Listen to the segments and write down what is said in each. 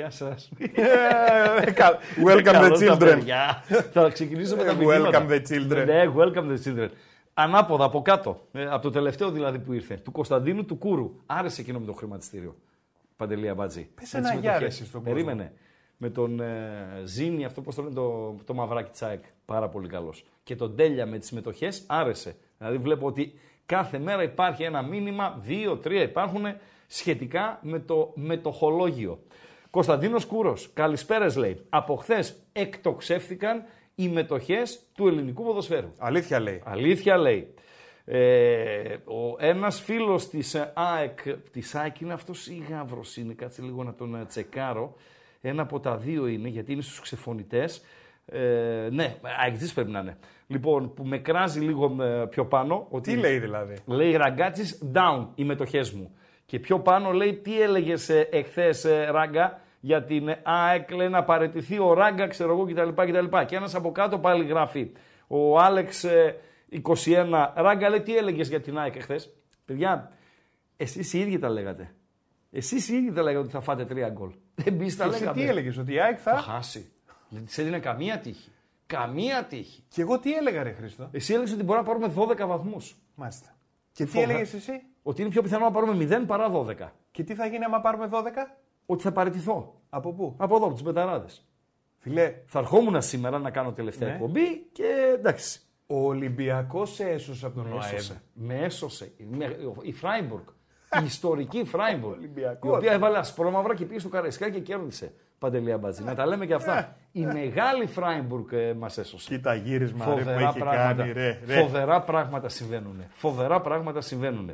Γεια σας. Welcome the children. Θα ξεκινήσω με τα Ε, μηνύματα. welcome the children. Ναι, welcome the children. Ανάποδα από κάτω. Ε, από το τελευταίο δηλαδή που ήρθε. Του Κωνσταντίνου του Κούρου. Άρεσε εκείνο με το χρηματιστήριο. Παντελή Αμπάτζη. Πες Με ένα τις γεια, μετοχές. ρε, εσύ, στον κόσμο. Περίμενε. Με τον ε, Ζήνη, αυτό πώς το λένε, το, το μαυράκι τσάικ. Πάρα πολύ καλός. Και τον Τέλια με τις μετοχέ άρεσε. Δηλαδή βλέπω ότι κάθε μέρα υπάρχει ένα μήνυμα, δύο, τρία υπάρχουν σχετικά με το μετοχολόγιο. Κωνσταντίνος Κούρος, καλησπέρα λέει. Από χθες εκτοξεύθηκαν οι μετοχές του ελληνικού ποδοσφαίρου. Αλήθεια λέει. Αλήθεια λέει. Ε, ο ένας φίλος της ε, ΑΕΚ, της ΑΕΚ είναι αυτός ή Γαύρος είναι, κάτσε λίγο να τον ε, τσεκάρω. Ένα από τα δύο είναι, γιατί είναι στους ξεφωνητές. Ε, ναι, αεκτής πρέπει να είναι. Λοιπόν, που με κράζει λίγο ε, πιο πάνω. Ότι Τι λέει δηλαδή; Λέει ραγκάτσις down οι μετοχές μου. Και πιο πάνω λέει τι έλεγες ε, εχθές ε, ράγκα για την ε, ΑΕΚ λέει να παραιτηθεί ο ράγκα ξέρω εγώ κτλ. κτλ. Και ένας από κάτω πάλι γράφει ο Άλεξ ε, 21 ράγκα λέει τι έλεγες για την ΑΕΚ εχθές; Παιδιά, εσείς οι ίδιοι τα λέγατε. Εσείς οι ίδιοι τα λέγατε ότι θα φάτε τρία γκολ. Εμείς τα Εσύ λέγαμε. τι έλεγες, ότι η ΑΕΚ Θα θα. χάσει. Δεν της έδινε καμία τύχη. Καμία τύχη. Και εγώ τι έλεγα, Ρε Χρήστο; Εσύ έλεγες ότι μπορούμε να πάρουμε 12 βαθμούς. Μάλιστα. Και τι Φοβα- έλεγες εσύ; Ότι είναι πιο πιθανό να πάρουμε 0 παρά 12. Και τι θα γίνει άμα πάρουμε 12. Ότι θα παραιτηθώ. Από πού; Από εδώ, από τους Betarades. Φίλε, Θα ερχόμουν σήμερα να κάνω τελευταία Ναι. εκπομπή και εντάξει. ο Ολυμπιακός σε έσωσε από τον Με ΟΑΕΔ. έσωσε. Με έσωσε. Με- Η Φράιμπουργκ. Η ιστορική Φράιμπουργκ. Ολυμπιακός. Η οποία έβαλε ασπρόμαυρα και πήγε στο Καραϊσκάκη και κέρδισε. Παντελία Μπατζή. Να τα λέμε και αυτά. Η μεγάλη Φράιμπουργκ ε, μας έσωσε. Κοίτα γύρισμα ρε, που Φοβερά έχει πράγματα, κάνει. Ρε, ρε. φοβερά πράγματα συμβαίνουν. Φοβερά πράγματα συμβαίνουν.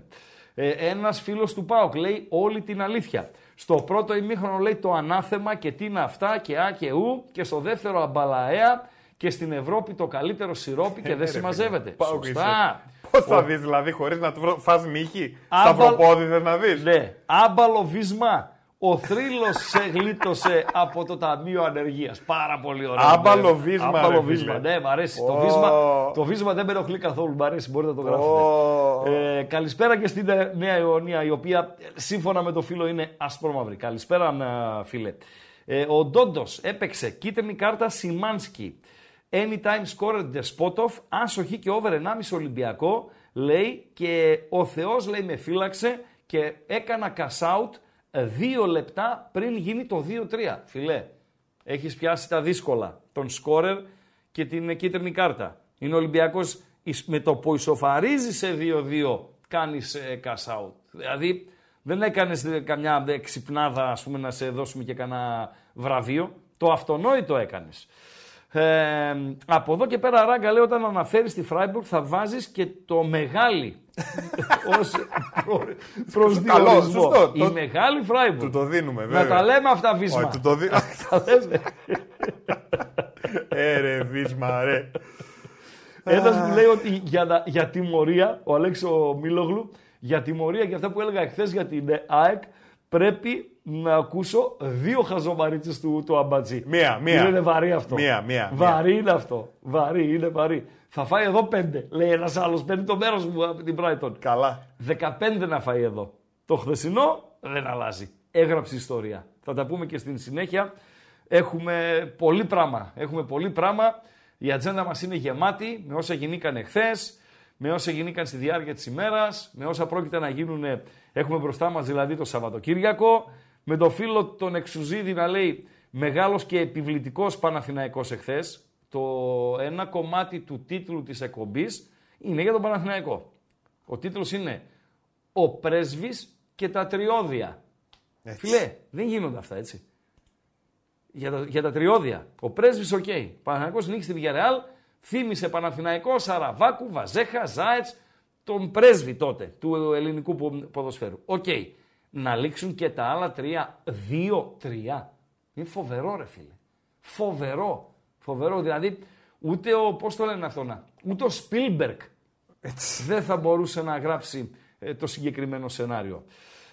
Ε, Ένας φίλος του Πάοκ λέει όλη την αλήθεια. Στο πρώτο ημίχρονο λέει το ανάθεμα και τι είναι αυτά και α και ου. Και στο δεύτερο αμπαλαέα και στην Ευρώπη το καλύτερο σιρόπι και δεν Ε, ρε, συμμαζεύεται. Πάοκ Σωστά. Πώς θα δεις δηλαδή χωρίς να του φας νύχη. Άμπαλ- Σταυροπόδι να δεις; Ναι, άμπαλο βίσμα. Ο θρύλος σε γλίτωσε από το Ταμείο Ανεργίας. Πάρα πολύ ωραίο. Άμπαλο Ναι. βίσμα, Άμπαλο ρε, βίσμα, φίλε. ναι, μ' αρέσει. Το, Ω. βίσμα, το βίσμα δεν με ενοχλεί καθόλου, μ' αρέσει, μπορείτε να το γράφετε. Ω. Ε, καλησπέρα και στην ε, Νέα Ιωνία, η οποία ε, σύμφωνα με το φίλο είναι ασπρόμαυρη. Καλησπέρα, ε, φίλε. Ε, ο Ντόντος έπαιξε κίτρινη κάρτα Σιμάνσκι. Anytime scored Despotov, άσοχη και over 1,5 Ολυμπιακό, λέει και ο Θεός λέει με φύλαξε και έκανα cash out ε, δύο λεπτά πριν γίνει το 2-3. Φιλέ, έχεις πιάσει τα δύσκολα, τον σκόρερ και την ε, κίτρινη κάρτα. Είναι ο Ολυμπιακός εις- με το που ισοφαρίζει σε 2-2 κάνεις ε, cash out. Δηλαδή δεν έκανες ε, καμιά ε, ξυπνάδα ας πούμε να σε δώσουμε και κανένα βραβείο. Το αυτονόητο έκανες. Ε, από εδώ και πέρα, Ράγκα, λέει, όταν αναφέρεις τη Φράιμπουργκ θα βάζεις και το μεγάλη ως προ, Καλό, προσδιορισμό. σωστό. Η Το- μεγάλη Φράιμπουργκ. Του το δίνουμε, βέβαια. Να τα λέμε αυτά, Βίσμα. Όχι, του το δίνουμε. Τα λέμε. ε, ρε, βίσμα, ρε. Ένας μου λέει ότι για, να- για τιμωρία, ο Αλέξο Μίλογλου, για τιμωρία για αυτά που έλεγα εχθέ για την ε, ΑΕΚ, πρέπει να ακούσω δύο χαζομαρίτσε του, του Αμπατζή. Μία, μία. Είναι βαρύ αυτό. Μία, μία, Βαρύ είναι αυτό. Βαρύ, είναι βαρύ. Θα φάει εδώ πέντε. Λέει ένας άλλος. Παίρνει το μέρος μου από την Brighton. Καλά. 15 να φάει εδώ. Το χθεσινό δεν αλλάζει. Έγραψε ιστορία. Θα τα πούμε και στην συνέχεια. Έχουμε πολύ πράγμα. Έχουμε πολύ πράγμα. Η ατζέντα μας είναι γεμάτη με όσα γινήκαν χθες, με όσα γινήκαν στη διάρκεια της ημέρας, με όσα πρόκειται να γίνουν. Έχουμε μπροστά μας δηλαδή το Σαββατοκύριακο. Με το φίλο τον Εξουζίδη να λέει μεγάλος και επιβλητικός Παναθηναϊκός εχθές. Το ένα κομμάτι του τίτλου της εκπομπής είναι για τον Παναθηναϊκό. Ο τίτλος είναι «Ο πρέσβης και τα τριόδια». Έτσι. Φίλε, δεν γίνονται αυτά έτσι. Για τα, για τα τριόδια. Ο πρέσβης OK. Okay. Παναθηναϊκός νίκη στη Villarreal, θύμισε Παναθηναϊκό, Σαραβάκου, Βαζέχα, Ζάετς, τον πρέσβη τότε του ελληνικού πο- ποδοσφαίρου. Οκ. Να λήξουν και τα άλλα τρία 2-3. Είναι φοβερό, ρε φίλε. Φοβερό. Φοβερό. Δηλαδή, ούτε ο, πώς το λένε αυτό να, ούτε ο Σπίλμπερκ δεν θα μπορούσε να γράψει ε, το συγκεκριμένο σενάριο.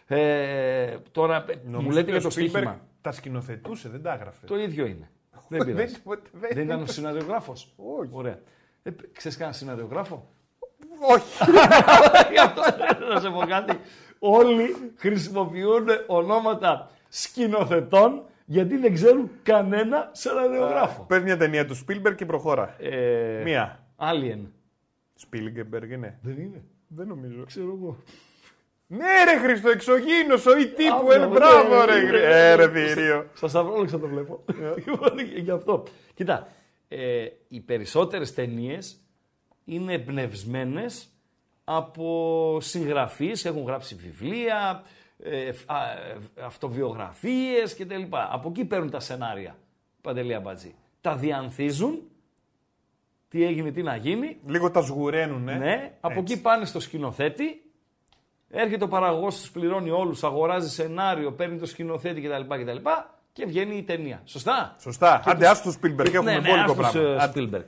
Ε, τώρα, ε, μου Νομίζω λέτε ότι για ο το Spielberg στοίχημα. Τα σκηνοθετούσε, δεν τα έγραφε; Το ίδιο είναι. δεν πειράζει. δεν- δεν ήταν ο συναδειογράφος. Όχι. Ωραία. Ε, ξέρεις κανένα συναδειογράφο. Όχι. Γι' αυτό να σε πω κάτι. Όλοι χρησιμοποιούν ονόματα σκηνοθετών γιατί δεν ξέρουν κανένα σεναριογράφο. Πες μια ταινία του Spielberg και προχώρα. Ε, Μία. Alien. Spielberg είναι. Δεν είναι. Δεν νομίζω. Ξέρω εγώ. Ναι ρε Χριστό, εξωγήινος, ο ητή που Α, ε, ναι, μπράβο ναι, ρε. ναι, γρι- ναι, Ε ρε ναι. θηρίο. Στα Σταυρόλεξα το βλέπω. Λοιπόν, γι' αυτό. Κοίτα, ε, οι περισσότερες ταινίες είναι εμπνευσμένες από συγγραφείς, έχουν γράψει βιβλία, ε, α, ε, αυτοβιογραφίες κτλ. Από εκεί παίρνουν τα σενάρια, Παντελία Μπατζή. Τα διανθίζουν, τι έγινε, τι να γίνει, Λίγο τα σγουραίνουν, ε. ναι, από εκεί πάνε στο σκηνοθέτη. Έρχεται ο παραγωγός, τους πληρώνει όλους, αγοράζει σενάριο, παίρνει το σκηνοθέτη κτλ. κτλ και βγαίνει η ταινία. Σωστά; Σωστά. Άντε, άστο τους Spielberg, Και- έχουμε ναι, ναι, βόλικο άστος, πράγμα. ε, Άντε. Spielberg.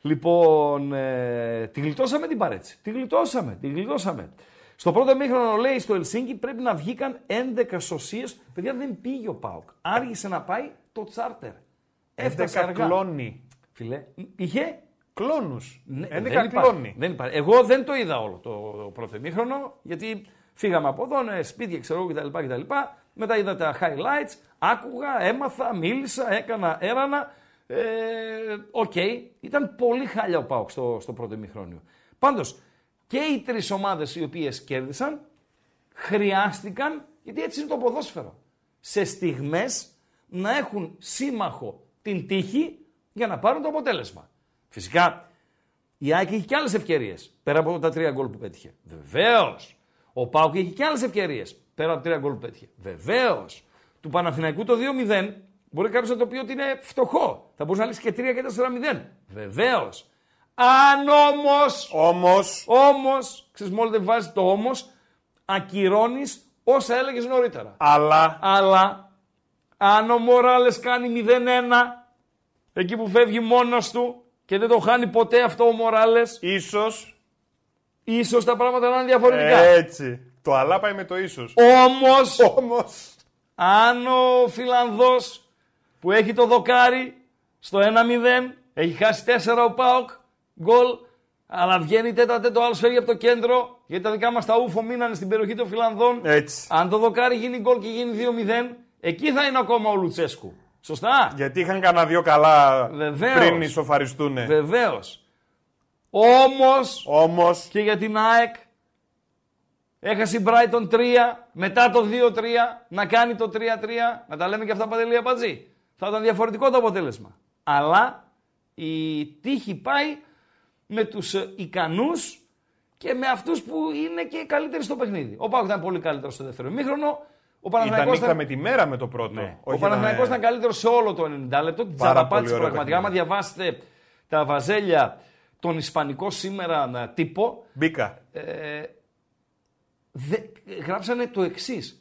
Λοιπόν, ε, τη γλιτώσαμε την παρέτηση. Τη γλιτώσαμε, τη γλιτώσαμε. Στο πρώτο ημίχρονο, λέει, στο Ελσίνκι πρέπει να βγήκαν 11 σωσίες. Παιδιά, δεν πήγε ο ΠΑΟΚ. Άργησε να πάει το τσάρτερ. Έφτασε 11 αργά. κλώνοι. Φίλε, είχε κλώνους. ναι, 11 δεν υπάρχει, κλώνοι. δεν υπάρχει. Εγώ δεν το είδα όλο το, το πρώτο ημίχρονο, γιατί φύγαμε από εδώ, ναι, σπίτια ξέρω εγώ κτλ, κτλ. Μετά είδα τα highlights, άκουγα, έμαθα, μίλησα, έκανα, έρανα. Ε, Οκ, ήταν πολύ χάλια ο ΠΑΟΚ στο, στο πρώτο ημίχρονο. Πάντως, και οι τρεις ομάδες οι οποίες κέρδισαν, χρειάστηκαν, γιατί έτσι είναι το ποδόσφαιρο, σε στιγμές να έχουν σύμμαχο την τύχη για να πάρουν το αποτέλεσμα. Φυσικά, η ΑΕΚ έχει και άλλες ευκαιρίες πέρα από τα τρία γκολ που πέτυχε. Βεβαίως. Ο Πάουκ έχει και άλλες ευκαιρίες πέρα από τα τρία γκολ που πέτυχε. Βεβαίως. Του Παναθηναϊκού το 2-0 μπορεί κάποιος να το πει ότι είναι φτωχό. Θα μπορούσε να λύσει και 3 και 4-0. Βεβαίως. Αν όμω, Όμως, όμω, ξέρεις, μόλις δεν βάζεις το όμως, ακυρώνεις όσα έλεγες νωρίτερα. αλλά Αλλά αν ο Μοράλες κάνει 0-1, εκεί που φεύγει μόνος του και δεν το χάνει ποτέ αυτό ο Μοράλες, ίσως ίσως τα πράγματα να είναι διαφορετικά. έτσι. Το αλλά πάει με το ίσως. Όμως, Όμως, αν ο Φιλανδός που έχει το δοκάρι στο 1-0, έχει χάσει 4 ο Πάοκ, γκολ, αλλά βγαίνει τέτα τέτο, άλλος φεύγει από το κέντρο, γιατί τα δικά μας τα ούφο μείνανε στην περιοχή των Φιλανδών. έτσι. Αν το δοκάρι γίνει γκολ και γίνει 2-0, εκεί θα είναι ακόμα ο Λουτσέσκου. Σωστά; Γιατί είχαν κανένα δυο καλά Βεβαίως. πριν ισοφαριστούνε. Βεβαίως. Όμως Όμως, και για την ΑΕΚ έχασε η Brighton 3, μετά το 2-3, να κάνει το 3-3, να τα λέμε και αυτά παντελεία πατζή. Θα ήταν διαφορετικό το αποτέλεσμα. Αλλά η τύχη πάει με τους ε, ικανούς και με αυτούς που είναι και καλύτεροι στο παιχνίδι. Ο Πάουκ ήταν πολύ καλύτερος στο δεύτερο ημίχρονο. Ο ήταν Παναθηναϊκός νύχτα με τη μέρα με το πρώτο. ναι. Όχι ο Παναθηναϊκός να- ήταν καλύτερος σε όλο το 90 λεπτό. Την Πάρα τζαραπάτησε πολύ ωραίο πραγματικά. Άμα παιχνίδι. διαβάσετε τα βαζέλια των Ισπανικών σήμερα ε, τύπο, Μπήκα. δε, γράψανε το εξής.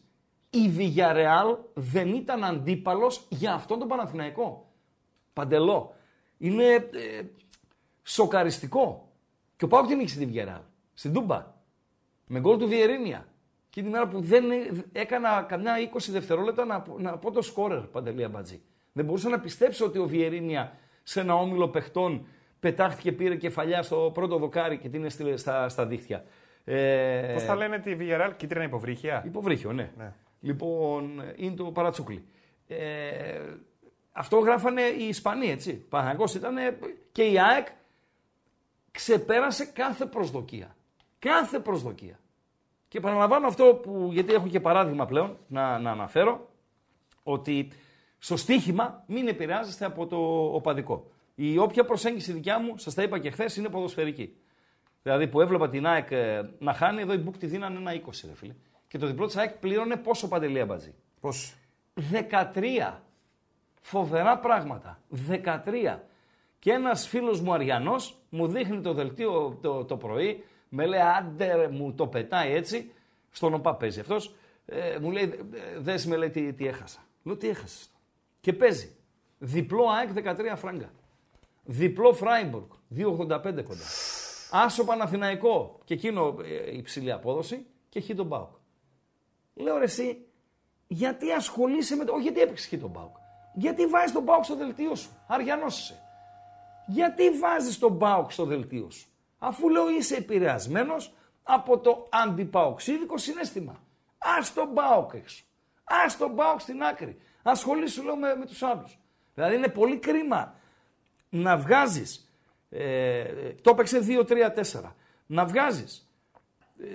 Η Villarreal δεν ήταν αντίπαλος για αυτόν τον Παναθηναϊκό. Παντελό. Είναι ε, σοκαριστικό. Και ο Πάουκ την νίκησε τη Villarreal; Στην Τούμπα. Με γκολ του Βιερίνια. Και την ώρα που δεν ε- έκανα καμιά 20 δευτερόλεπτα να, πω- να πω το σκόρερ Παντελή Αμπατζή. Δεν μπορούσα να πιστέψω ότι ο Βιερίνια σε ένα όμιλο παιχτών πετάχτηκε, πήρε κεφαλιά στο πρώτο δοκάρι και την έστειλε στα, στα δίχτυα. Ε, Πώς θα λένε τη Villarreal, κίτρινα υποβρύχια; Υποβρύχιο, ναι. Ναι. Λοιπόν, είναι το παρατσούκλι. Ε, αυτό γράφανε οι Ισπανοί, έτσι. Παναγός ήταν και η ΑΕΚ ξεπέρασε κάθε προσδοκία. Κάθε προσδοκία. Και παραλαμβάνω αυτό που, γιατί έχω και παράδειγμα πλέον να, να αναφέρω, ότι στο στοίχημα μην επηρεάζεστε από το οπαδικό. Η όποια προσέγγιση δικιά μου, σας τα είπα και χθες, είναι ποδοσφαιρική. Δηλαδή που έβλεπα την ΑΕΚ ε, να χάνει, εδώ η Μπουκ τη δίνανε ένα 20, ρε φίλε. Και το διπλό της ΑΕΚ πλήρωνε πόσο παντελία μπαζί. Πώς. 13. Φοβερά πράγματα. 13. Και ένας φίλος μου Αριανός μου δείχνει το δελτίο το, το πρωί, με λέει άντε ρε, μου το πετάει έτσι, στον ΟΠΑ παίζει αυτός, Ε, μου λέει, δες με λέει τι, τι έχασα. Λέω τι έχασες. Και παίζει. Διπλό ΑΕΚ 13 φράγκα. Διπλό Φράιμπουργκ 2,85 κοντά. Άσο Παναθηναϊκό και εκείνο ε, υψηλή απόδοση και χει τον Μπάουκ. Λέω ρε εσύ, γιατί ασχολείσαι με το. Όχι, γιατί έπαιξες χει τον Μπάουκ. Γιατί βάζεις τον Μπάουκ στο δελτίο σου. Αριανό είσαι. Γιατί βάζεις τον Μπάουκ στο δελτίο σου. Αφού λέω είσαι επηρεασμένος από το αντιπαοξίδικο συνέστημα. Α τον Μπάουκ έξω. Α τον Μπάουκ στην άκρη. Ασχολήσου λέω με, με τους άλλους. Δηλαδή είναι πολύ κρίμα να βγάζεις. Ε, το έπαιξε 2-3-4. Να βγάζεις ε,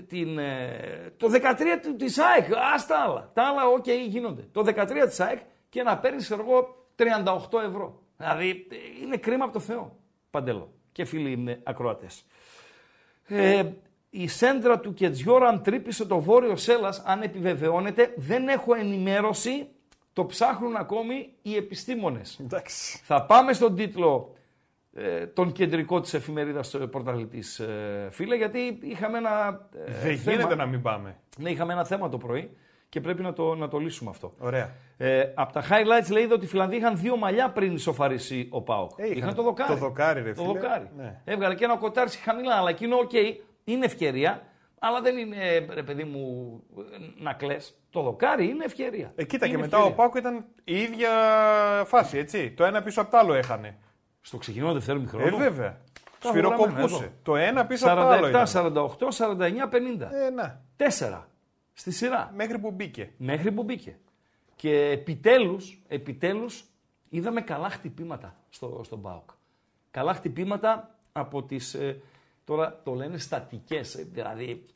την, ε, το 13 της ΑΕΚ, ας τα άλλα. Τα άλλα, OK, okay, γίνονται. Το 13 της ΑΕΚ και να παίρνεις ξέρω 'γώ 38 ευρώ. Δηλαδή είναι κρίμα από το Θεό. Παντέλο και φίλοι είναι ακροατές. Ε, η σέντρα του Κετζιόρα τρύπησε το βόρειο σέλας, αν επιβεβαιώνεται, δεν έχω ενημέρωση, το ψάχνουν ακόμη οι επιστήμονες. Εντάξει. Θα πάμε στον τίτλο ε, τον κεντρικό της εφημερίδας πρωταθλητής, ε, φίλε, γιατί είχαμε ένα ε, Δεν θέμα, γίνεται να μην πάμε. Ναι, είχαμε ένα θέμα το πρωί και πρέπει να το, να το λύσουμε αυτό. Ωραία. Ε, από τα highlights λέει ότι οι Φινλανδοί είχαν δύο μαλλιά πριν ισοφαρίσει ο ΠΑΟΚ. Ε, είχαν, είχαν το δοκάρι. Το δοκάρι, ρε, φίλε. Το δοκάρι. Ναι. Έβγαλε και ένα ο Κοτάρσκι χαμηλά, αλλά εκείνο, OK, okay, είναι ευκαιρία, αλλά δεν είναι, ρε παιδί μου, να κλε. Το δοκάρι είναι ευκαιρία. Ε, κοίτα, είναι και μετά ο Πάοκ ήταν η ίδια φάση, έτσι. Το ένα πίσω από το άλλο έχανε. Στο ξεκινό δεύτερο μηχρόνο. Ε, βέβαια. Σφυροκοπούσε. Το ένα πίσω από το άλλο. 47, 48, 49, 50. Ε, να. Τέσσερα. Στη σειρά. Μέχρι που μπήκε. Μέχρι που μπήκε. Και επιτέλους, επιτέλους είδαμε καλά χτυπήματα στο, στον ΠΑΟΚ. Καλά χτυπήματα από τις, ε, τώρα το λένε στατικές, ε, δηλαδή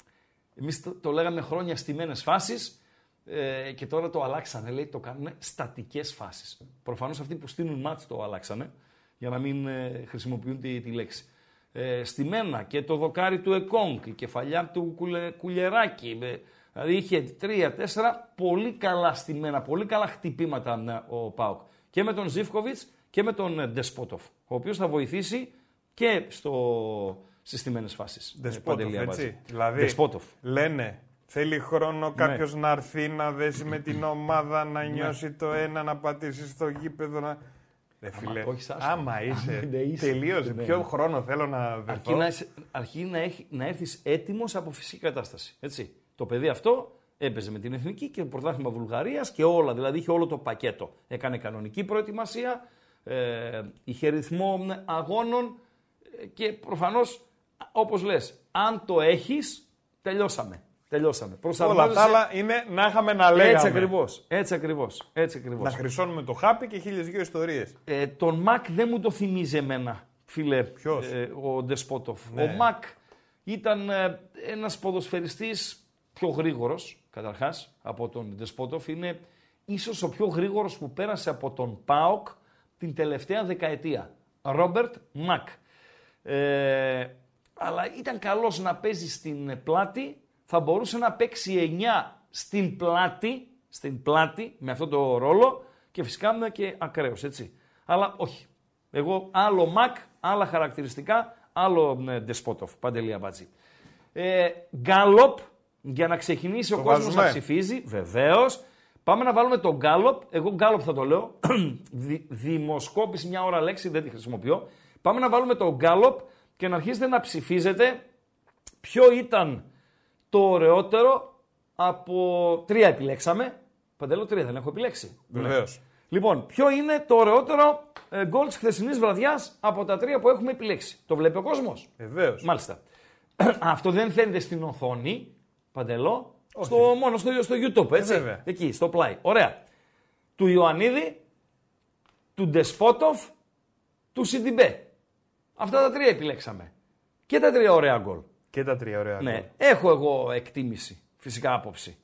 εμείς το, το λέγαμε χρόνια στημένες φάσεις ε, και τώρα το αλλάξανε, λέει, το κάνουν στατικές φάσεις. Προφανώς αυτοί που στείλουν μάτς το αλλάξανε, για να μην ε, χρησιμοποιούν τη, τη λέξη. Ε, στημένα και το δοκάρι του Εκόνγκ, η κεφαλιά του κουλε, Κουλεράκη, Δηλαδή είχε τρία-τέσσερα πολύ καλά στημένα, πολύ καλά χτυπήματα ε, ο Πάουκ. Και με τον Ζήφκοβιτς και με τον ε, Ντεσπότοφ. Ο οποίος θα βοηθήσει και στο... στις στιμένε φάσεις. Ντεσπότοφ, έτσι. Δηλαδή, Ντεσπότοφ. λένε Θέλει χρόνο κάποιος ναι. να έρθει να δέσει με την ομάδα, να ναι. νιώσει το ένα, να πατήσει στο γήπεδο. Να... Ρε φίλε, άμα είσαι, τελείωσε. Ναι. Ποιο χρόνο θέλω να δεθώ. Αρκεί να, να, να έρθεις έτοιμος από φυσική κατάσταση. Έτσι. Το παιδί αυτό έπαιζε με την εθνική και το πρωτάθλημα Βουλγαρίας και όλα. Δηλαδή είχε όλο το πακέτο. Έκανε κανονική προετοιμασία, ε, είχε ρυθμό αγώνων ε, και προφανώς, όπως λες, αν το έχεις, τελειώσαμε. Τελειώσαμε. Όλα τα άλλα είναι να είχαμε να λέγαμε. Έτσι ακριβώς. Έτσι ακριβώς, έτσι ακριβώς. Να χρυσώνουμε το χάπι και χίλιες δύο ιστορίες. Ε, τον Μακ δεν μου το θυμίζει εμένα, φίλε. Ποιος; Ε, ο Ντεσπότοφ. Ναι. Ο Μακ ήταν ε, ένας ποδοσφαιριστής πιο γρήγορος, καταρχάς, από τον Ντεσπότοφ. Είναι ίσως ο πιο γρήγορος που πέρασε από τον ΠΑΟΚ την τελευταία δεκαετία. Ρόμπερτ Μακ. Ε, αλλά ήταν καλός να παίζει στην πλάτη, θα μπορούσε να παίξει 9 στην πλάτη, στην πλάτη με αυτό το ρόλο και φυσικά είναι και ακραίος, έτσι. Αλλά όχι. Εγώ άλλο Μακ, άλλα χαρακτηριστικά, άλλο ε, Ντεσπότοφ, Παντελή Αμπάτζη. Ε, Γκάλοπ, για να ξεκινήσει ο κόσμος να ψηφίζει, βεβαίως. Πάμε να βάλουμε τον Γκάλοπ. Εγώ Γκάλοπ θα το λέω. δημοσκόπηση, μια ώρα λέξη, δεν τη χρησιμοποιώ. Πάμε να βάλουμε τον Γκάλοπ και να αρχίσετε να ψηφίζετε ποιο ήταν το ωραιότερο από. Τρία επιλέξαμε. Παντέλο, τρία δεν έχω επιλέξει. Βεβαίως. Λοιπόν, ποιο είναι το ωραιότερο ε, γκολ τη χθεσινής βραδιάς από τα τρία που έχουμε επιλέξει; Το βλέπει ο κόσμος; Βεβαίως. Μάλιστα. Αυτό δεν φαίνεται στην οθόνη. Παντελό. Στο, μόνο στο, στο YouTube, έτσι. Ε, Εκεί, στο πλάι. Ωραία. Του Ιωαννίδη, του Ντεσπότοφ, του Σιντιμπέ. Αυτά τα τρία επιλέξαμε. Και τα τρία ωραία γκολ. Και τα τρία ωραία ναι. γκολ. Έχω εγώ εκτίμηση, φυσικά άποψη.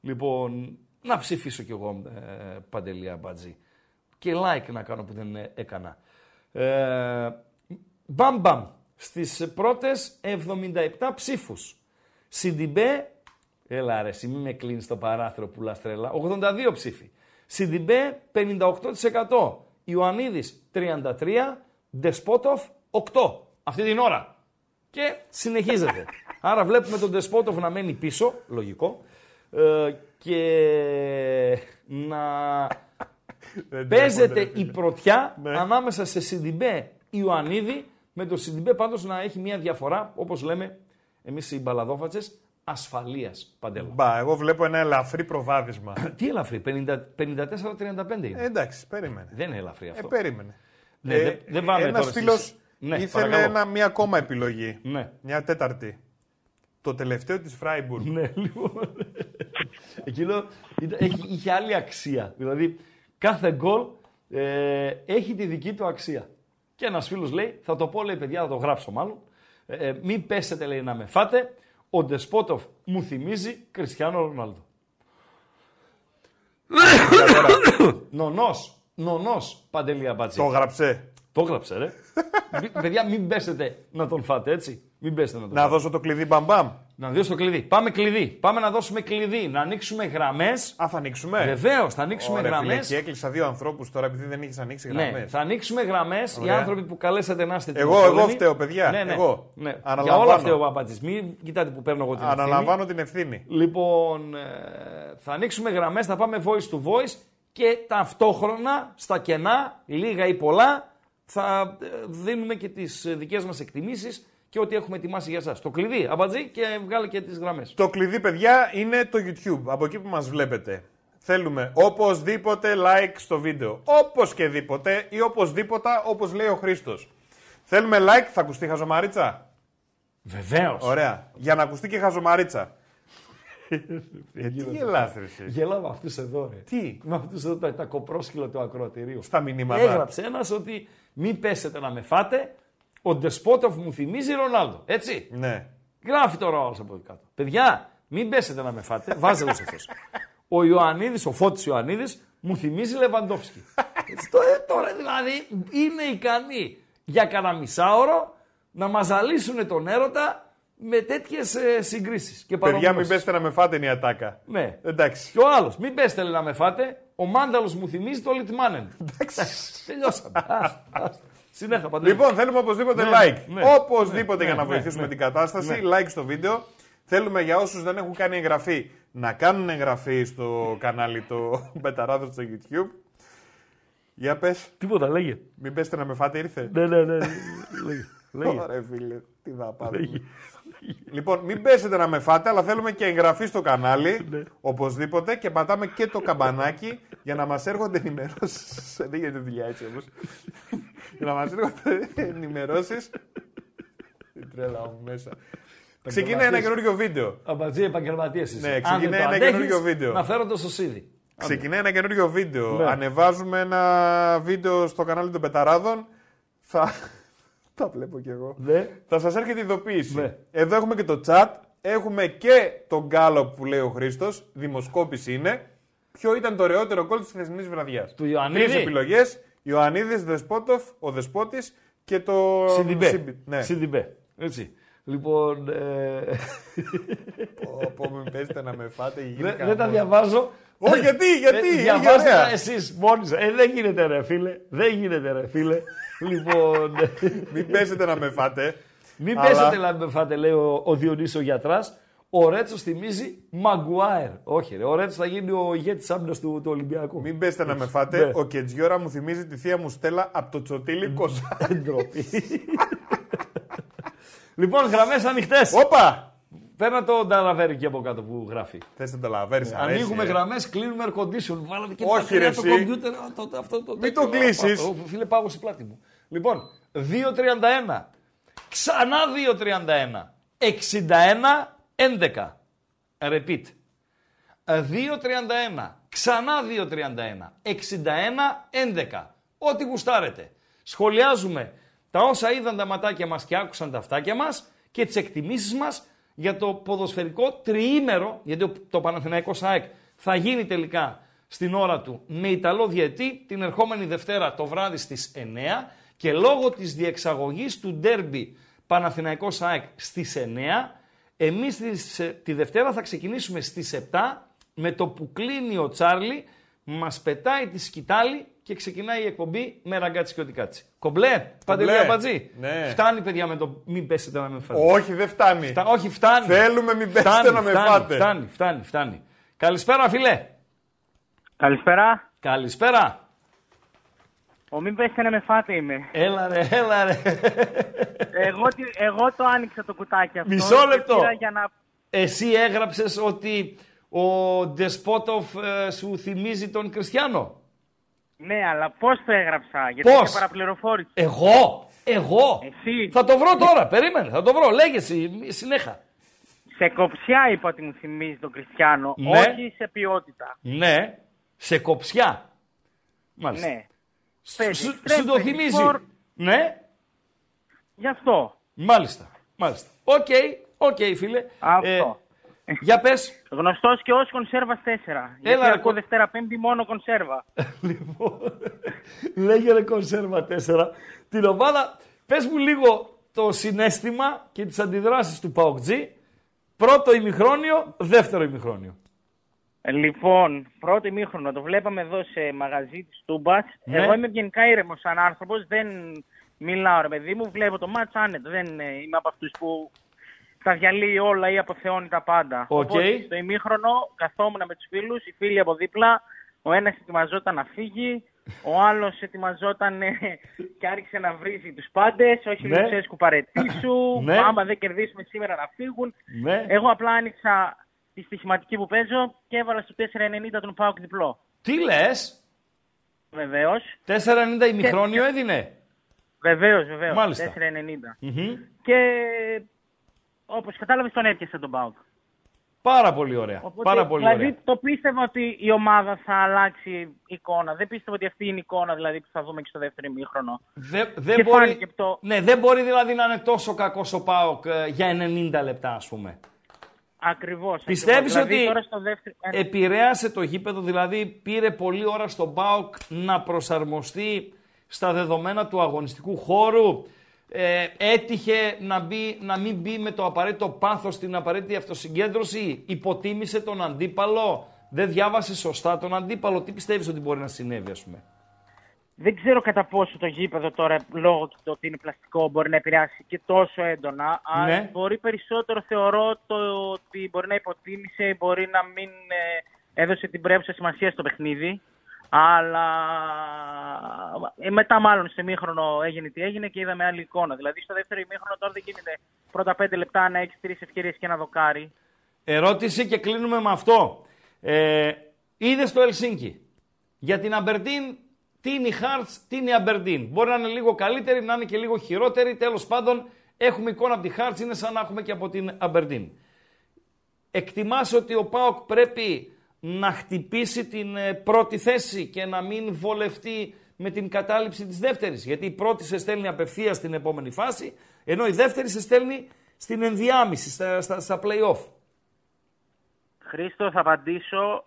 Λοιπόν, να ψηφίσω κι εγώ ε, Παντελία Μπατζή. Και like να κάνω που δεν έκανα. Ε, μπαμ μπαμ. Στις πρώτες 77 ψήφους. Σιντιμπέ, έλα ρε, μη με κλείνεις το παράθυρο που λαστρέλα, 82 ψήφοι. Σιντιμπέ 58%. Ιωαννίδης 33%. Ντεσπότοφ 8%. Αυτή την ώρα. Και συνεχίζεται. Άρα βλέπουμε τον Ντεσπότοφ να μένει πίσω, λογικό. ε, και να παίζεται η πρωτιά ναι. ανάμεσα σε Σιντιμπέ Ιωαννίδη με το Σιντιμπέ πάντως να έχει μια διαφορά, όπως λέμε εμείς οι μπαλαδόφατσες, ασφαλείας παντέλο. Μπα, εγώ βλέπω ένα ελαφρύ προβάδισμα. Τι ελαφρύ, 54-35 είναι. Ε, εντάξει, περίμενε. Δεν είναι ελαφρύ αυτό. Ε, περίμενε. Ναι, ε, δεν πάμε Ένας φίλος ναι, ήθελε ένα, μια ακόμα επιλογή. Ναι. Μια τέταρτη. Το τελευταίο της Φράιμπουργκ. Ναι, λοιπόν. Εκείνο είχε άλλη αξία. Δηλαδή, κάθε γκολ ε, έχει τη δική του αξία. Και ένας φίλος λέει, θα το πω, λέει παιδιά, θα το γράψω μάλλον. Ε, ε μην πέσετε, λέει, να με φάτε. Ο Ντεσπότοφ μου θυμίζει Κριστιανό Ρονάλντο. Νονός, νονός, Παντελία Μπατζή. Το γράψε. Το γράψε, ρε. Παιδιά, μην πέσετε να τον φάτε, έτσι. Μην πέσετε να τον Να φάτε. δώσω το κλειδί μπαμπαμ. Να δώσω το κλειδί. Πάμε κλειδί. Πάμε να δώσουμε κλειδί. Να ανοίξουμε γραμμές. Α, θα ανοίξουμε. Βεβαίως, θα ανοίξουμε γραμμές. Και έκλεισα δύο ανθρώπους τώρα επειδή δεν έχεις ανοίξει γραμμές. Ναι, θα ανοίξουμε γραμμές. Οι άνθρωποι που καλέσατε να είστε Εγώ, εγώ φταίω, παιδιά. Ναι, ναι. Εγώ. Ναι. Για όλα φταίω ο Παπατζής. Μην κοιτάτε που παίρνω εγώ την ευθύνη. Αναλαμβάνω την ευθύνη. Λοιπόν, ε, θα ανοίξουμε γραμμές, θα πάμε voice to voice και ταυτόχρονα στα κενά, λίγα ή πολλά, θα ε, δίνουμε και τις ε, δικές μας εκτιμήσεις και ό,τι έχουμε ετοιμάσει για εσάς. Το κλειδί, αμπατζή και βγάλε και τις γραμμές. Το κλειδί, παιδιά, είναι το YouTube, από εκεί που μας βλέπετε. Θέλουμε οπωσδήποτε like στο βίντεο. Όπως και δίποτε ή οπωσδήποτε όπως λέει ο Χρήστος. Θέλουμε like, θα ακουστεί χαζομαρίτσα; Βεβαίως. Ωραία. Για να ακουστεί και χαζομαρίτσα. ε, τι γελάς ρε εσύ. Γελάω με αυτούς εδώ ρε. Τι; Με αυτούς εδώ τα, τα κοπρόσκυλα του ακροατηρίου. Στα μηνύματα. Έγραψε ένας ότι μην πέσετε να με φάτε, ο Ντεσπότοφ μου θυμίζει Ρονάλντο. Έτσι. Ναι. Γράφει τώρα ο από κάτω. Παιδιά, μην πέσετε να με φάτε. Βάζε εγώ αυτός. Ο Ιωαννίδης, ο Φώτης Ιωαννίδης, μου θυμίζει Λεβαντόφσκι. τώρα, τώρα δηλαδή είναι ικανοί για κανένα μισάωρο να μαζαλίσουν τον έρωτα με τέτοιες ε, συγκρίσεις. Παιδιά, μην πέστε να με φάτε είναι η ατάκα. Ναι. Εντάξει. Και ο άλλος, μην πέστε να με φάτε. Ο Μάνταλος μου θυμίζει το Λιτμάνεν. Εντάξει. Τελειώσαμε. Συνέχα παντού. Λοιπόν, θέλουμε οπωσδήποτε Ναι, like. ναι, οπωσδήποτε ναι, για να ναι, βοηθήσουμε ναι. την κατάσταση. Ναι. Like στο βίντεο. Θέλουμε για όσους δεν έχουν κάνει εγγραφή να κάνουν εγγραφή στο κανάλι το Μπεταράδο στο YouTube. Για πες, Τίποτα, λέγε. μην πέστε να με φάτε, ήρθε. Ναι, ναι, ναι. λέγε. λέγε. Ωραία, φίλε, τι θα πάμε. Λέγε. Λοιπόν, μην πέσετε να με φάτε, αλλά θέλουμε και εγγραφή στο κανάλι. Ναι. Οπωσδήποτε και πατάμε και το καμπανάκι για να μας έρχονται ενημερώσεις. Δεν γίνεται δουλειά έτσι όμως. για να μας έρχονται ενημερώσεις. Τι τρέλα μου μέσα. Ξεκινάει ένα καινούριο βίντεο. Αμπατζή επαγγελματίες Ναι, ξεκινάει ένα καινούριο βίντεο. Να φέρω το σωσίδι. Ξεκινάει ένα καινούριο βίντεο. Ναι. Ανεβάζουμε ένα βίντεο στο κανάλι των Πεταράδων. Θα. Τα βλέπω κι εγώ. Ναι. Θα σας έρχεται ειδοποίηση. Ναι. Εδώ έχουμε και το chat. Έχουμε και τον γκάλο που λέει ο Χρήστος. Δημοσκόπηση είναι. Ποιο ήταν το ωραιότερο γκολ της χθεσινής βραδιάς; Του Ιωαννίδη. Τρεις επιλογές. Ιωαννίδης, Δεσπότοφ, ο Δεσπότης και το. Σιντιμπέ. Σιμπι- Ναι. Σιντιμπέ. Έτσι. Λοιπόν. Ε... Πω, πω, μην παίζετε να με φάτε. γίνει δεν, δεν τα χαμός. διαβάζω. Όχι, γιατί, γιατί. Ε, είναι διαβάστε ωραία. τα εσείς μόνοι σας. Ε, δεν γίνεται ρε φίλε. Δεν γίνεται ρε φίλε. λοιπόν. Μην παίζετε να με φάτε. Μην Αλλά- πέσετε να με φάτε, λέει ο, ο Διονύσης ο γιατράς. Ο Ρέτσος θυμίζει Μαγκουάερ. Όχι ρε, ο Ρέτσος θα γίνει ο ηγέτης άμυνας του, του Ολυμπιακού. Μην πέστε να με φάτε. Ναι. Ο Κετζιόρα μου θυμίζει τη θεία μου Στέλλα από το τσοτήλι Κοζά. Ντροπή. λοιπόν, γραμμές ανοιχτές. Όπα! Παίρνα το νταλαβέρι εκεί από κάτω που γράφει. Θες να το λαβέρει, Ανοίγουμε γραμμές, κλείνουμε air condition. Βάλατε και Όχι, μπαταρία ρε, το εσύ. κομπιούτερ. Το, το, αυτό, το, Μην τέτοιο. το κλείσεις. Α, α, Φίλε, πάω στη πλάτη μου. Λοιπόν, 2.31. Ξανά 2.31. 61. 11. Repeat. 2.31. Ξανά 2.31. 61. 11. Ό,τι γουστάρετε. Σχολιάζουμε τα όσα είδαν τα ματάκια μας και άκουσαν τα αυτάκια μας και τις εκτιμήσεις μας για το ποδοσφαιρικό τριήμερο, γιατί το Παναθηναϊκός ΣΑΕΚ θα γίνει τελικά στην ώρα του με Ιταλό διετή την ερχόμενη Δευτέρα το βράδυ στις 9 και λόγω της διεξαγωγής του ντέρμπι Παναθηναϊκός ΣΑΕΚ στις 9 εμείς τις- ε, τη Δευτέρα θα ξεκινήσουμε στις 7 με το που κλείνει ο Τσάρλι, μας πετάει τη σκητάλη και ξεκινάει η εκπομπή με ραγκάτσι και οτικάτσι. Κομπλέ, παντελή αμπατζή. Ναι. Φτάνει παιδιά με το μην πέσετε να με φάτε. Όχι, δεν φτάνει. Φτα- όχι, φτάνει. Θέλουμε μην πέσετε φτάνει, να με φτάνει, φάτε. Φτάνει, φτάνει, φτάνει. Καλησπέρα, φιλέ. Καλησπέρα. Καλησπέρα. Ο μην πέσει να με φάτε είμαι. Έλα ρε, έλα ρε. Εγώ, εγώ το άνοιξα το κουτάκι αυτό. Μισό λεπτό. Για να... Εσύ έγραψες ότι ο Ντεσπότοφ ε, σου θυμίζει τον Κριστιανό. Ναι, αλλά πώς το έγραψα, γιατί πώς; παραπληροφόρηση. Εγώ, εγώ; Εσύ. Θα το βρω τώρα, περίμενε, θα το βρω, λέγε συνέχα. Σε κοψιά είπα ότι μου θυμίζει τον Κριστιανό, ναι. όχι σε ποιότητα. Ναι, σε κοψιά. Μάλιστα. Ναι. Σου το θυμίζει. Ναι. Γι' αυτό. Μάλιστα. Μάλιστα. OK, OK, φίλε. Αυτό. Ε, για πες. Γνωστός και ως κονσέρβα 4. Έλα, Γιατί ακούω Δευτέρα Πέμπτη μόνο κονσέρβα. λοιπόν, λέγε ρε κονσέρβα 4. Την ομάδα, πες μου λίγο το συνέστημα και τις αντιδράσεις του ΠΑΟΚΤΖΙ. Πρώτο ημιχρόνιο, δεύτερο ημιχρόνιο. Λοιπόν, πρώτο ημίχρονο το βλέπαμε εδώ σε μαγαζί της Τούμπας. Ναι. Εγώ είμαι γενικά ήρεμος σαν άνθρωπος, δεν μιλάω ρε παιδί μου, βλέπω το μάτς άνετο. Δεν είμαι από αυτούς που τα διαλύει όλα ή αποθεώνει τα πάντα. Okay. Οπότε στο ημίχρονο καθόμουν με τους φίλους, οι φίλοι από δίπλα. Ο ένας ετοιμαζόταν να φύγει, ο άλλος ετοιμαζόταν και άρχισε να βρίζει τους πάντες. Όχι, ναι. Λουτσέσκου παρετήσου. ναι. Άμα δεν κερδίσουμε σήμερα να φύγουν. Ναι. Εγώ απλά άνοιξα τη στοιχηματική που παίζω και έβαλα στο 4,90 τον Πάοκ διπλό. Τι λες! Βεβαίως. 4,90 ημιχρόνιο και... έδινε; Βεβαίως, βεβαίως. 4,90. Mm-hmm. Και όπως κατάλαβες, τον έπιασε τον Πάοκ. Πάρα πολύ ωραία. Οπότε, Πάρα πολύ δηλαδή, ωραία. το πίστευα ότι η ομάδα θα αλλάξει εικόνα. Δεν πίστευα ότι αυτή είναι η εικόνα δηλαδή, που θα δούμε και στο δεύτερο ημίχρονο. Δε, δεν, μπορεί, το... ναι, δεν μπορεί δηλαδή να είναι τόσο κακός ο Πάοκ ε, για 90 λεπτά, ας πούμε. Ακριβώς. Πιστεύεις δηλαδή, ότι δεύτερο... επηρέασε το γήπεδο, δηλαδή πήρε πολλή ώρα στον ΠΑΟΚ να προσαρμοστεί στα δεδομένα του αγωνιστικού χώρου; Ε, έτυχε να, μπει, να μην μπει με το απαραίτητο πάθος στην απαραίτητη αυτοσυγκέντρωση, υποτίμησε τον αντίπαλο, δεν διάβασε σωστά τον αντίπαλο. Τι πιστεύεις ότι μπορεί να συνέβη ας πούμε; Δεν ξέρω κατά πόσο το γήπεδο τώρα, λόγω του ότι είναι πλαστικό, μπορεί να επηρεάσει και τόσο έντονα. Αλλά ναι. μπορεί περισσότερο, θεωρώ, το ότι μπορεί να υποτίμησε, μπορεί να μην ε, έδωσε την πρέπουσα σημασία στο παιχνίδι. Αλλά ε, μετά, μάλλον σε μήχρονο έγινε τι έγινε και είδαμε άλλη εικόνα. Δηλαδή, στο δεύτερο ημίχρονο τώρα δεν γίνεται πρώτα πέντε λεπτά να έχει τρεις ευκαιρίες και ένα δοκάρι. Ερώτηση και κλείνουμε με αυτό. Ε, Είδε το Ελσίνκι. Για την Αμπερντίν τι είναι η Hearts, τι είναι η Aberdeen. Μπορεί να είναι λίγο καλύτερη, να είναι και λίγο χειρότερη. Τέλος πάντων, έχουμε εικόνα από τη Hearts, είναι σαν να έχουμε και από την Aberdeen. Εκτιμάς ότι ο Πάοκ πρέπει να χτυπήσει την ε, πρώτη θέση και να μην βολευτεί με την κατάληψη της δεύτερης. Γιατί η πρώτη σε στέλνει απευθεία στην επόμενη φάση, ενώ η δεύτερη σε στέλνει στην ενδιάμεση, στα, στα, στα play-off. Χρήστος, θα απαντήσω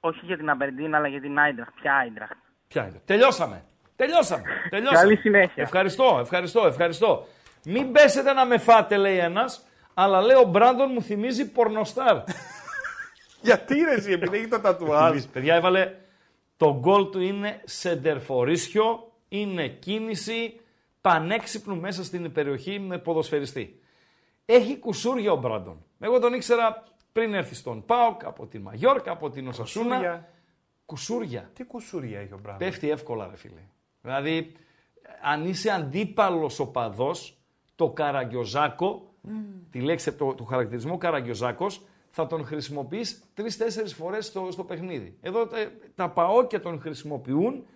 όχι για την Αμπερντίν, αλλά για την Άιντραχτ. Ποια Άιντραχτ; Ποια είναι. Τελειώσαμε. Τελειώσαμε. Τελειώσαμε. Καλή συνέχεια. Ευχαριστώ, ευχαριστώ, ευχαριστώ. Μην πέσετε να με φάτε, λέει ένας, αλλά λέει ο Μπράντον μου θυμίζει πορνοστάρ. Γιατί ρε, εσύ, επειδή έχει το τατουάζ. Παιδιά, έβαλε το γκολ του είναι σεντερφορίσιο, είναι κίνηση πανέξυπνου μέσα στην περιοχή με ποδοσφαιριστή. Έχει κουσούρια ο Μπράντον. Εγώ τον ήξερα πριν έρθει στον Πάοκ, από την Μαγιόρκα, από την Οσασούνα. Κουσούρια. Τι κουσούρια έχει ο Μπράντον; Πέφτει εύκολα, ρε φίλε. Δηλαδή, αν είσαι αντίπαλος οπαδός, το καραγκιόζάκο, mm. τη λέξη, το, το χαρακτηρισμό καραγκιόζάκο, θα τον χρησιμοποιείς τρει-τέσσερι φορές στο, στο παιχνίδι. Εδώ τα, τα παόκια τον χρησιμοποιούν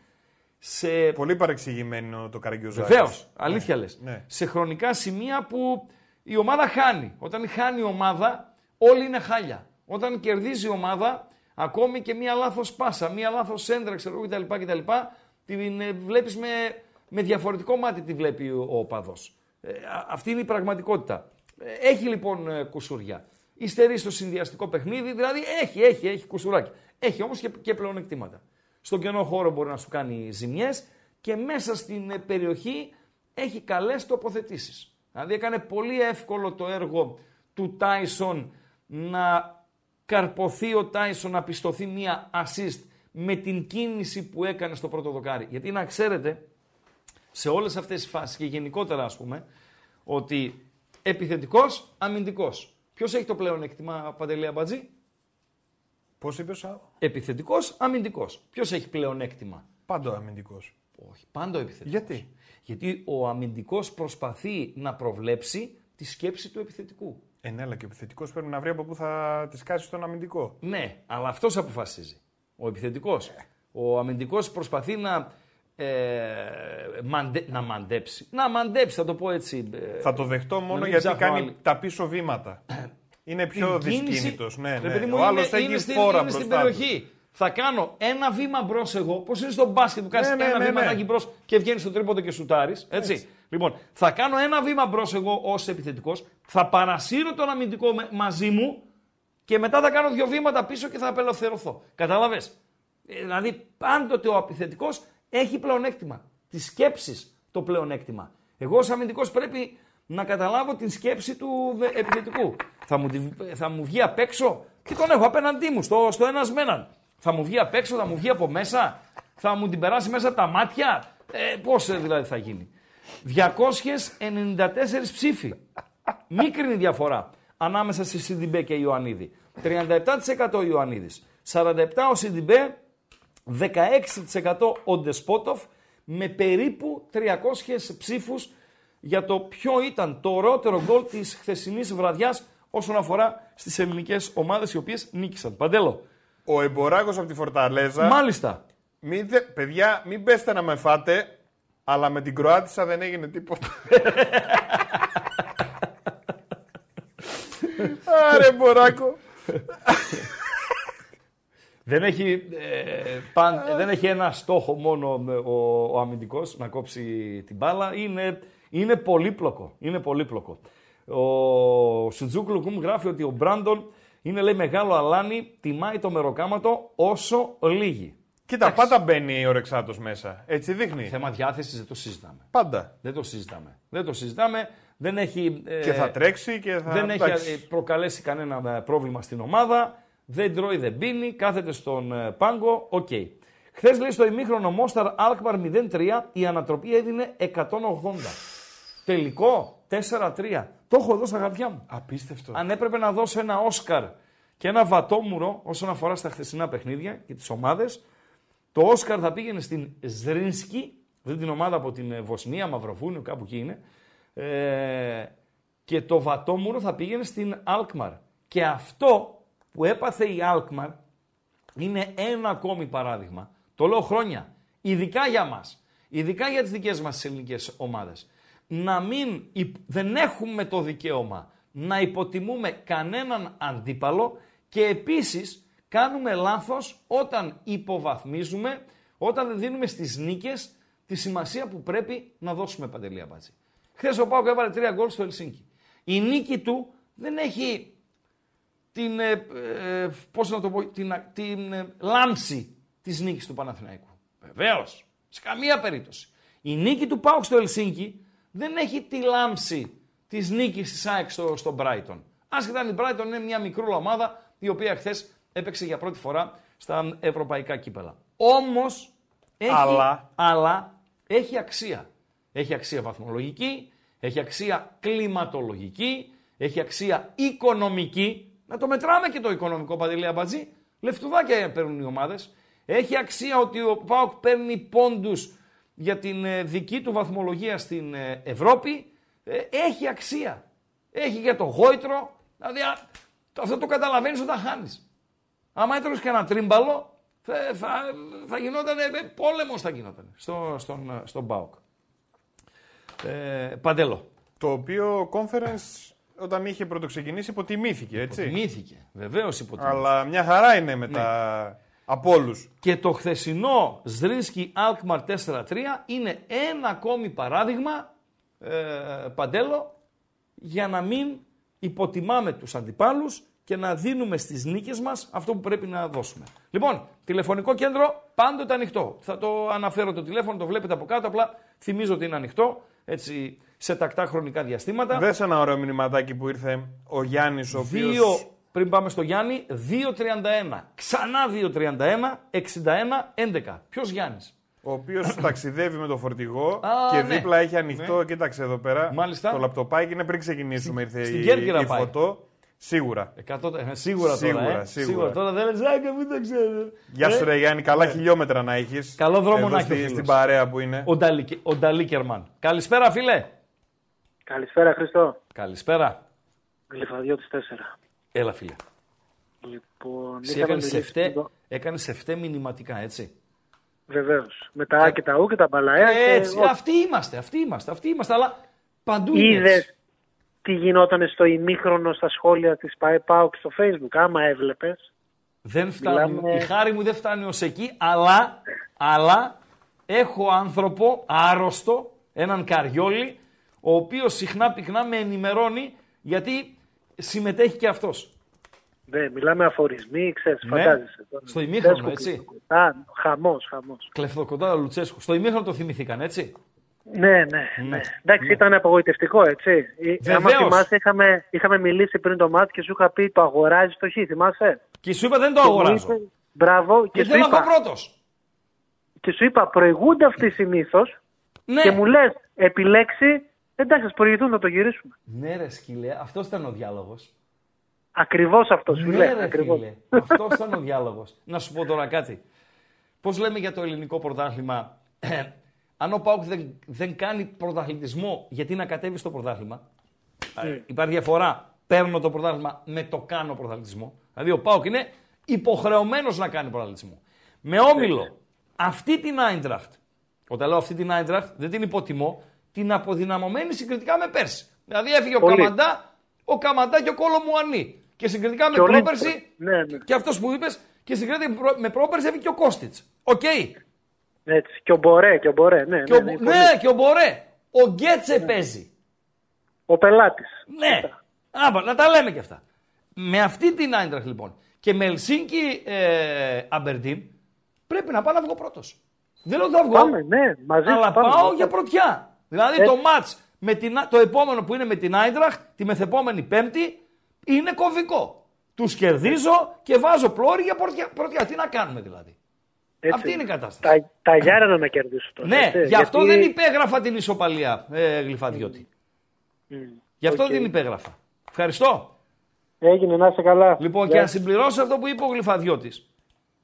σε. Πολύ παρεξηγημένο το καραγκιόζάκο. Βεβαίως, αλήθεια ναι, λες. Ναι. Σε χρονικά σημεία που η ομάδα χάνει. Όταν χάνει η ομάδα, όλοι είναι χάλια. Όταν κερδίζει η ομάδα, Ακόμη και μία λάθος πάσα, μία λάθος έντρα, ξέρω εγώ κτλ. κτλ την ε, βλέπεις με, με διαφορετικό μάτι τη βλέπει ο, ο παδός. Ε, αυτή είναι η πραγματικότητα. Ε, έχει λοιπόν κουσουριά. Ιστερεί στο συνδυαστικό παιχνίδι, δηλαδή έχει, έχει, έχει κουσουράκι. Έχει όμως και, και πλεονεκτήματα. Στον κενό χώρο μπορεί να σου κάνει ζημιές και μέσα στην περιοχή έχει καλές τοποθετήσεις. Δηλαδή έκανε πολύ εύκολο το έργο του Τάισον να καρποθεί ο Τάισον να πιστοθεί μία assist με την κίνηση που έκανε στο πρώτο δοκάρι. Γιατί να ξέρετε, σε όλες αυτές τις φάσεις και γενικότερα ας πούμε, ότι επιθετικός, αμυντικός. Ποιος έχει το πλέον εκτιμά Παντελή Αμπατζή; Πώς είπε, Επιθετικός, αμυντικός. Ποιος έχει πλεονέκτημα; Πάντο αμυντικός. Όχι, πάντο επιθετικός. Γιατί; Γιατί ο αμυντικός προσπαθεί να προβλέψει τη σκέψη του επιθετικού. Ε, ναι, αλλά και ο επιθετικός πρέπει να βρει από πού θα τη κάσει τον αμυντικό. Ναι, αλλά αυτός αποφασίζει. Ο επιθετικός. Ο αμυντικός προσπαθεί να, ε, μαντε, να μαντέψει. Να μαντέψει, θα το πω έτσι. Ε, θα το δεχτώ μόνο γιατί κάνει τα πίσω βήματα. είναι πιο δυσκίνητος. Ναι, ναι. Ο άλλος έχει στην, φόρα είναι στην περιοχή. Θα κάνω ένα βήμα μπρος εγώ, πώς είναι στο μπάσκετ που κάνεις ναι, ναι, ένα ναι, βήμα ναι. μπρος και βγαίνεις στο τρίποντο και σουτάρεις. Έτσι. έτσι. Λοιπόν, θα κάνω ένα βήμα μπρος εγώ ως επιθετικός, θα παρασύρω τον αμυντικό μαζί μου και μετά θα κάνω δύο βήματα πίσω και θα απελευθερωθώ. Κατάλαβες; Ε, δηλαδή, πάντοτε ο επιθετικός έχει πλεονέκτημα. Τη σκέψη το πλεονέκτημα. Εγώ ως αμυντικός πρέπει να καταλάβω την σκέψη του επιθετικού. Θα μου, θα μου βγει απ' έξω; Και τον έχω απέναντί μου στο, στο ένας με έναν; Θα μου βγει απ' έξω, θα μου βγει από μέσα, θα μου την περάσει μέσα από τα μάτια; Ε, Πώς ε, δηλαδή θα γίνει. 294 ψήφοι. Μικρή διαφορά ανάμεσα στη Σιντιμπέ και Ιωαννίδη. 37% Ιωαννίδης, 47% ο Σιντιμπέ, 16% ο Ντεσπότοφ, με περίπου 300 ψήφους για το ποιο ήταν το ωραιότερο γκολ της χθεσινής βραδιάς όσον αφορά στις ελληνικές ομάδες οι οποίες νίκησαν. Παντέλο. Ο Εμποράκος από τη Φορταλέζα. Μάλιστα. Μην, παιδιά, μην πέστε να με φάτε, αλλά με την Κροάτισσα δεν έγινε τίποτα. Άρε Εμποράκο. Δεν, έχει, ε, παν, δεν έχει ένα στόχο μόνο ο, ο αμυντικός να κόψει την μπάλα. Είναι, είναι πολύπλοκο. Είναι πολύπλοκο. Ο Σουτζούκλου μου γράφει ότι ο Μπράντον είναι λέει μεγάλο αλάνι, τιμάει το μεροκάματο όσο λίγη. Κοίτα, πάντα μπαίνει ο Ρεξάτος μέσα. Έτσι δείχνει. Θέμα διάθεσης δεν το συζητάμε. Πάντα. Δεν το συζητάμε. Δεν το συζητάμε. Δεν έχει, ε, και θα τρέξει και θα. Δεν έχει προκαλέσει κανένα ε, πρόβλημα στην ομάδα. Δεν τρώει, δεν πίνει. Κάθεται στον ε, πάγκο. OK. Okay. Χθες λέει στο ημίχρονο Μόσταρ Αλκμαρ 0-3 η ανατροπή έδινε 180. Τελικό 4-3. Το έχω εδώ στα γραφιά μου. Απίστευτο. Αν έπρεπε να δώσω ένα Όσκαρ και ένα βατόμουρο όσον αφορά στα χθεσινά παιχνίδια και τις ομάδες, το Όσκαρ θα πήγαινε στην Ζρίνσκι, αυτή την ομάδα από την ε, Βοσνία, Μαυροβούνιο, κάπου εκεί είναι. Ε, και το βατόμουρο θα πήγαινε στην Αλκμαρ. Και αυτό που έπαθε η Αλκμαρ είναι ένα ακόμη παράδειγμα. Το λέω χρόνια. Ειδικά για μας. Ειδικά για τις δικές μας ελληνικές ομάδες να μην, δεν έχουμε το δικαίωμα να υποτιμούμε κανέναν αντίπαλο και επίσης κάνουμε λάθος όταν υποβαθμίζουμε, όταν δεν δίνουμε στις νίκες τη σημασία που πρέπει να δώσουμε παντελία μπάτση. Χθες ο Πάουκ έβαλε τρία γκολ στο Ελσίνκι. Η νίκη του δεν έχει την, ε, ε πώς να το πω, την, την ε, λάμψη της νίκης του Παναθηναϊκού. Βεβαίως, σε καμία περίπτωση. Η νίκη του Πάουκ στο Ελσίνκι δεν έχει τη λάμψη της νίκης της ΑΕΚ στο, στο Brighton. Άσχετα αν η Brighton είναι μια μικρή ομάδα η οποία χθες έπαιξε για πρώτη φορά στα ευρωπαϊκά κύπελα. Όμως έχει, αλλά... αλλά έχει αξία. Έχει αξία βαθμολογική, έχει αξία κλιματολογική, έχει αξία οικονομική. Να το μετράμε και το οικονομικό παντελή αμπατζή. Λεφτουδάκια παίρνουν οι ομάδες. Έχει αξία ότι ο Πάοκ παίρνει πόντους για την ε, δική του βαθμολογία στην ε, Ευρώπη ε, έχει αξία. Έχει για το γόητρο, δηλαδή αυτό το καταλαβαίνεις όταν χάνεις. Άμα έτρωγες και ένα τρίμπαλο, θα, θα, θα γινόταν, πόλεμος θα γινόταν στο, στον, στον ΠΑΟΚ. Ε, Παντέλο. Το οποίο conference όταν είχε πρωτοξεκινήσει υποτιμήθηκε, έτσι. Υποτιμήθηκε, βεβαίως υποτιμήθηκε. Αλλά μια χαρά είναι με ναι. τα από όλους. Και το χθεσινό Σδρίσκι Αλκμαρ 4-3 είναι ένα ακόμη παράδειγμα, ε, Παντέλο, για να μην υποτιμάμε τους αντιπάλους και να δίνουμε στις νίκες μας αυτό που πρέπει να δώσουμε. Λοιπόν, τηλεφωνικό κέντρο πάντοτε ανοιχτό. Θα το αναφέρω το τηλέφωνο, το βλέπετε από κάτω, απλά θυμίζω ότι είναι ανοιχτό, έτσι σε τακτά χρονικά διαστήματα. Δες ένα ωραίο μηνυματάκι που ήρθε ο Γιάννης, ο οποίος πριν πάμε στο Γιάννη, 2.31. Ξανά 2.31, 61, 11. Ποιος Γιάννης; Ο οποίος ταξιδεύει με το φορτηγό και ναι. δίπλα έχει ανοιχτό. Ναι. Κοίταξε εδώ πέρα. Μάλιστα. Το λαπτοπάκι είναι πριν ξεκινήσουμε. Ήρθε Στην η, η φωτό. Σίγουρα. 100, ε, σίγουρα, σίγουρα, τώρα, ε. σίγουρα. Τώρα δεν λες, και μην το ξέρω. Γεια σου, ε. ρε Γιάννη, καλά ε. χιλιόμετρα να έχεις. Καλό δρόμο να έχει. Στην παρέα που είναι. Ο, Νταλί, ο Νταλίκερμαν. Καλησπέρα, φίλε. Καλησπέρα, Χριστό. Καλησπέρα. Γλυφαδιώτης 4. Έλα, φίλε. Λοιπόν, έκανε σεφτέ, μηνυματικά, έτσι. Βεβαίως. Με τα Α και τα Ου και τα μπαλαέα. Έτσι, και... αυτοί είμαστε, αυτοί είμαστε, αυτοί είμαστε, αλλά παντού Είδες τι γινόταν στο ημίχρονο στα σχόλια της ΠΑΕΠΑΟΚ στο Facebook, άμα έβλεπες. Δεν φτάνει. Μιλάμε... Η χάρη μου δεν φτάνει ως εκεί, αλλά, αλλά έχω άνθρωπο άρρωστο, έναν καριόλι, ο οποίος συχνά πυκνά με ενημερώνει γιατί συμμετέχει και αυτός. Ναι, μιλάμε αφορισμοί, ξέρεις, ναι. φαντάζεσαι. Στο ημίχρονο, έτσι. Α, χαμός, χαμός. Κλεφτοκοντά Λουτσέσκου. Στο ημίχρονο το θυμηθήκαν, έτσι. Ναι, ναι, ναι. ναι. Εντάξει, ναι. ήταν απογοητευτικό, έτσι. Βεβαίως. Άμα θυμάσαι, είχαμε, είχαμε μιλήσει πριν το μάτι και σου είχα πει το αγοράζεις το χ, θυμάσαι; Και σου είπα δεν το αγοράζω. Και μπράβο. Και, και σου είπα, πρώτος. Και σου είπα προηγούνται αυτοί συνήθως ναι. και μου λες επιλέξει, εντάξει, ας προηγηθούν να το γυρίσουμε. Ναι, ρε σκύλε, αυτός ήταν ο διάλογος. Ακριβώς αυτός σου ναι, λέει. Φίλε. αυτός ήταν ο διάλογος. Να σου πω τώρα κάτι. Πώς λέμε για το ελληνικό πρωτάθλημα, ε, αν ο Πάουκ δεν, δεν κάνει πρωταθλητισμό, γιατί να κατέβει στο πρωτάθλημα; Mm. Υπάρχει διαφορά. Παίρνω το πρωτάθλημα με το κάνω πρωταθλητισμό. Δηλαδή ο Πάουκ είναι υποχρεωμένος να κάνει πρωταθλητισμό. Με όμιλο, mm. αυτή την Άιντραχτ, όταν λέω αυτή την Άιντραχτ, δεν την υποτιμώ, την αποδυναμωμένη συγκριτικά με πέρσι. Δηλαδή έφυγε ο Καμαντά, ο Καμαντά και ο Κόλο Μουανί. Και συγκριτικά με πρόπερση, ναι, ναι. και αυτός που είπες, και συγκριτικά με πρόπερσι έφυγε και ο Κώστιτς. OK. Okay. Έτσι. Και ο Μπορέ, και ο Μπορέ. Ναι, και ο, ναι, ναι, ναι και ο Μπορέ. Ο Γκέτσε ναι. παίζει. Ο πελάτης. Ναι. Άμπα, να τα λέμε και αυτά. Με αυτή την Άιντραχτ λοιπόν και με Ελσίνκι ε, Αμπερντίν πρέπει να πάω να βγω πρώτος. Δεν λέω ότι θα βγω. Πάμε, ναι, μαζί αλλά πάμε, πάω για πρωτιά. Δηλαδή το ματς με την, το επόμενο που είναι με την Άιντραχτ, τη μεθεπόμενη Πέμπτη, είναι κομβικό. Τους κερδίζω και βάζω πλώρη για πρωτιά. Τι να κάνουμε δηλαδή; Έτσι. Αυτή είναι η κατάσταση. Τα, τα Γιάννενα να κερδίσουν τώρα. Ναι, γι' αυτό δεν υπέγραφα την ισοπαλία, ε, Γλυφαδιώτη. Mm. Γι' αυτό okay. δεν υπέγραφα. Ευχαριστώ. Έγινε, να είσαι καλά. Λοιπόν, yeah. και να συμπληρώσω αυτό που είπε ο Γλυφαδιώτης.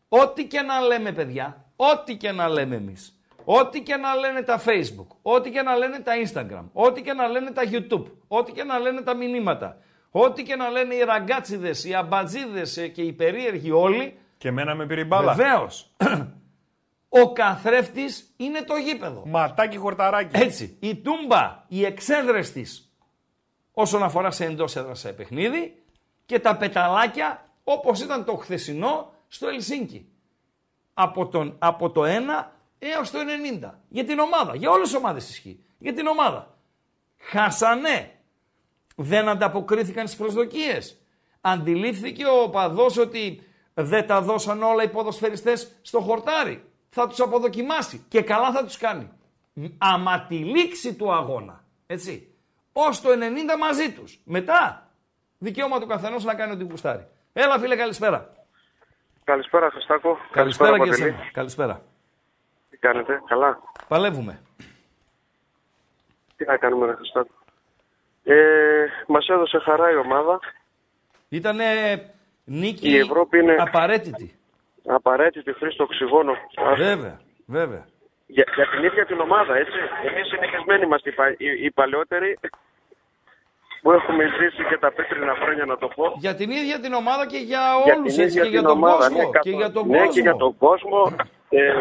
Ό,τι και να λέμε, παιδιά, ό,τι και να λέμε εμείς, ό,τι και να λένε τα Facebook, ό,τι και να λένε τα Instagram, ό,τι και να λένε τα YouTube, ό,τι και να λένε τα μηνύματα, ό,τι και να λένε οι ραγκάτσιδες, οι αμπατζίδες ε, και οι περίεργοι όλοι, και εμένα με πήρε μπάλα. Βεβαίως. Ο καθρέφτης είναι το γήπεδο. Ματάκι χορταράκι. Έτσι. Η τούμπα, οι εξέδρες της όσον αφορά σε εντός έδρας σε παιχνίδι και τα πεταλάκια όπως ήταν το χθεσινό στο Ελσίνκι. Από, τον, από το 1 έως το 90. Για την ομάδα. Για όλες τις ομάδες ισχύει. Για την ομάδα. Χάσανε. Δεν ανταποκρίθηκαν στις προσδοκίες. Αντιλήφθηκε ο παδός ότι δεν τα δώσαν όλα οι ποδοσφαιριστές στο χορτάρι. Θα τους αποδοκιμάσει και καλά θα τους κάνει. Αμα τη λήξη του αγώνα, έτσι, ως το 90 μαζί τους. Μετά, δικαίωμα του καθενός να κάνει ό,τι γουστάρει. Έλα φίλε, καλησπέρα. Καλησπέρα Χριστάκο. Καλησπέρα, και εσένα. Καλησπέρα. Τι κάνετε, καλά; Παλεύουμε. Τι να κάνουμε Χριστάκο. Ε, μας έδωσε χαρά η ομάδα. Ήτανε Νίκη η Ευρώπη είναι απαραίτητη. Απαραίτητη χρήση του οξυγόνου. Βέβαια, βέβαια. Για, για την ίδια την ομάδα, έτσι. Εμείς συνεχισμένοι είμαστε οι, οι, οι παλαιότεροι που έχουμε ζήσει και τα πέτρινα χρόνια να το πω. Για την ίδια την ομάδα και για όλους έτσι και για τον ομάδα, κόσμο. Ναι, και για τον ναι, κόσμο. και για τον κόσμο. ε,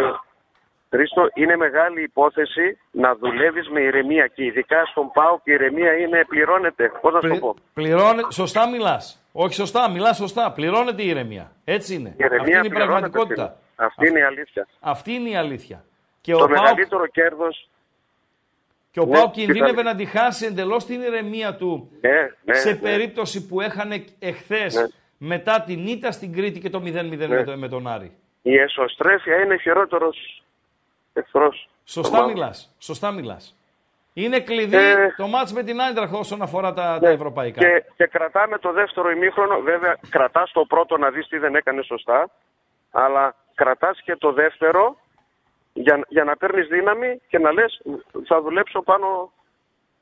Χρήστο, είναι μεγάλη υπόθεση να δουλεύεις με ηρεμία και ειδικά στον ΠΑΟ και η ηρεμία είναι πληρώνεται. Πώς να Πλη, το πω; Πληρώνεται, σωστά μιλάς. Όχι σωστά, μιλάς σωστά. Πληρώνεται η ηρεμία. Έτσι είναι. Η Αυτή είναι η πραγματικότητα. Αυτή είναι η αλήθεια. Αυτή είναι η αλήθεια. Και το ο μεγαλύτερο Πάου... κέρδο. Και ο ναι, Πάου κινδύνευε να τη χάσει εντελώς την ηρεμία του ναι, ναι, σε ναι. περίπτωση που έχανε εχθές ναι. μετά την ήττα στην Κρήτη και το 0-0 ναι. με, τον Άρη. Η εσωστρέφεια είναι χειρότερος εχθρός. Σωστά μιλάς. Σωστά μιλάς. Είναι κλειδί ε, το μάτς με την Άιντραχ όσον αφορά τα, ναι, τα ευρωπαϊκά. Και, και κρατάμε το δεύτερο ημίχρονο. Βέβαια, κρατάς το πρώτο να δεις τι δεν έκανε σωστά. Αλλά κρατάς και το δεύτερο για, για να παίρνεις δύναμη και να λες: Θα δουλέψω πάνω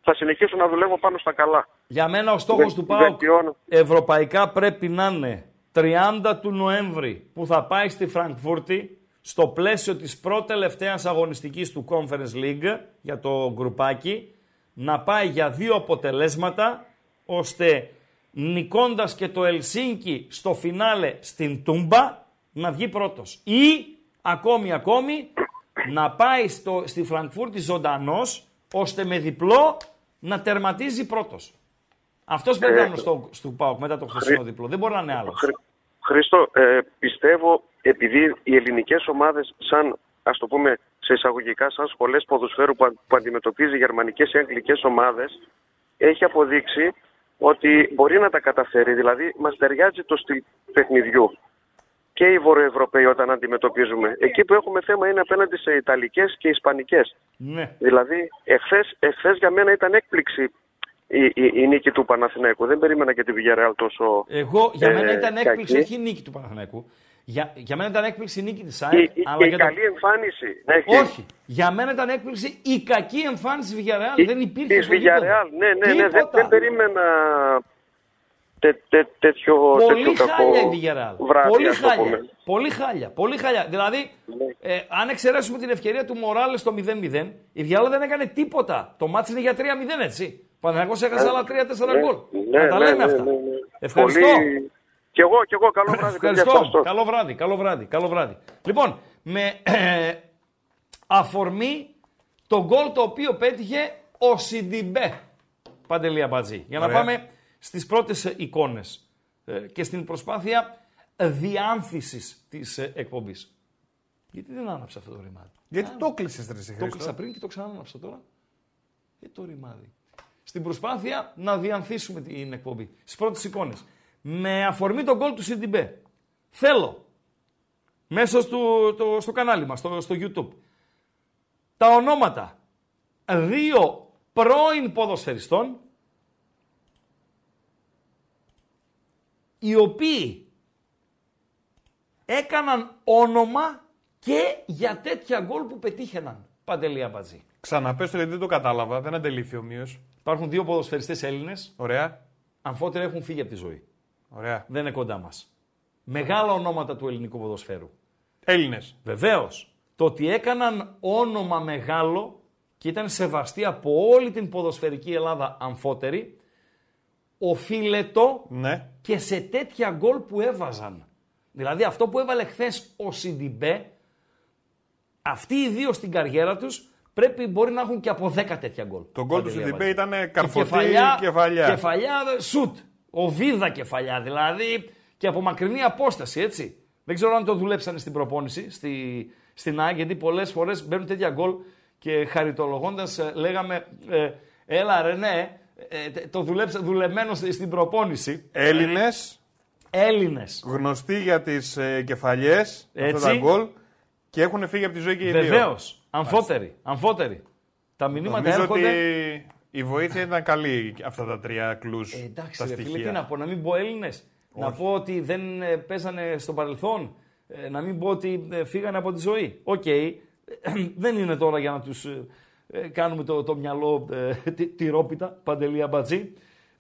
θα συνεχίσω να δουλεύω πάνω στα καλά. Για μένα ο στόχος του ΠΑΟΚ ευρωπαϊκά πρέπει να είναι 30 του Νοέμβρη που θα πάει στη Φραγκφούρτη στο πλαίσιο της πρώτη τελευταίας αγωνιστικής του Conference League για το γκρουπάκι να πάει για δύο αποτελέσματα ώστε νικώντας και το Ελσίνκι στο φινάλε στην Τούμπα να βγει πρώτος. Ή ακόμη ακόμη να πάει στο, στη Φραγκφούρτη ζωντανός ώστε με διπλό να τερματίζει πρώτος. Αυτός πρέπει να είναι στο, στο ΠΑΟΚ μετά το χθεσινό διπλό. Δεν μπορεί να είναι άλλος. Χρήστο, ε, πιστεύω επειδή οι ελληνικές ομάδες σαν ας το πούμε σε εισαγωγικά σαν σχολές ποδοσφαίρου που, που αντιμετωπίζει γερμανικές ή αγγλικές ομάδες έχει αποδείξει ότι μπορεί να τα καταφέρει. Δηλαδή μας ταιριάζει το στυλ παιχνιδιού και οι Βορειοευρωπαίοι όταν αντιμετωπίζουμε. Εκεί που έχουμε θέμα είναι απέναντι σε Ιταλικές και Ισπανικές. Ναι. Δηλαδή εχθές, εχθές για μένα ήταν έκπληξη η, η, η, νίκη του Παναθηναϊκού. Δεν περίμενα και τη Villarreal τόσο. Εγώ για μένα ε, ήταν έκπληξη, όχι η νίκη του Παναθηναϊκού. Για, για μένα ήταν έκπληξη η νίκη της ΑΕΚ. αλλά η καλή εμφάνιση. Έχει. Όχι. Για μένα ήταν έκπληξη η κακή εμφάνιση τη Villarreal. Δεν υπήρχε. Της Villarreal, ναι, ναι, ναι. Δεν, δεν περίμενα τέ, τέ, τέτοιο, Πολύ τέτοιο χάλια η Villarreal. Πολύ χάλια. Πολύ χάλια. Πολύ χάλια. Δηλαδή, ναι. ε, αν εξαιρέσουμε την ευκαιρία του Μοράλε στο 0-0, η Villarreal δεν έκανε τίποτα. Το μάτι είναι για 3-0, έτσι. Παναγιώ έχασε άλλα 3-4 ναι, γκολ. Ναι, να τα ναι, λέμε ναι, αυτά. ναι, Ευχαριστώ. Πολύ... Κι εγώ, κι εγώ, καλό βράδυ. Ευχαριστώ. Καλό βράδυ, καλό βράδυ, καλό βράδυ. Λοιπόν, με ε, αφορμή το γκολ το οποίο πέτυχε ο Σιντιμπέ. Παντελία Μπατζή. Για να πάμε στις πρώτες εικόνες ε, και στην προσπάθεια διάνθησης της ε, εκπομπής. Γιατί δεν άναψε αυτό το ρημάδι; Γιατί το κλείσες τρεις Το κλείσα πριν και το ξανάναψα τώρα. Γιατί το ρημάδι. Στην προσπάθεια να διανθίσουμε την εκπομπή. Στις πρώτες εικόνες. Με αφορμή τον γκολ του Σιντιμπέ. Θέλω μέσα στο, το, στο κανάλι μας, στο, στο YouTube, τα ονόματα δύο πρώην ποδοσφαιριστών οι οποίοι έκαναν όνομα και για τέτοια γκολ που πετύχαιναν. Παντελία Μπατζή. Ξαναπες το γιατί δεν το κατάλαβα, δεν αντελήφθη ομοίως. Υπάρχουν δύο ποδοσφαιριστές Έλληνες. Ωραία. Αμφότερα έχουν φύγει από τη ζωή. Ωραία. Δεν είναι κοντά μας. Μεγάλα ονόματα του ελληνικού ποδοσφαίρου. Έλληνες. Βεβαίως. Το ότι έκαναν όνομα μεγάλο και ήταν σεβαστοί από όλη την ποδοσφαιρική Ελλάδα αμφότερη, οφείλεται ναι. και σε τέτοια γκολ που έβαζαν. Δηλαδή αυτό που έβαλε χθες ο Σιντιμπέ, αυτοί οι δύο στην καριέρα τους πρέπει μπορεί να έχουν και από 10 τέτοια γκολ. Το γκολ του Σιντιμπέ ήταν καρφωτή κεφαλιά. Κεφαλιά, κεφαλιά σουτ. Ο βίδα κεφαλιά δηλαδή και από μακρινή απόσταση έτσι. Δεν ξέρω αν το δουλέψανε στην προπόνηση στη, στην ΑΕΚ γιατί πολλές φορές μπαίνουν τέτοια γκολ και χαριτολογώντας ε, λέγαμε ε, έλα ρε ναι ε, το δουλέψα δουλεμένο στην προπόνηση. Έλληνες. Έλληνες. Γνωστοί για τις ε, κεφαλιές, αυτά τα γκολ και έχουν φύγει από τη ζωή και οι δύο. Βεβαίως. Αμφότεροι. Αμφότεροι. Τα μηνύματα Νομίζω έρχονται... ότι η βοήθεια ήταν καλή αυτά τα τρία κλους. Ε, εντάξει, τα ρε, φίλε, στοιχεία. τι να πω, να μην πω Έλληνες. Να πω ότι δεν ε, παίζανε στο παρελθόν. Ε, να μην πω ότι ε, φύγανε από τη ζωή. Οκ. δεν είναι τώρα για να τους ε, ε, κάνουμε το, το μυαλό ε, τη- τυρόπιτα, παντελία μπατζή.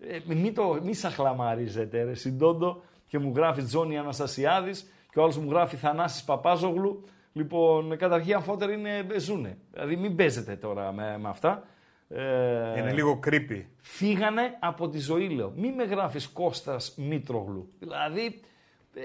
Ε, μην, το, μη σαχλαμαρίζετε ρε συντόντο και μου γράφεις Τζόνι Αναστασιάδης και ο άλλος μου γράφει Θανάσης Παπάζογλου. Λοιπόν, καταρχήν αμφότεροι είναι, ζουνε. Δηλαδή μην παίζετε τώρα με, με αυτά. Ε, Είναι λίγο creepy. φύγανε από τη ζωή, λέω. Μη με γράφεις Κώστας Μήτρογλου. Δηλαδή, ε,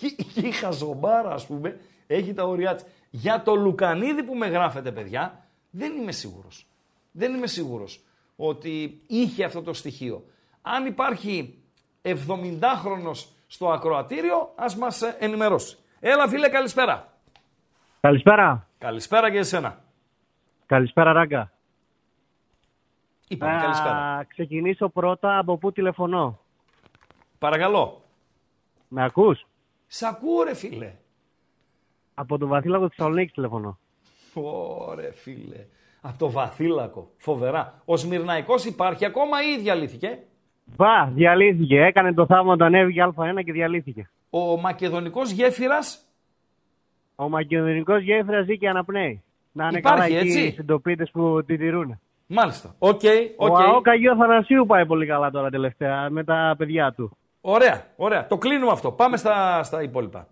η- η χαζομπάρα, ας πούμε, έχει τα ωριά της. Για το Λουκανίδη που με γράφετε, παιδιά, δεν είμαι σίγουρος. Δεν είμαι σίγουρος ότι είχε αυτό το στοιχείο. Αν υπάρχει 70χρονος στο ακροατήριο, ας μας ε, ενημερώσει. Έλα, φίλε, καλησπέρα. Καλησπέρα. Καλησπέρα και εσένα. Καλησπέρα, Ράγκα. Είπαμε, Θα καλησπέρα. ξεκινήσω πρώτα από πού τηλεφωνώ. Παρακαλώ. Με ακούς; Σ' ακούω, ρε, φίλε. Από τον Βαθύλακο της Θεσσαλονίκης τηλεφωνώ. Ωραία, φίλε. Από το βαθύλακο. Φοβερά. Ο Σμυρναϊκός υπάρχει ακόμα ή διαλύθηκε; Μπα, διαλύθηκε. Έκανε το θαύμα όταν έβγε Α1 και διαλύθηκε. Ο Μακεδονικός γέφυρας; Ο μακεδονικός γέφυρας ζει και αναπνέει. Να είναι Υπάρχει, καλά εκεί έτσι; οι συντοπίτες που τη τηρούν. Μάλιστα. OK, Okay, okay. Ο ΑΟΚ Αγίου Αθανασίου πάει πολύ καλά τώρα τελευταία με τα παιδιά του. Ωραία, ωραία. Το κλείνουμε αυτό. Πάμε στα, στα υπόλοιπα.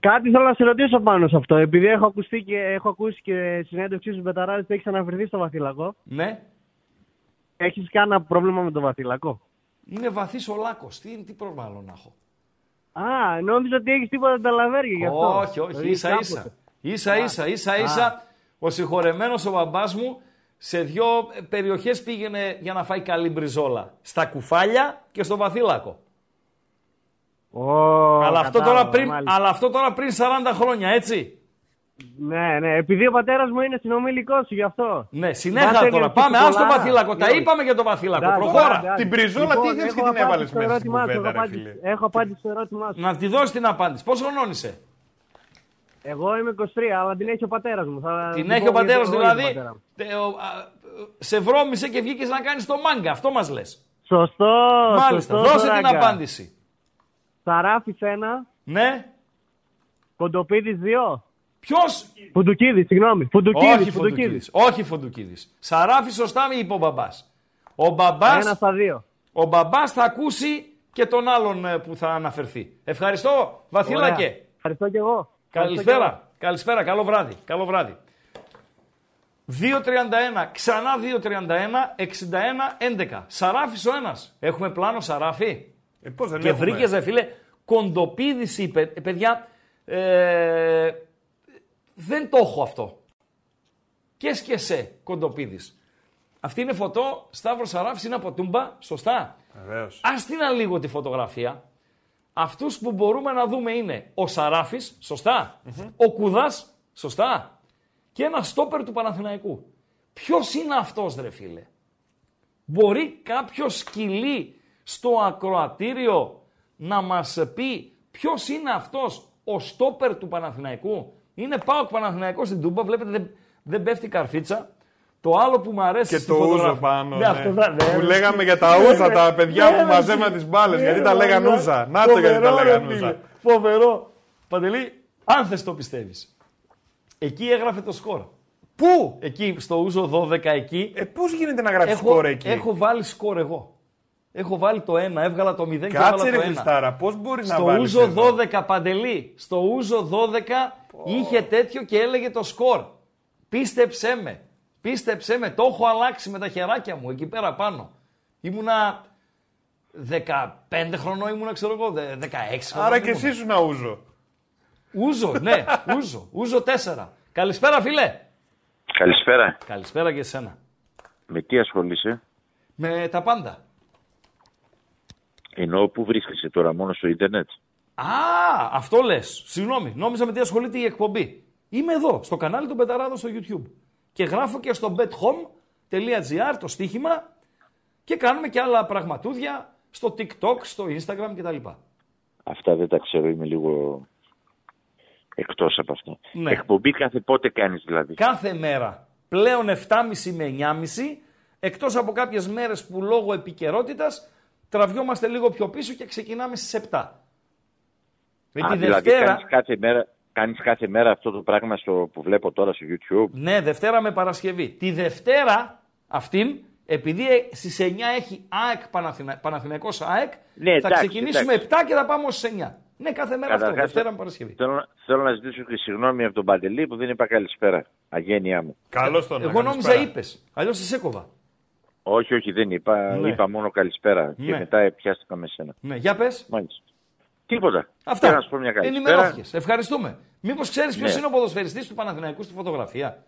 Κάτι θέλω να σε ρωτήσω πάνω σε αυτό. Επειδή έχω, ακουστεί και, έχω ακούσει και συνέντευξή σου Μπεταράδη ότι έχεις αναφερθεί στο βαθύλακο; Ναι. Έχεις κανένα πρόβλημα με το βαθύλακο; Είναι βαθύς ο λάκκο. Τι, τι πρόβλημα άλλο να έχω; Α, νόμιζα ότι έχεις τίποτα τα λαβέρια γι' αυτό. Όχι, όχι. Ίσα ίσα. Ίσα ίσα, ίσα ίσα. Ο συγχωρεμένος ο μπαμπάς μου σε δύο περιοχές πήγαινε για να φάει καλή μπριζόλα. Στα κουφάλια και στο βαθύλακο. Oh, αλλά, αυτό τώρα πριν, αλλά αυτό τώρα πριν 40 χρόνια, έτσι. Ναι, ναι, επειδή ο πατέρας μου είναι συνομιλικός σου γι' αυτό. Ναι, συνέχεια τώρα. Πάμε, ας το βαθύλακο. Τα είπαμε για το βαθύλακο. Προχώρα. Την πριζόλα τι ήθελες και την έβαλε μέσα στην κουβέντα, Έχω απάντηση στο ερώτημά σου. Να τη δώσεις την απάντηση. Πόσο χρονών είσαι. Εγώ είμαι 23, αλλά την έχει ο πατέρας μου. Θα την έχει ο πατέρας δηλαδή. Σε βρώμησε και βγήκες να κάνεις το μάγκα. Αυτό μας λες. Σωστό. Μάλιστα. Δώσε την απάντηση. Σαράφης ένα. Ναι. Κοντοπίδης δύο. Ποιος; Φουντουκίδης, συγγνώμη. Φουντουκίδης. Όχι Φουντουκίδης. Όχι Φουντουκίδης. Σαράφη, σωστά μη είπε ο μπαμπάς. Ο μπαμπά. Ένα στα δύο. Ο μπαμπάς θα ακούσει και τον άλλον ε, που θα αναφερθεί. Ευχαριστώ, Βαθύλακε. Ευχαριστώ και εγώ. Καλησπέρα. Καλησπέρα. Καλό βράδυ. Καλό βράδυ. 2.31, ξανά 2.31, 61, 11. Σαράφης ο ένας. Έχουμε πλάνο Σαράφη; Ε, πώς δεν και βρήκες, δε φίλε, κοντοπίδηση, είπε. Ε, παιδιά, ε, δεν το έχω αυτό. Και σκεσέ, κοντοπίδης. Αυτή είναι φωτό, Σταύρος Σαράφης είναι από τούμπα, σωστά; Βεβαίως. Α την λίγο τη φωτογραφία. Αυτούς που μπορούμε να δούμε είναι ο Σαράφης, ο Κουδάς, σωστά; Και ένα στόπερ του Παναθηναϊκού. Ποιος είναι αυτός, ρε φίλε; Μπορεί κάποιο σκυλί στο ακροατήριο να μας πει ποιος είναι αυτός ο στόπερ του Παναθηναϊκού; Είναι πάω Παναθηναϊκός στην Τούμπα, βλέπετε δεν, δεν πέφτει καρφίτσα. Το άλλο που μου αρέσει και το ούζο πάνω. Ναι, ναι. Αυτό θα, ναι, που λέγαμε για τα ούζα, τα παιδιά ναι, που μαζεύαν τις μπάλες, γιατί τα λέγαν ούζα. Να το γιατί τα λέγαν ούζα. Φοβερό. Παντελή, αν θες το πιστεύεις. Εκεί έγραφε το σκορ. Πού; Εκεί, στο ούζο 12 εκεί. Ε, πώς γίνεται να γράφεις σκορ εκεί; Έχω βάλει σκορ εγώ. Έχω βάλει το 1, έβγαλα το 0 Κάτσε και έβγαλα ρε το 1. Χριστάρα, πώς μπορεί στο να βάλεις ούζο εδώ; 12 παντελή, στο ούζο 12 είχε τέτοιο και έλεγε το σκορ. Πίστεψέ με, πίστεψέ με, το έχω αλλάξει με τα χεράκια μου εκεί πέρα πάνω. Ήμουνα 15 χρονών, ήμουνα ξέρω εγώ, 16 χρονών. Άρα και εσύ σου να ούζο. Ούζο, ναι, ούζο, ούζο 4. Καλησπέρα φίλε. Καλησπέρα. Καλησπέρα και εσένα. Με τι ασχολείσαι; Με τα πάντα. Ενώ πού βρίσκεσαι τώρα, μόνο στο ίντερνετ; Α, αυτό λες. Συγγνώμη, νόμιζα με τι ασχολείται η εκπομπή. Είμαι εδώ, στο κανάλι του Μπεταράδο στο YouTube. Και γράφω και στο bethome.gr το στοίχημα και κάνουμε και άλλα πραγματούδια στο TikTok, στο Instagram κτλ. Αυτά δεν τα ξέρω, είμαι λίγο εκτός από αυτό. Ναι. Εκπομπή κάθε πότε κάνεις δηλαδή; Κάθε μέρα. Πλέον 7.30 με 9.30, εκτός από κάποιες μέρες που λόγω επικαιρότητας τραβιόμαστε λίγο πιο πίσω και ξεκινάμε στις 7. Με Α, τη δηλαδή Δευτέρα... κάνεις κάθε, μέρα, κάνεις κάθε μέρα αυτό το πράγμα στο, που βλέπω τώρα στο YouTube; Ναι, Δευτέρα με Παρασκευή. Τη Δευτέρα αυτήν, επειδή στις 9 έχει ΑΕΚ Παναθηνα... Παναθηναϊκός ΑΕΚ, Ναι, θα εντάξει, ξεκινήσουμε εντάξει. 7 και θα πάμε ως 9. Ναι, κάθε μέρα αυτό, Καταρχάς, Δευτέρα με Παρασκευή. Θέλω, θέλω να ζητήσω και συγγνώμη από τον Παντελή που δεν είπα καλησπέρα. Αγένειά μου. Καλώς τον Εγώ νόμιζα είπες, αλλιώς σε έκοβα. Όχι, όχι, δεν είπα. Ναι. Είπα μόνο καλησπέρα. Και Ναι. μετά πιάστηκα με σένα. Ναι, για πες. Μάλιστα. Τίποτα. Αυτά. Θέλω να σου πω μια καλησπέρα. Ενημερώθηκες. Ευχαριστούμε. Μήπως ξέρεις ποιος Ναι. είναι ο ποδοσφαιριστής του Παναθηναϊκού στη φωτογραφία;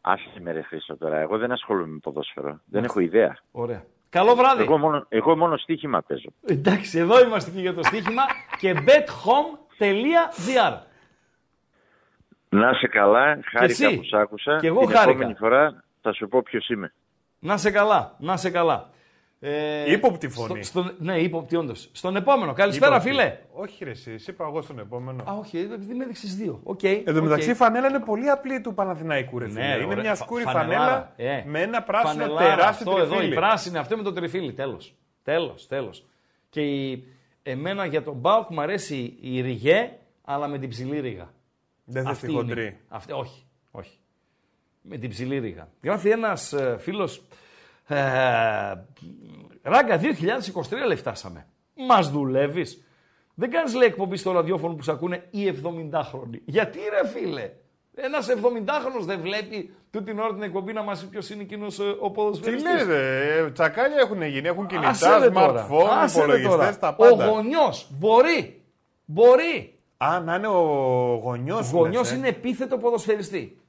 Άσε με ρε Χρήστο τώρα. Εγώ δεν ασχολούμαι με ποδόσφαιρο. Δεν έχω ιδέα. Ωραία. Καλό βράδυ. Εγώ μόνο, εγώ μόνο στοίχημα παίζω. Εντάξει, εδώ είμαστε και για το στοίχημα και bethome.gr. Να είσαι καλά. Χάρηκα εσύ. που σ' άκουσα. Και εγώ Την χάρηκα. επόμενη φορά θα σου πω ποιος είμαι. Να 'σαι καλά, να 'σαι καλά. Ε, Ύποπτη φωνή. στο- στον- ναι, ύποπτη όντως. Στον επόμενο. Καλησπέρα, Ύποπτη. φίλε. Όχι, ρε, εσύ, σε είπα εγώ στον επόμενο. Α, όχι, επειδή με έδειξες δύο. Οκ. Εν τω οκ. μεταξύ η φανέλα είναι πολύ απλή του Παναθηναϊκού, ρε Ναι, φίλε. είναι ωραία. μια Φα- σκούρη φανελάρα. φανέλα Ε, με ένα πράσινο φανελάρα, τεράστιο Αυτό εδώ, η τριφύλλι. πράσινη, αυτό με το τριφύλι. Τέλος. Τέλος, τέλος. Και η, εμένα για τον Μπάουκ μου αρέσει η ριγέ, αλλά με την ψηλή ρίγα. Δεν θες Αυτή τη είναι. χοντρή. Αυτή, όχι, όχι. Με την ψηλή ρίγα. Γράφει ένας ε, φίλος. Ε, Ράγκα, 2023 λέει φτάσαμε. Μας δουλεύεις. Δεν κάνεις λέει εκπομπή στο ραδιόφωνο που σε ακούνε οι 70χρονοι. Γιατί ρε φίλε, ένας 70χρονο δεν βλέπει τούτη την ώρα την εκπομπή να μας πει ποιος είναι εκείνος ε, ο ποδοσφαιριστής. Τι λέτε, τσακάλια έχουν γίνει, έχουν κινητά, smartphone, υπολογιστές, τα πάντα. Ο γονιός μπορεί. Μπορεί. Α, να είναι ο γονιός. Ο γονιό είναι επίθετο ποδοσφαιριστή.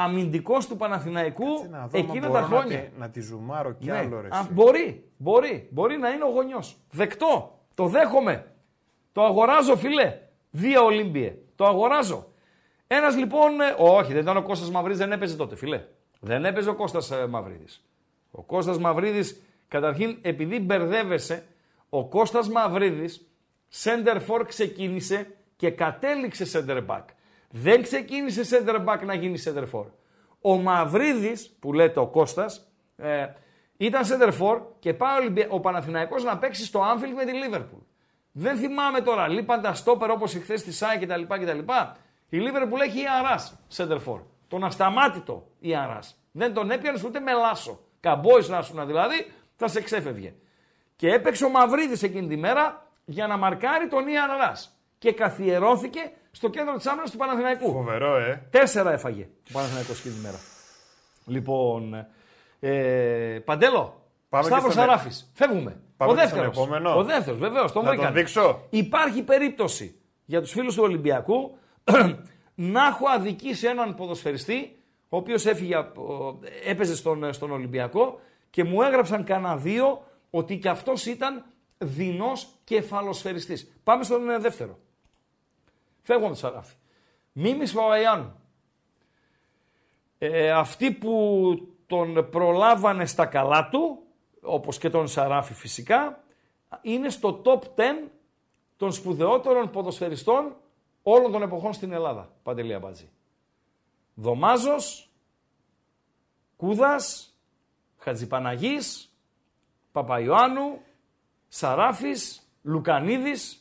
Αμυντικός του Παναθηναϊκού εκείνα τα χρόνια. Να, να τη ζουμάρω κι ναι. άλλο ρε. Α, μπορεί, μπορεί, μπορεί να είναι ο γονιός. Δεκτό. Το δέχομαι. Το αγοράζω, φιλέ. Δύο Ολύμπιε. Το αγοράζω. Ένας λοιπόν. Ε, όχι, δεν ήταν ο Κώστας Μαυρίδης, δεν έπαιζε τότε, φιλέ. Δεν έπαιζε ο Κώστας ε, Μαυρίδης. Ο Κώστας Μαυρίδης, καταρχήν, επειδή μπερδεύεσαι, ο Κώστας Μαυρίδης, center for ξεκίνησε και κατέληξε center back. Δεν ξεκίνησε center back να γίνει center for. Ο Μαυρίδης, που λέτε ο Κώστας, ε, ήταν center for και πάει ο Παναθηναϊκός να παίξει στο Anfield με τη Liverpool. Δεν θυμάμαι τώρα, λείπαν τα στόπερ όπως εχθές στη ΣΑΙ κτλ. κτλ. Η Liverpool έχει Ιαρά center for. Τον ασταμάτητο Ιαρά. Δεν τον έπιανες ούτε με λάσο. Καμπόης να σου δηλαδή, θα σε ξέφευγε. Και έπαιξε ο Μαυρίδης εκείνη τη μέρα για να μαρκάρει τον Ιαρά. Και καθιερώθηκε στο κέντρο της άμυνας του Παναθηναϊκού. Φοβερό, ε. Τέσσερα έφαγε ο Παναθηναϊκός εκείνη τη μέρα. Λοιπόν, ε, Παντέλο, Πάμε Σταύρος Σαράφη. Φεύγουμε. Πάμε ο δεύτερος. Ο δεύτερος, βεβαίως. Τον να δείξω. Υπάρχει περίπτωση για τους φίλους του Ολυμπιακού να έχω αδικήσει έναν ποδοσφαιριστή, ο οποίος έπαιζε στον, στον Ολυμπιακό και μου έγραψαν κανένα δύο ότι και αυτός ήταν δεινός κεφαλοσφαιριστής. Πάμε στον ε, δεύτερο. Φεύγω με το Σαράφη. Μίμης Παπαϊάνου. Ε, αυτοί που τον προλάβανε στα καλά του, όπως και τον Σαράφη φυσικά, είναι στο top 10 των σπουδαιότερων ποδοσφαιριστών όλων των εποχών στην Ελλάδα. Παντελή Αμπατζή. Δωμάζος, Κούδας, Χατζηπαναγής, Παπαϊωάννου, Σαράφης, Λουκανίδης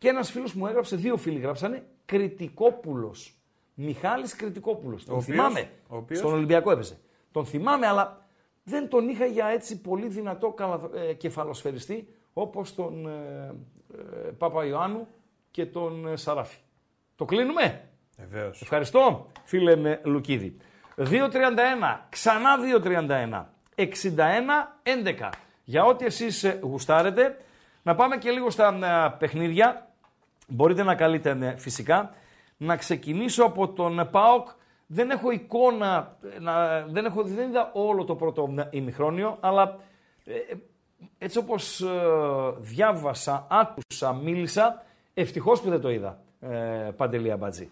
και ένας φίλος μου έγραψε, δύο φίλοι γράψανε, Κριτικόπουλος. Μιχάλης Κριτικόπουλος. Τον θυμάμαι. Στον Ολυμπιακό έπαιζε. Τον θυμάμαι, αλλά δεν τον είχα για έτσι πολύ δυνατό ε, κεφαλοσφαιριστή όπως τον ε, ε, Παπα Ιωάννου και τον ε, Σαράφη. Το κλείνουμε; Βεβαίως. Ευχαριστώ φίλε με Λουκίδη. 2.31, ξανά 2.31, 61-11. Για ό,τι εσείς ε, γουστάρετε, να πάμε και λίγο στα παιχνίδια. Μπορείτε να καλείτε φυσικά. Να ξεκινήσω από τον ΠΑΟΚ δεν έχω εικόνα, να, δεν, έχω, δεν είδα όλο το πρώτο ημιχρόνιο, αλλά ε, έτσι όπως ε, διάβασα, άκουσα, μίλησα, ευτυχώς που δεν το είδα, ε, Παντελία Μπατζή.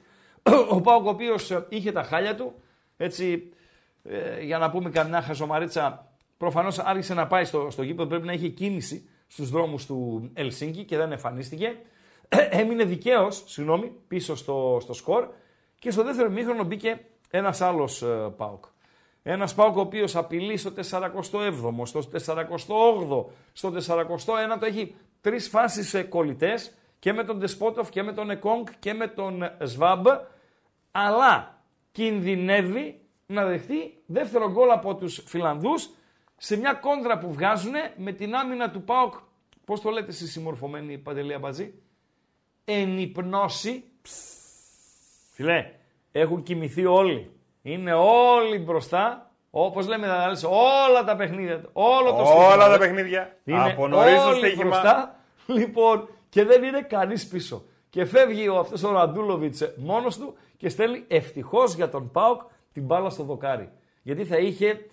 Ο Πάοκ ο οποίος είχε τα χάλια του, έτσι ε, για να πούμε καμιά χαζομαρίτσα, προφανώς άρχισε να πάει στο, στο γήπεδο, πρέπει να είχε κίνηση στους δρόμους του Ελσίνκη και δεν εμφανίστηκε. Έμεινε δικαίως, συγγνώμη, πίσω στο, στο σκορ και στο δεύτερο μήχρονο μπήκε ένας άλλος ε, Πάοκ. Ένας Πάοκ ο οποίος απειλεί στο 47ο, στο 48ο, στο 41ο. Έχει τρεις φάσεις κολλητές και με τον Ντεσπότοφ και με τον Εκόνγκ και με τον Σβάμπ. Αλλά κινδυνεύει να δεχτεί δεύτερο γκολ από τους Φιλανδούς σε μια κόντρα που βγάζουν με την άμυνα του ΠΑΟΚ. Πώς το λέτε εσείς συμμορφωμένοι Παντελία Μπαζή. Ενυπνώσει. Φιλέ, έχουν κοιμηθεί όλοι. Είναι όλοι μπροστά. Όπως λέμε όλα τα παιχνίδια. Όλο το όλα τα παιχνίδια. Είναι Από νωρίς όλοι μπροστά. Λοιπόν, και δεν είναι κανείς πίσω. Και φεύγει ο, αυτός ο Ραντούλοβιτς μόνος του και στέλνει ευτυχώς για τον Πάουκ την μπάλα στο δοκάρι. Γιατί θα είχε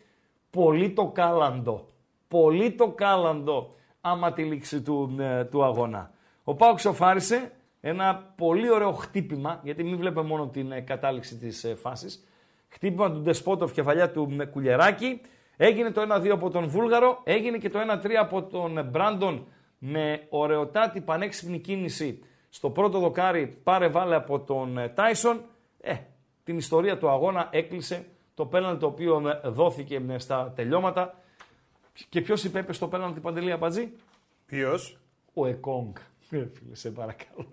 πολύ το κάλαντο. Πολύ το κάλαντο άμα τη λήξη του, ε, του αγώνα. Ο Πάουκ σοφάρισε, ένα πολύ ωραίο χτύπημα, γιατί μην βλέπουμε μόνο την ε, κατάληξη της ε, φάσης. Χτύπημα του Ντεσπότοφ κεφαλιά του Κουλιεράκη. Έγινε το 1-2 από τον Βούλγαρο. Έγινε και το 1-3 από τον Μπράντον με ωραιοτάτη πανέξυπνη κίνηση στο πρώτο δοκάρι πάρε βάλε από τον ε, Τάισον. Ε, την ιστορία του αγώνα έκλεισε το πέναλτι το οποίο δόθηκε στα τελειώματα. Και ποιος είπε στο πέναλτι Παντελή Απατζή. Ποιος; Ο Εκόνγκ. Ε, φίλε, σε παρακαλώ.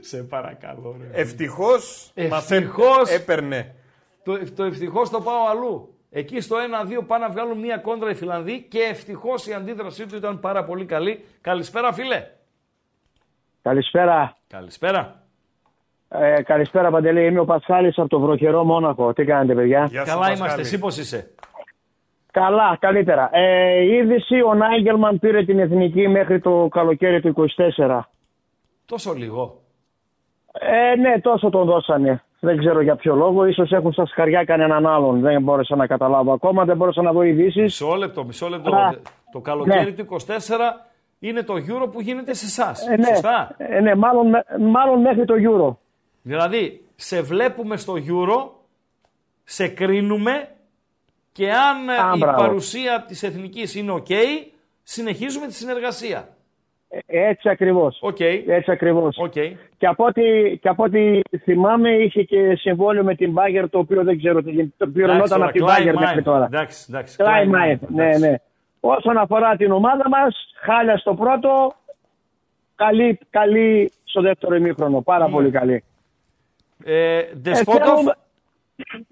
σε παρακαλώ. Ευτυχώς μας έπαιρνε το, το ευτυχώς το πάω αλλού. Εκεί στο 1-2 πάνε να βγάλουν μία κόντρα οι Φιλανδοί και ευτυχώς η αντίδρασή του ήταν πάρα πολύ καλή. Καλησπέρα, φίλε. Καλησπέρα. Καλησπέρα. Ε, καλησπέρα, Παντελή. Είμαι ο Πασχάλης από το βροχερό Μόναχο. Τι κάνετε, παιδιά; Γεια Καλά είμαστε. Εσύ πώς είσαι; Καλά, καλύτερα. Ε, η είδηση, ο Νάγκελμαν πήρε την εθνική μέχρι το καλοκαίρι του 24. Τόσο λίγο. Ε, ναι, τόσο τον δώσανε. Δεν ξέρω για ποιο λόγο. Ίσως έχουν στα σκαριά κανέναν άλλον. Δεν μπόρεσα να καταλάβω ακόμα. Δεν μπόρεσα να δω ειδήσεις. Μισό λεπτό, μισό λεπτό. Το καλοκαίρι ναι. του 24 είναι το Euro που γίνεται σε εσάς. Ε, ναι. Σωστά. Ε, ναι, μάλλον, μάλλον μέχρι το Euro. Δηλαδή, σε βλέπουμε στο Euro, σε κρίνουμε και αν Α, η παρουσία της εθνικής είναι ok, συνεχίζουμε τη συνεργασία. Ε, έτσι ακριβώς. Okay. Έτσι ακριβώς. Okay. Και, από ό,τι, και από ό,τι θυμάμαι είχε και συμβόλαιο με την Μπάγκερ το οποίο δεν ξέρω τι γίνεται. Το πληρωνόταν από την Μπάγκερ μέχρι τώρα. Εντάξει, εντάξει. ναι, ναι. Όσον αφορά την ομάδα μας, χάλια στο πρώτο, καλή, καλή στο δεύτερο ημίχρονο. Πάρα mm. πολύ καλή. Ε, Δεσπότοφ.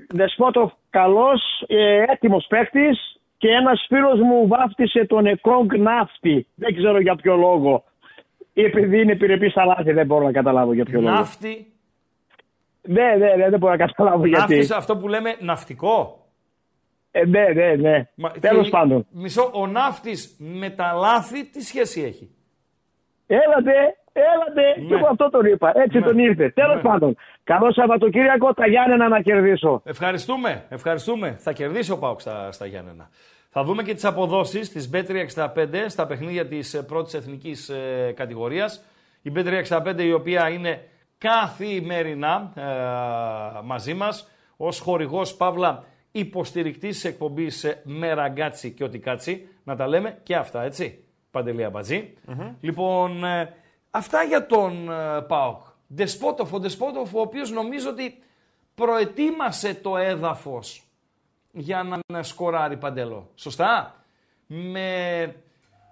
Δεσπότοφ καλός, ε, έτοιμος παίκτης και ένας φίλος μου βάφτισε τον Εκόγκ Ναύτη. Δεν ξέρω για ποιο λόγο. Επειδή είναι επιρρεπής στα λάθη, δεν μπορώ να καταλάβω για ποιο λόγο. Ναύτη. Ναι, ναι, ναι, δεν μπορώ να καταλάβω γιατί. Ναύτη αυτό που λέμε ναυτικό. Ε, ναι, ναι, ναι. Τέλος πάντων. Μισό, ο ναύτης με τα λάθη τι σχέση έχει; Έλατε, έλατε, ναι. και εγώ αυτό τον είπα. Έτσι ναι. τον ήρθε. Τέλος ναι. πάντων. Καλό Σαββατοκύριακο, τα Γιάννενα να κερδίσω. Ευχαριστούμε, ευχαριστούμε. Θα κερδίσει ο Πάουξ στα, στα Γιάννενα. Θα δούμε και τις αποδόσεις της B365 στα παιχνίδια της ε, πρώτης εθνικής ε, κατηγορίας. Η B365 η οποία είναι καθημερινά ε, μαζί μας ως χορηγός Παύλα υποστηρικτής της εκπομπής με ραγκάτσι και ό,τι κάτσι. Να τα λέμε και αυτά, έτσι. Παντελή Λοιπόν, ε, αυτά για τον ε, Πάοκ. Δεσπότοφ, ο Δεσπότοφ, ο οποίος νομίζω ότι προετοίμασε το έδαφος για να σκοράρει Παντελό. Σωστά; Με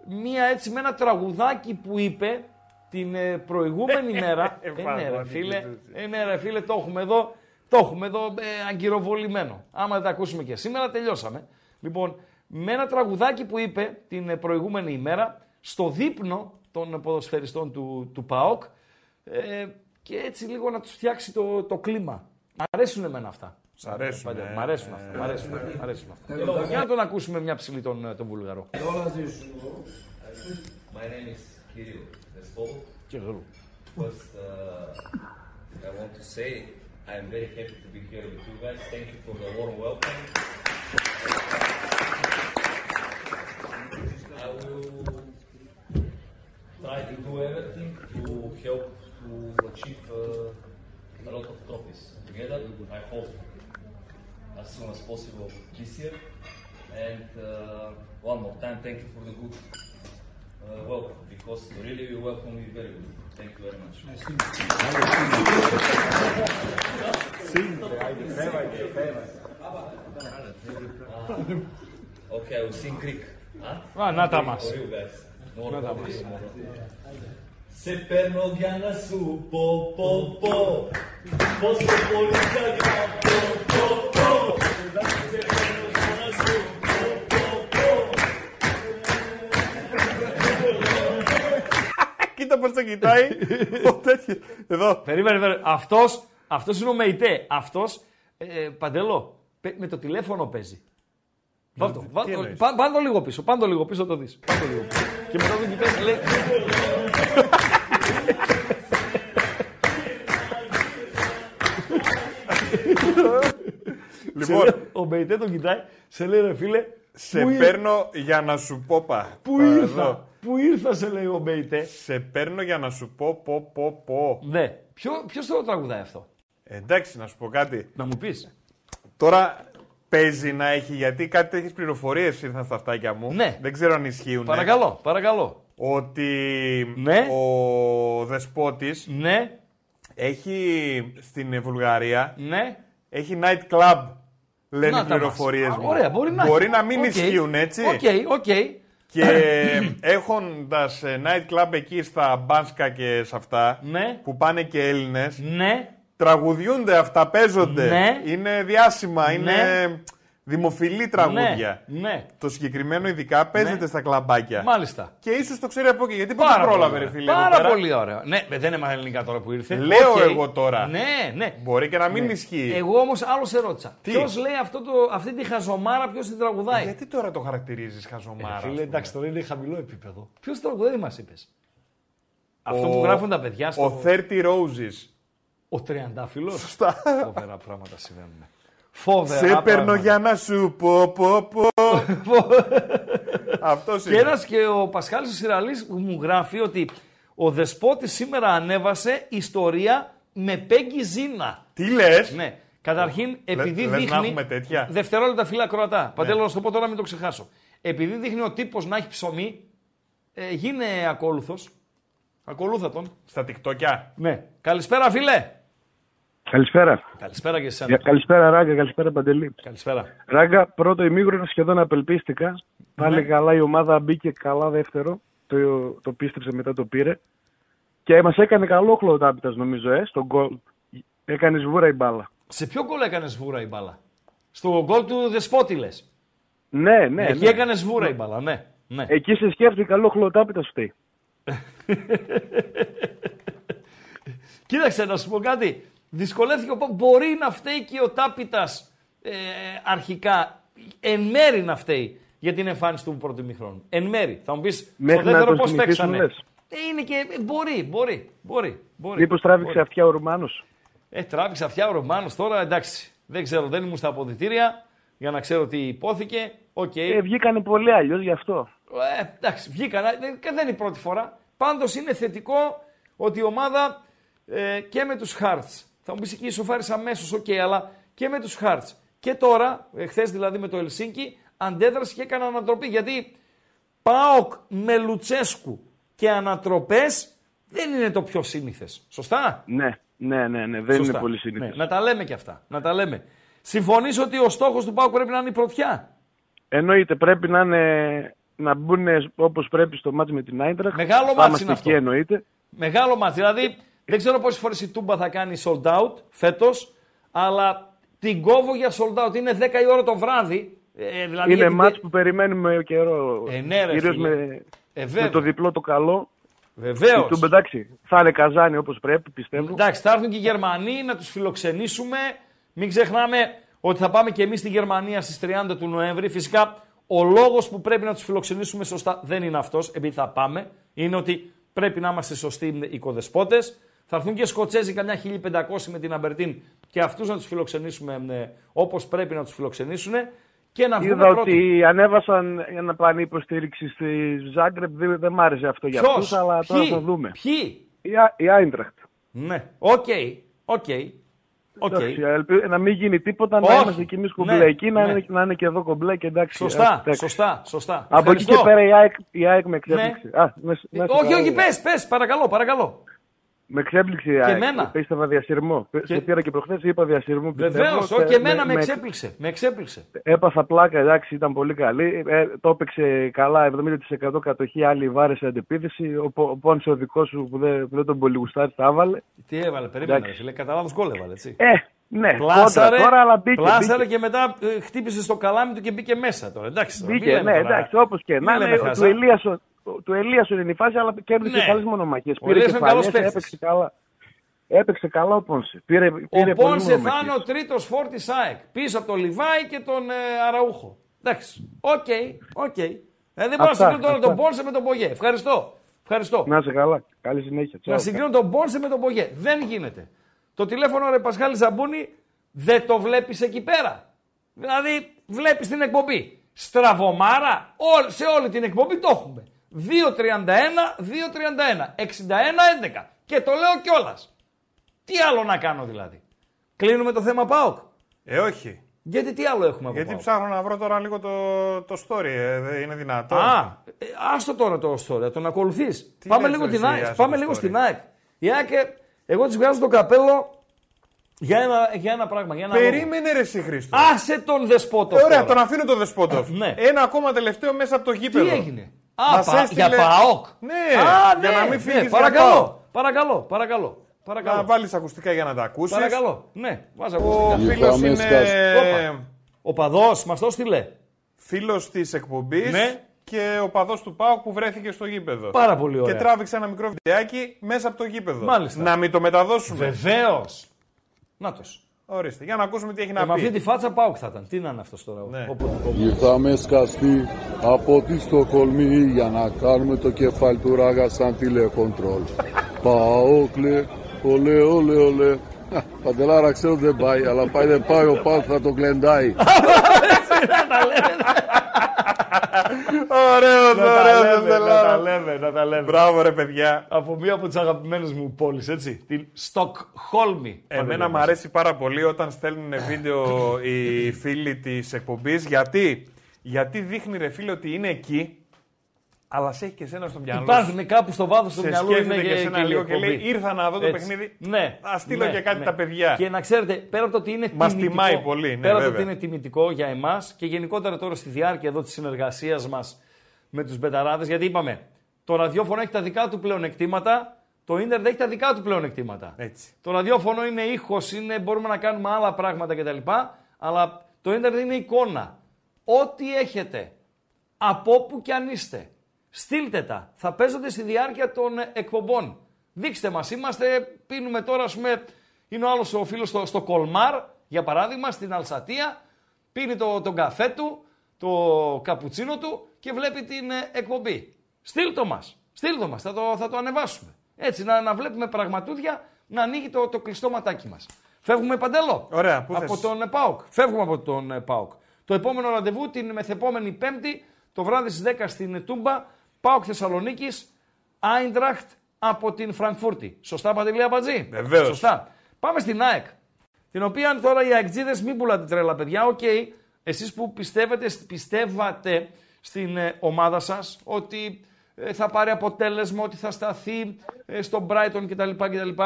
μία έτσι, με ένα τραγουδάκι που είπε την ε, προηγούμενη μέρα. ε, ναι, ρε, φίλε, ε, ναι, ρε, φίλε, το έχουμε εδώ το έχουμε εδώ ε, αγκυροβολημένο. Άμα δεν τα ακούσουμε και σήμερα, τελειώσαμε. Λοιπόν, με ένα τραγουδάκι που είπε την προηγούμενη ημέρα στο δείπνο των ποδοσφαιριστών του, του ΠΑΟΚ ε, και έτσι λίγο να τους φτιάξει το, το κλίμα. Μ' αρέσουν εμένα αυτά. Σ' αρέσουν. Ε, μ' αρέσουν αυτά. Μ' αρέσουν, μ αρέσουν αυτά. Για να τον ακούσουμε μια ψηλή τον, τον Βουλγαρό. My name is Kirill Despol. Kirill. First, uh, I want to say I am very happy to be here with you guys. Thank you for the warm welcome. I will try to do everything to help to achieve uh, a lot of trophies together. I hope as soon as possible this year. And uh, one more time, thank you for the good uh, welcome because really you welcome me very good. Thank you very much. Okay, I will sing Greek. Huh? Well, not that much. you guys. More not that much. Σε παίρνω για να σου πω, πω, πω, πόσο πολύ σ' αγαπώ, πω, πω. Σε παίρνω για να σου Κοίτα πώ το κοιτάει. Εδώ. Περίμενε, περίμενε. Αυτός, αυτός είναι ο Μεϊτέ. Αυτός, ε, Παντελό, με το τηλέφωνο παίζει. Βάλτο, Πάντο λίγο πίσω, πάντο λίγο πίσω το δεις. Πάντο λίγο πίσω. Και μετά τον κοιτάει και λέει... Λοιπόν, ο Μεϊτέ τον κοιτάει, σε λέει ρε φίλε, σε παίρνω για να σου πω πα. Πού ήρθα. Πού ήρθα, σε λέει ο Μπέιτε. Σε παίρνω για να σου πω, πω, πω, πω. Ναι. Ποιο, ποιος το τραγουδάει αυτό; εντάξει, να σου πω κάτι. Να μου πεις. Τώρα παίζει να έχει, γιατί κάτι τέτοιες πληροφορίες ήρθαν στα αυτάκια μου. Ναι. Δεν ξέρω αν ισχύουν. Παρακαλώ, παρακαλώ. Ότι ναι. ο δεσπότης ναι. έχει στην Βουλγαρία ναι. έχει night club λένε οι πληροφορίες μου. Ωραία, μπορεί να, μπορεί να μην okay. ισχύουν έτσι. OK, okay, OK. Okay. Και έχοντας night club εκεί στα Μπάνσκα και σε αυτά ναι. που πάνε και Έλληνες, ναι. Τραγουδιούνται αυτά, παίζονται. Ναι. Είναι διάσημα, είναι ναι. Δημοφιλή τραγούδια. Ναι. ναι. Το συγκεκριμένο ειδικά παίζεται ναι. στα κλαμπάκια. Μάλιστα. Και ίσως το ξέρει από εκεί. Γιατί δεν πρόλαβε, ρε φίλε. Πάρα πολύ ωραία. Ναι, δεν έμαθα ελληνικά τώρα που ήρθε. Λέω okay. εγώ τώρα. Ναι, ναι. Μπορεί και να μην ναι. ισχύει. Εγώ όμως άλλο σε ρώτησα. Ποιος λέει αυτό το, αυτή τη χαζομάρα, ποιος την τραγουδάει; Γιατί τώρα το χαρακτηρίζεις χαζομάρα. Ε, φίλε, εντάξει, τώρα είναι χαμηλό επίπεδο. Ποιος τραγουδάει, μας είπες; Αυτό που γράφουν τα παιδιά στο. Ο 30 Roses. Ο τριαντάφυλλος. Σωστά. Φοβερά πράγματα συμβαίνουν. Φοβερά Σε παίρνω για να σου πω πω πω. Αυτός είναι. Και ένας και ο Πασχάλης ο Σιραλής μου γράφει ότι ο Δεσπότης σήμερα ανέβασε ιστορία με Πέγγι Ζήνα. Τι λες; Ναι. Καταρχήν, επειδή Λες, δείχνει. τέτοια; Δευτερόλεπτα φύλλα Κροατά. Ναι. Παντέλο, να σου το πω τώρα, μην το ξεχάσω. Επειδή δείχνει ο τύπος να έχει ψωμί, ε, γίνε ακόλουθος. Ακολούθα τον. Στα τικτόκια. Ναι. Καλησπέρα, φίλε. Καλησπέρα. Καλησπέρα και εσένα. Καλησπέρα, Ράγκα. Καλησπέρα, Παντελή. Καλησπέρα. Ράγκα, πρώτο ημίγχρονο σχεδόν απελπίστηκα. Πάλι ναι. καλά η ομάδα μπήκε καλά δεύτερο. Το, το πίστεψε μετά το πήρε. Και μας έκανε καλό χλωτάπιτα νομίζω, ε, στον γκολ. Έκανες βούρα η μπάλα. Σε ποιο γκολ έκανες βούρα η μπάλα; Στο γκολ του Δεσπότη λες. Ναι, ναι. Εκεί ναι. έκανες βούρα η μπάλα, ναι. ναι. Εκεί σε σκέφτηκε καλό χλωτάπιτα σου Κοίταξε να σου πω κάτι. Δυσκολεύτηκε ο Μπορεί να φταίει και ο Τάπητας ε, αρχικά. Εν μέρη να φταίει για την εμφάνιση του πρώτου μηχρόνου. Εν μέρη. Θα μου πεις στο δεύτερο πώς παίξανε; Ε, είναι και. Ε, μπορεί, μπορεί. μπορεί, μπορεί Μήπως τράβηξε αυτιά ο Ρουμάνος; Ε, τράβηξε αυτιά ο Ρουμάνος τώρα εντάξει. Δεν ξέρω, δεν ήμουν στα αποδητήρια για να ξέρω τι ειπώθηκε. Okay. Ε, βγήκανε πολύ αλλιώς γι' αυτό. Ε, εντάξει, βγήκανε. Δεν είναι η πρώτη φορά. Πάντως είναι θετικό ότι η ομάδα ε, και με τους Hearts θα μου πεις εκεί ισοφάρισε αμέσως, OK, okay, αλλά και με τους Χάρτ. Και τώρα, εχθέ δηλαδή με το Ελσίνκι, αντέδρασε και έκανε ανατροπή. Γιατί ΠΑΟΚ με Λουτσέσκου και ανατροπές δεν είναι το πιο σύνηθες. Σωστά; Ναι, ναι, ναι, ναι δεν είναι πολύ σύνηθες. Ναι, να τα λέμε και αυτά. Να τα λέμε. Συμφωνείς ότι ο στόχος του Πάοκ πρέπει να είναι η πρωτιά; Εννοείται, πρέπει να, είναι, να μπουν όπως πρέπει στο μάτι με την Άιντραχ. Μεγάλο μάτι είναι αυτό. Εννοείται. Μεγάλο μάτι. Δηλαδή δεν ξέρω πόσες φορές η Τούμπα θα κάνει sold out φέτος, αλλά την κόβω για sold out. Είναι 10 η ώρα το βράδυ. Ε, δηλαδή είναι μάτς που περιμένουμε καιρό. Ε, ναι, ρε, Κυρίως με, ε, με το διπλό το καλό. Βεβαίως. εντάξει, θα είναι καζάνι όπως πρέπει, πιστεύω. Εντάξει, θα έρθουν και οι Γερμανοί να τους φιλοξενήσουμε. Μην ξεχνάμε ότι θα πάμε και εμείς στη Γερμανία στις 30 του Νοέμβρη. Φυσικά, ο λόγος που πρέπει να τους φιλοξενήσουμε σωστά δεν είναι αυτός, επειδή θα πάμε. Είναι ότι πρέπει να είμαστε σωστοί οικοδεσπότες. Θα έρθουν και Σκοτσέζοι καμιά 1500 με την Αμπερτίν και αυτούς να τους φιλοξενήσουμε ε, όπως πρέπει να τους φιλοξενήσουν και να βγούμε Είδα ότι ανέβασαν να πάνε υποστήριξης στη Ζάγκρεπ. Δεν, δεν μ' άρεσε αυτό για αυτούς, αλλά τώρα θα δούμε. Ποιοι; Η, Άιντραχτ. Ναι, OK. Okay. Okay. Okay. να μην γίνει τίποτα, να είμαστε κι εμείς κομπλέ ναι, εκεί, να, ναι. είναι, να είναι και εδώ κομπλέ και εντάξει. Σωστά, σωστά, σωστά. Από εκεί και πέρα η ΑΕΚ, η ΑΕΚ με εξέπληξε. Ναι. Α, με, με, όχι, όχι, πες, πες, παρακαλώ, παρακαλώ. Με εξέπληξε η ΑΕΚ. Πίστευα διασυρμό. Και... πήρα και προχθές, είπα διασυρμό. Βεβαίως, όχι και εμένα με, με εξέπληξε. Με εξέπληξε. Έπαθα πλάκα, εντάξει, ήταν πολύ καλή. Ε, το έπαιξε καλά, 70% κατοχή, άλλη βάρεσε αντεπίθεση. Ο, ο Πόνσε ο δικός σου που δεν, που δεν τον πολύ γουστάρει, τα έβαλε. Τι έβαλε, περίμενε. Λέει, κατά λάθο γκολ έβαλε, έτσι. Ε, ναι, πλάσαρε, τώρα, αλλά μπήκε. Πλάσαρε μπήκε. και μετά ε, χτύπησε στο καλάμι του και μπήκε μέσα τώρα. Εντάξει, μπήκε, ναι, εντάξει, όπως και να είναι. Του Ελία του Ελίας είναι η φάση, αλλά κέρδισε ναι. καλές μονομαχίες. Πήρε κεφαλές, έπαιξε καλά. Έπαιξε καλά ο Πόνσε. Πήρε, πήρε ο Πόνσε θα είναι ο τρίτος φορ τη ΑΕΚ. Πίσω από τον Λιβάη και τον ε, Αραούχο. Εντάξει. OK, okay, OK. Okay. Ε, δεν μπορώ να συγκρίνω τώρα τον Πόνσε με τον Πογέ. Ευχαριστώ. Ευχαριστώ. Να είσαι καλά. Καλή συνέχεια. Να συγκρίνω τον Πόνσε με τον Πογέ. Δεν γίνεται. Το τηλέφωνο ρε Πασχάλη Ζαμπούνι δεν το βλέπεις εκεί πέρα. Δηλαδή βλέπεις την εκπομπή. Στραβωμάρα, σε όλη την εκπομπή το έχουμε. 2-31, 2-31, 61-11. Και το λέω κιόλας. Τι άλλο να κάνω δηλαδή. Κλείνουμε το θέμα ΠΑΟΚ. Ε, όχι. Γιατί τι άλλο έχουμε από Γιατί ψάχνω να βρω τώρα λίγο το, το story. Ε, είναι δυνατό. Α, ε, άστο τώρα το story, τον ακολουθείς. Πάμε λίγο την ΑΕΚ. Πάμε λίγο στην ΑΕΚ. Η ΑΕΚ, ε, εγώ της βγάζω το καπέλο για ένα, για ένα πράγμα. Για ένα Περίμενε λόγο. ρε εσύ Χρήστο. Άσε τον Δεσπότοφ. Ε, ωραία, τον αφήνω τον Δεσπότοφ. ναι. Ένα ακόμα τελευταίο μέσα από το γήπεδο. Τι έγινε; Α, πα, έστειλε... για ΠΑΟΚ. Ναι, Α, ναι, για να μην φύγεις. Ναι, παρακαλώ, παρακαλώ, παρακαλώ. Παρακαλώ. Να βάλεις ακουστικά για να τα ακούσεις. Παρακαλώ. Ναι, βάζω ακουστικά. Ο φίλο είναι. Ο παδός, μας το στείλε. Φίλος της εκπομπής. Ναι. Και ο παδός του Πάου που βρέθηκε στο γήπεδο. Πάρα πολύ ωραία. Και τράβηξε ένα μικρό βιντεάκι μέσα από το γήπεδο. Μάλιστα. Να μην το μεταδώσουμε. Βεβαίως. Να τος. Ορίστε, για να ακούσουμε τι έχει να ε, πει. Με αυτή τη φάτσα Πάουκ θα ήταν. Τι να είναι αυτός τώρα. Ναι. Ήρθαμε σκαστή από τη Στοκολμή για να κάνουμε το κεφάλι του ράγα σαν τηλεκοντρόλ. Πάοκλε, ολέ, ολέ, ολέ. Παντελάρα ξέρω δεν πάει, αλλά πάει δεν πάει ο Πάουκ θα το κλεντάει. Ωραίο, ωραίο, να τα λέμε, να τα λέμε. Μπράβο, ρε παιδιά. Από μία από τις αγαπημένες μου πόλεις, έτσι. Την Στοκχόλμη. Εμένα μου αρέσει πάρα πολύ όταν στέλνουν βίντεο οι φίλοι της εκπομπής. Γιατί; Γιατί δείχνει ρε φίλε ότι είναι εκεί, αλλά σε έχει και εσένα στο μυαλό. Υπάρχουν κάπου στο βάθος του μυαλού είναι και, και εσένα λίγο και λέει ήρθα να δω το Έτσι. παιχνίδι. Ναι. Α στείλω ναι, και κάτι ναι. τα παιδιά. Και να ξέρετε, πέρα από το ότι είναι Μας τιμητικό, τιμάει πολύ, ναι, πέρα από το βέβαια. ότι είναι τιμητικό για εμάς και γενικότερα τώρα στη διάρκεια εδώ της συνεργασίας μας με τους μπεταράδες, γιατί είπαμε, το ραδιόφωνο έχει τα δικά του πλεονεκτήματα, το ίντερνετ έχει τα δικά του πλεονεκτήματα. Έτσι. Το ραδιόφωνο είναι ήχος, είναι, μπορούμε να κάνουμε άλλα πράγματα κτλ. Αλλά το ίντερνετ είναι εικόνα. Ό,τι έχετε, από όπου κι αν είστε, στείλτε τα. Θα παίζονται στη διάρκεια των ε, εκπομπών. Δείξτε μας, είμαστε, πίνουμε τώρα, ας πούμε, είναι ο άλλος ο φίλος στο, στο Κολμάρ, για παράδειγμα, στην Αλσατία, πίνει το, τον καφέ του, το καπουτσίνο του και βλέπει την ε, εκπομπή. Στείλ το μας, στείλ το μας, θα το, θα το ανεβάσουμε. Έτσι, να, να βλέπουμε πραγματούδια να ανοίγει το, το κλειστό ματάκι μας. Φεύγουμε παντέλο; Ωραία, πού Από θες; τον ε, ΠΑΟΚ. Φεύγουμε από τον ε, ΠΑΟΚ. Το επόμενο ραντεβού την μεθεπόμενη Πέμπτη, το βράδυ στις 10 στην ε, Τούμπα, ΠΑΟΚ Θεσσαλονίκης, Άιντραχτ από την Φραγκφούρτη. Σωστά, Παντελή Αμπατζή. Βεβαίως. Σωστά. Πάμε στην ΑΕΚ. Την οποία τώρα οι αεκτζίδες μην πουλάτε τρέλα, παιδιά. Οκ, εσείς που πιστεύετε, πιστεύατε στην ε, ομάδα σας ότι ε, θα πάρει αποτέλεσμα, ότι θα σταθεί ε, στο Brighton κτλ. κτλ.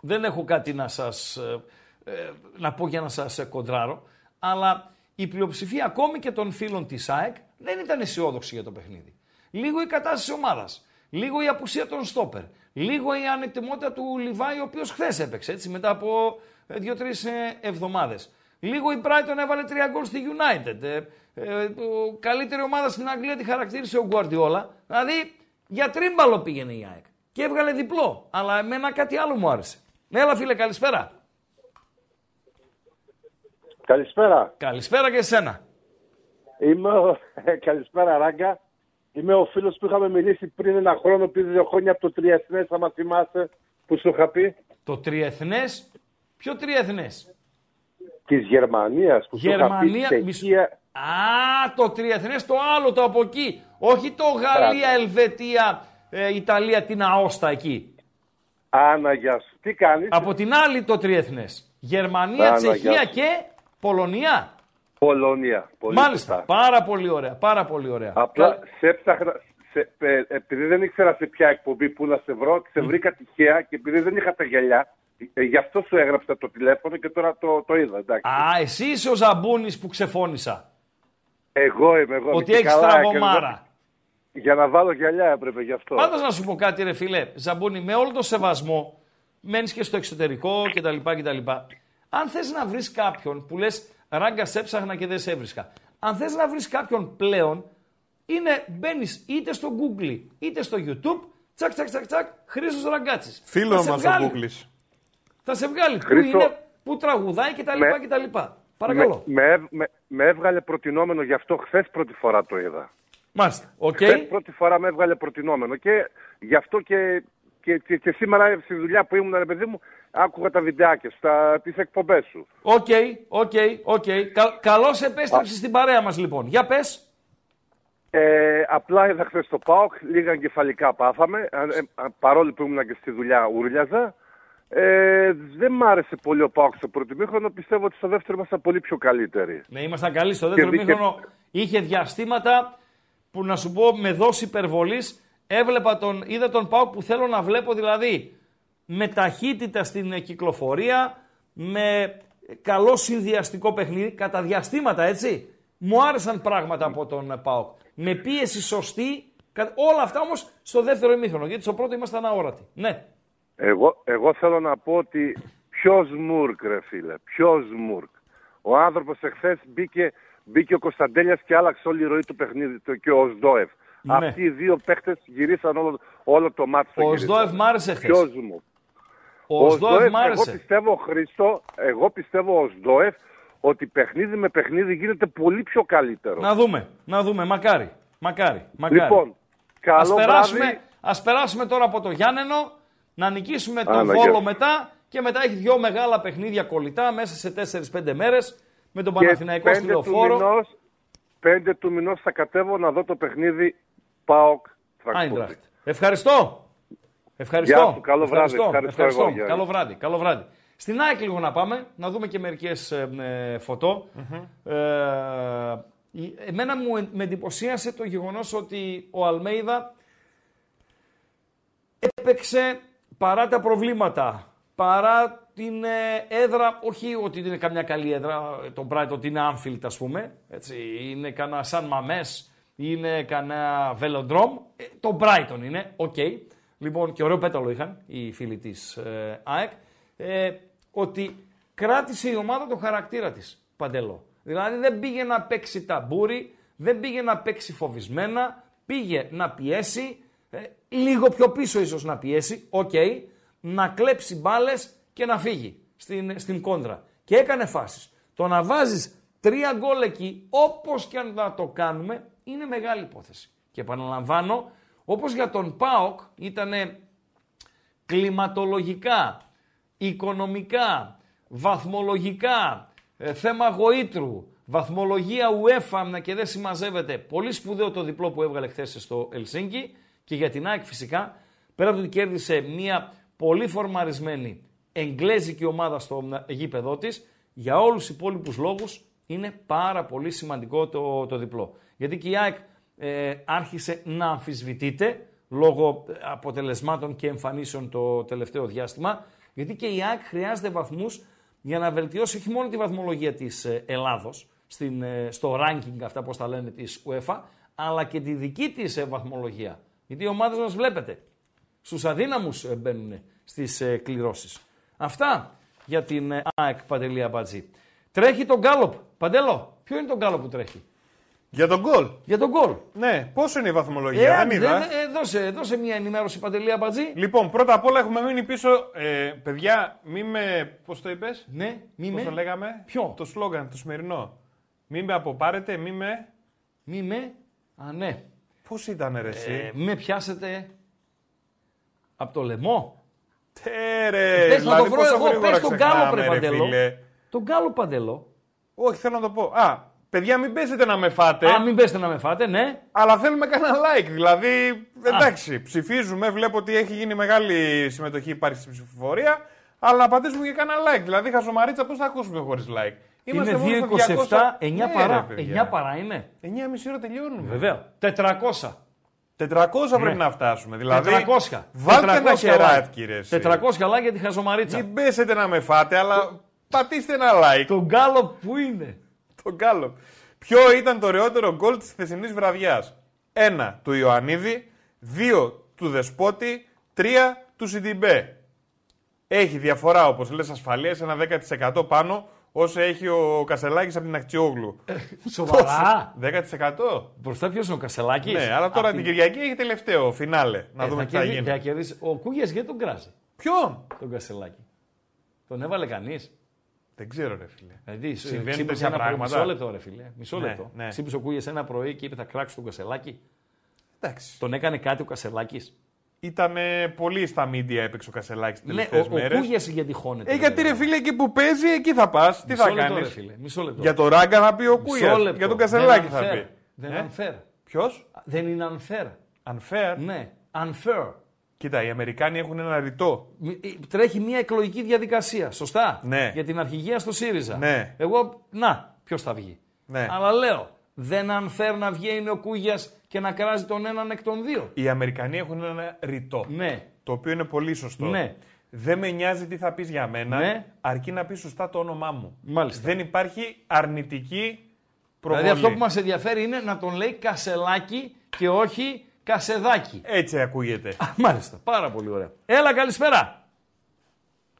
Δεν έχω κάτι να σας ε, ε, να πω για να σας ε, κοντράρω, αλλά η πλειοψηφία ακόμη και των φίλων της ΑΕΚ δεν ήταν αισιόδοξη για το παιχνίδι. Λίγο η κατάσταση της ομάδας, λίγο η απουσία των στόπερ, λίγο η ανεκτιμότητα του Λιβάη, ο οποίος χθες έπαιξε, έτσι, μετά από ε, δύο-τρεις ε, εβδομάδες. Λίγο η Brighton έβαλε τρία γκολ στη United. Ε, ε, το καλύτερη ομάδα στην Αγγλία τη χαρακτήρισε ο Guardiola. Δηλαδή, για τρίμπαλο πήγαινε η ΑΕΚ. Και έβγαλε διπλό. Αλλά εμένα κάτι άλλο μου άρεσε. Έλα φίλε, καλησπέρα. Καλησπέρα. Καλησπέρα και εσένα. Είμαι ο... Καλησπέρα, Ράγκα. Είμαι ο φίλος που είχαμε μιλήσει πριν ένα χρόνο, πριν δύο χρόνια από το Τριεθνές, άμα θυμάσαι, που σου είχα πει. Το τριεθνές, ποιο τριεθνές; Της Γερμανίας, που Γερμανία, σου είχα πει. μισ- Τσεχία, Α, το τριεθνές το άλλο, το από εκεί. Όχι το Γαλλία, Ελβετία, ε, Ιταλία, την αόστα εκεί. Άννα, γεια σου. Τι κάνεις; Από την άλλη το τριεθνές. Γερμανία, Άνα, Τσεχία γεια σου. και Πολωνία. Πολωνία. Πολύ Μάλιστα. σωστά. Πάρα πολύ ωραία. Πάρα πολύ ωραία. Απλά σε έψαχνα, σε, ε, επειδή δεν ήξερα σε ποια εκπομπή που να σε βρω, σε βρήκα τυχαία και επειδή δεν είχα τα γυαλιά, ε, γι' αυτό σου έγραψα το τηλέφωνο και τώρα το, το είδα. Εντάξει. Α, εσύ είσαι ο Ζαμπούνης που ξεφώνησα. Εγώ είμαι εγώ. Ότι και έχεις καλά, τραγωμάρα. και Για να βάλω γυαλιά έπρεπε γι' αυτό. Πάντως να σου πω κάτι, ρε φίλε, Ζαμπούνι, με όλο το σεβασμό, μένεις και στο εξωτερικό κτλ. κτλ. Αν θες να βρεις κάποιον που λες ράγκα σε έψαχνα και δεν σε έβρισκα. Αν θες να βρεις κάποιον πλέον, είναι μπαίνεις είτε στο Google είτε στο YouTube, τσακ τσακ τσακ τσακ, Χρήστος Ραγκάτσης. Φίλο μας ο Google. Θα σε βγάλει. Πού Χρήστο- είναι, πού τραγουδάει κτλ. Με- κτλ. Παρακαλώ. Με, με, με, με έβγαλε προτεινόμενο, γι' αυτό χθες πρώτη φορά το είδα. Μάλιστα. Οκ. Χθες πρώτη φορά με έβγαλε προτεινόμενο και γι' αυτό και, και, και, και σήμερα στη δουλειά που ήμουν, ρε παιδί μου, άκουγα τα βιντεάκια σου, τα, τις εκπομπές σου. Οκ, οκ, οκ. Κα, Καλώς επέστρεψες στην παρέα μας λοιπόν. Για πες. Ε, απλά είδα χθες το ΠΑΟΚ, λίγα εγκεφαλικά πάθαμε, ε, ε, παρόλο που ήμουν και στη δουλειά ούρλιαζα. Ε, δεν μ' άρεσε πολύ ο ΠΑΟΚ στο πρώτο μήχρονο, πιστεύω ότι στο δεύτερο ήμασταν πολύ πιο καλύτεροι. Ναι, ήμασταν καλοί στο δεύτερο Και δίκαι- μήχρονο. Είχε διαστήματα που να σου πω με δόση υπερβολής. Έβλεπα τον, είδα τον Πάουκ που θέλω να βλέπω δηλαδή με ταχύτητα στην ε, κυκλοφορία, με καλό συνδυαστικό παιχνίδι, κατά διαστήματα έτσι. Μου άρεσαν πράγματα από τον ε, Πάουκ. Με πίεση σωστή, κα- όλα αυτά όμως στο δεύτερο ημίχρονο, γιατί στο πρώτο ήμασταν αόρατοι. Ναι. Εγώ, εγώ θέλω να πω ότι ποιος Μουρκ, ρε φίλε, ποιος Μουρκ. Ο άνθρωπος εχθές μπήκε, μπήκε ο Κωνσταντέλιας και άλλαξε όλη η ροή του παιχνίδι του και ο Σδόεφ. Ναι. Αυτοί οι δύο παίχτε γυρίσαν όλο, όλο το μάτι. Ο Σδόεφ μ' άρεσε χθες. Ποιος Μουρκ. Ο, ο Σδόεφ μ' άρεσε. Εγώ πιστεύω, Χρήστο, εγώ πιστεύω ο Σδόεφ ότι παιχνίδι με παιχνίδι γίνεται πολύ πιο καλύτερο. Να δούμε, να δούμε, μακάρι. Μακάρι, μακάρι. Λοιπόν, καλό ας περάσουμε, βράδυ. Ας περάσουμε τώρα από το Γιάννενο, να νικήσουμε τον Βόλο μετά και μετά έχει δυο μεγάλα παιχνίδια κολλητά μέσα σε 4-5 μέρες με τον Παναθηναϊκό στη Λεωφόρο. Μηνός, 5 του μηνός θα κατέβω να δω το παιχνίδι ΠΑΟΚ Φραγκφούρτη. Ευχαριστώ. Ευχαριστώ. Γεια σου, καλό βράδυ. Ευχαριστώ. Ευχαριστώ. Εγώ, καλό βράδυ. Καλό βράδυ. Στην ΑΕΚ λίγο να πάμε, να δούμε και μερικές ε, ε, φωτο Ε, εμένα μου με εντυπωσίασε το γεγονός ότι ο Αλμέιδα έπαιξε παρά τα προβλήματα, παρά την ε, έδρα, όχι ότι είναι καμιά καλή έδρα, το Brighton ότι είναι Anfield ας πούμε, έτσι, είναι κανένα Σαν Μαμές, είναι κανένα Velodrome, ε, το Brighton είναι, οκ. Okay. Λοιπόν, και ωραίο πέταλο είχαν οι φίλοι της ε, ΑΕΚ, ε, ότι κράτησε η ομάδα το χαρακτήρα της, Παντελό. Δηλαδή δεν πήγε να παίξει ταμπούρι, δεν πήγε να παίξει φοβισμένα, πήγε να πιέσει, ε, λίγο πιο πίσω ίσως να πιέσει, οκ, να κλέψει μπάλες και να φύγει στην, στην κόντρα. Και έκανε φάσεις. Το να βάζεις τρία γκολ εκεί, όπως και αν να το κάνουμε, είναι μεγάλη υπόθεση. Και επαναλαμβάνω, όπως για τον ΠΑΟΚ ήταν κλιματολογικά, οικονομικά, βαθμολογικά, ε, θέμα γοήτρου, βαθμολογία UEFA και δεν συμμαζεύεται. Πολύ σπουδαίο το διπλό που έβγαλε χθες στο Ελσίνκι και για την ΑΕΚ φυσικά, πέρα από ότι κέρδισε μια πολύ φορμαρισμένη εγγλέζικη ομάδα στο γήπεδό της, για όλους τους υπόλοιπους λόγους είναι πάρα πολύ σημαντικό το, το διπλό. Γιατί και η ΑΕΚ ε, άρχισε να αμφισβητείται λόγω αποτελεσμάτων και εμφανίσεων το τελευταίο διάστημα, γιατί και η ΑΕΚ χρειάζεται βαθμούς για να βελτιώσει όχι μόνο τη βαθμολογία της ε, Ελλάδος, στην, ε, στο ranking αυτά πώς τα λένε της UEFA, αλλά και τη δική της ε, βαθμολογία. Γιατί οι ομάδες μας βλέπετε, στους αδύναμους μπαίνουν στις κληρώσεις. Αυτά για την ΑΕΚ Παντελή Αμπατζή. Τρέχει το γκάλοπ. Παντέλο, ποιο είναι το γκάλοπ που τρέχει; Για τον γκολ. Για τον γκολ. Ναι, πόσο είναι η βαθμολογία, ε, δεν είδα. Ε, δώσε, δώσε μια ενημέρωση Παντελή Αμπατζή. Λοιπόν, πρώτα απ' όλα έχουμε μείνει πίσω. Ε, παιδιά, μη με. Πώς το είπες, Ναι, μη με. Πώς το λέγαμε; Ποιο; Το σλόγγαν, το σημερινό. Μη με αποπάρετε, μη με. Μη με. Α, ναι. Πώς ήταν, ρε, εσύ. Ε, μη με πιάσετε. Από το λαιμό. Τέρε. Πες να το βρω εγώ, πες τον Γκάλο πρε Παντελό. Τον Γκάλο Παντελό. Όχι, θέλω να το πω. Α, Παιδιά, μην πέσετε να με φάτε. Α, μην πέσετε να με φάτε, ναι. Αλλά θέλουμε κανένα like. Δηλαδή, εντάξει, Α. ψηφίζουμε. Βλέπω ότι έχει γίνει μεγάλη συμμετοχή, υπάρχει στην ψηφοφορία. Αλλά να πατήσουμε και κανένα like. Δηλαδή, χαζομαρίτσα, πώς θα ακούσουμε χωρίς like; Είμαστε είναι 2,27, 9 ναι, παρά. 9 παρά είναι. 9,5 ώρα τελειώνουμε. Βέβαια. 400. 400 ναι. πρέπει να φτάσουμε. Δηλαδή, 400. Βάλτε 400 ένα χεράτκι, ρε. 400 like για τη χαζομαρίτσα. Μην πέσετε να με φάτε, αλλά πατήστε ένα like. Το γκάλο που είναι τον Γκάλο. Ποιο ήταν το ωραιότερο γκολ της χθεσινής βραδιάς; Ένα του Ιωαννίδη, δύο του Δεσπότη, τρία του Σιντιμπέ. Έχει διαφορά όπως λες ασφαλείας, ένα 10% πάνω όσο έχει ο Κασελάκης από την Ακτιόγλου. Ε, σοβαρά; 10%. Μπροστά ποιος είναι ο Κασελάκης; Ναι, αλλά τώρα την Κυριακή έχει τελευταίο φινάλε. Να ε, δούμε τι θα γίνει. Ο Κούγιας γιατί τον κράζει; Ποιον; Τον Κασελάκη. Τον έβαλε κανείς; Δεν ξέρω, ρε φίλε. Δηλαδή, συμβαίνει τέτοια πράγματα. Μισό λεπτό, ρε φίλε. Μισό ναι, λεπτό. Ναι. Ξύπνησε ο Κούγε ένα πρωί και είπε θα κράξω τον Κασελάκη. Εντάξει. Τον έκανε κάτι ο Κασελάκης; Ήταν πολύ στα μίντια έπαιξε ο Κασελάκης τις ναι, τελευταίες μέρε. Ο Κούγε γιατί χώνεται. Ε, γιατί ρε φίλε, εκεί που παίζει, εκεί θα πας. Τι θα κάνεις; Μισό λεπτό. Για το ράγκα θα πει ο Κούγε. Για τον Κασελάκη θα πει. Δεν είναι unfair. Ποιος; Δεν είναι unfair. Unfair. Ναι. Unfair. Κοίτα, οι Αμερικάνοι έχουν ένα ρητό. Ε, τρέχει μια εκλογική διαδικασία. Σωστά; Ναι. Για την αρχηγία στο ΣΥΡΙΖΑ. Ναι. Εγώ, να, ποιος θα βγει; Ναι. Αλλά λέω, δεν αν φέρει να βγαίνει ο Κούγιας και να κράζει τον έναν εκ των δύο. Οι Αμερικανοί έχουν ένα ρητό. Ναι. Το οποίο είναι πολύ σωστό. Ναι. Δεν με νοιάζει τι θα πεις για μένα, ναι. αρκεί να πεις σωστά το όνομά μου. Μάλιστα. Δεν υπάρχει αρνητική προβολή. Δηλαδή αυτό που μας ενδιαφέρει είναι να τον λέει Κασελάκι και όχι Κασεδάκι. Έτσι ακούγεται. μάλιστα. Πάρα πολύ ωραία. Έλα, καλησπέρα.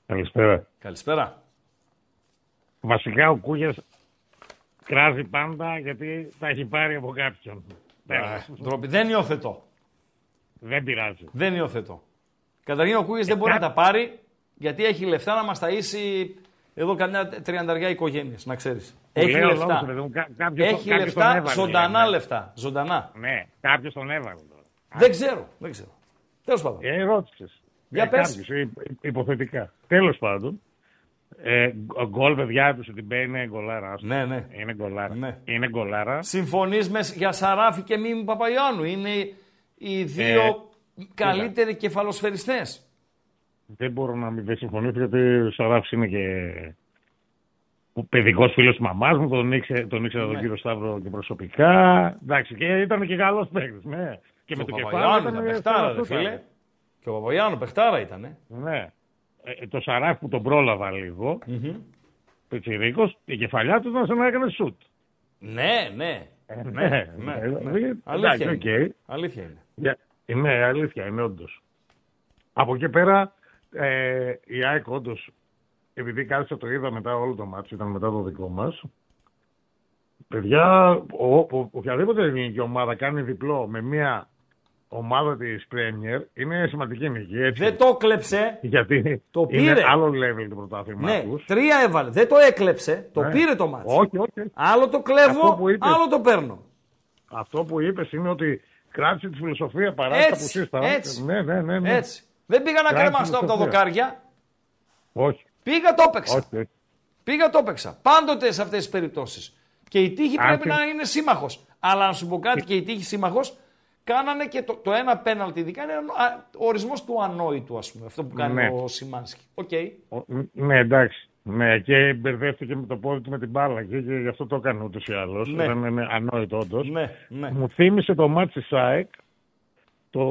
Καλησπέρα. Καλησπέρα. Βασικά ο Κούγιας κράζει πάντα γιατί τα έχει πάρει από κάποιον. Ντροπή. Δεν υιοθετώ. Δεν πειράζει. Δεν υιοθετώ. Καταρχήν ο Κούγιας δεν μπορεί να τα πάρει γιατί έχει λεφτά να μας ταΐσει εδώ καμιά τριανταριά οικογένειες, να ξέρεις. Έχει λέω λεφτά. λόγος, ρε, μου, κά- κάποιος Έχει το- κάποιος λεφτά, τον έβαλε, ζωντανά ναι. λεφτά. Ζωντανά. Ναι, κάποιος τον έβαλε τώρα. Δεν ξέρω. Δεν ξέρω. Τέλος πάντων. Ε, ρώτησες. Για πες. υποθετικά. Τέλος πάντων. Ε, γκ- γκολ, παιδιά του την Μπέ είναι γκολάρας. άστο. Ναι, ναι. Είναι γκολάρας. Ναι. Είναι γκολάρας. Συμφωνείς για Σαράφη και Μίμη Παπαϊωάννου. Είναι οι δύο Ε, καλύτεροι κεφαλοσφαιριστές. Δεν μπορώ να μην δεν συμφωνήσω γιατί ο Σαράφης είναι και ο παιδικός φίλος της μαμάς μου, τον ήξερα τον, ήξερα τον Ναι. κύριο Σταύρο και προσωπικά. Εντάξει, και ήταν και καλός παίκτης, ναι. Και με ο το κεφάλι Παπαϊωάννου ήταν ήταν παιχτάρα, ρε φωτούτα. φίλε. Και ο Παπαϊωάννου παιχτάρα ήταν. Ναι. Ε, το Σαράφ που τον πρόλαβα λίγο, Πιτσιρίκος, η κεφαλιά του ήταν σαν να έκανε σουτ. Ναι, ναι. Ε, ναι, ναι, ναι, ε, ναι. ε, Αλήθεια εντάξει, είναι. οκ. Αλήθεια είναι. Για- Ναι, αλήθεια είναι όντως. Από εκεί πέρα ε, η ΑΕΚ όντως, επειδή κάθισα το είδα μετά όλο το ματς, ήταν μετά το δικό μας. Παιδιά, ο, ο, οποιαδήποτε ελληνική ομάδα κάνει διπλό με μια ομάδα της Premier είναι σημαντική νίκη. Έτσι. Δεν το 'κλεψε. Γιατί Το είναι πήρε. άλλο level το πρωτάθλημα Ναι, τους. τρία έβαλε. Δεν το έκλεψε. Το Ναι. πήρε το μάτσο. Όχι, όχι. Άλλο το Αυτό κλέβω, που είπες. άλλο το παίρνω. Αυτό που είπες είναι ότι κράτησε τη φιλοσοφία παρά στα που Έτσι, σύσταμα. έτσι. Ναι, ναι, ναι, ναι. Έτσι. Δεν πήγα να Κράτησε κρεμαστώ από τα φιλοσοφία. δοκάρια. Όχι. Πήγα το έπαιξα. Όχι, όχι. Πήγα το έπαιξα. Πάντοτε σε αυτές τις περιπτώσεις. Και η τύχη Αν πρέπει και- να είναι σύμμαχος. Αλλά να σου πω κάτι και η τύχη σύμμαχος κάνανε και το, το ένα πέναλτι ειδικά είναι ο ορισμός του ανόητου, ας πούμε. Αυτό που κάνει Ναι. ο Σιμάνσκι. Οκ. Ο- Ναι, εντάξει. Ναι, και μπερδεύτηκε με το πόδι του με την μπάλα και, και γι' αυτό το έκανε ούτως ή άλλως. Ναι. Ήταν είναι ανόητο όντως. Ναι, ναι. Μου θύμισε το μάτσι ΣΑΕΚ το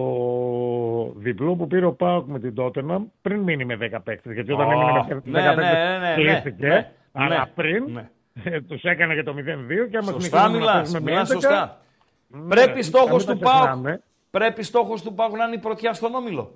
διπλό που πήρε ο Πάοκ με την Τότεναμ πριν μείνει με 10 παίκτες. Γιατί όταν Ω, έμεινε με 10 ναι, παίκτες ναι, ναι, ναι, κλείστηκε. ναι, αλλά ναι, πριν ναι. τους έκανε και το 0-2 και άμα Σωστά συνεχίζουμε να μιλάς. παίζουμε με Μιλά 11, σωστά. Ναι, Πρέπει να στόχος μην τα του Πάουκ. ξεχνάμε. Πρέπει στόχος του Πάουκ να είναι η πρωτιά στον όμιλο.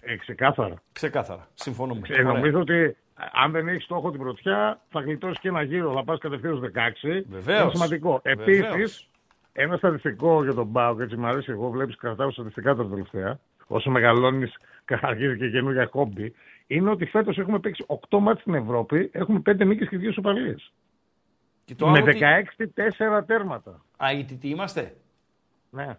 Ε, ξεκάθαρα. Ξεκάθαρα. Συμφωνούμε. Ε, Ωραία. νομίζω ότι αν δεν έχεις στόχο την πρωτιά, θα γλιτώσεις και ένα γύρο. Θα πας κατευθείαν στους 16. Βεβαίως. Είναι σημαντικό. Βεβαίως. Επίσης, ένα στατιστικό για τον Μπάουκ, έτσι μου αρέσει εγώ, βλέπεις κρατάω στατιστικά τα τελευταία. Όσο μεγαλώνεις, αρχίζει και καινούργια χόμπι. Είναι ότι φέτος έχουμε παίξει 8 μάτς στην Ευρώπη, έχουμε 5 νίκες και 2 σοπαλίες. Και το Με άλλο τι- 16-4 τέρματα. Α, οι τι είμαστε; Ναι.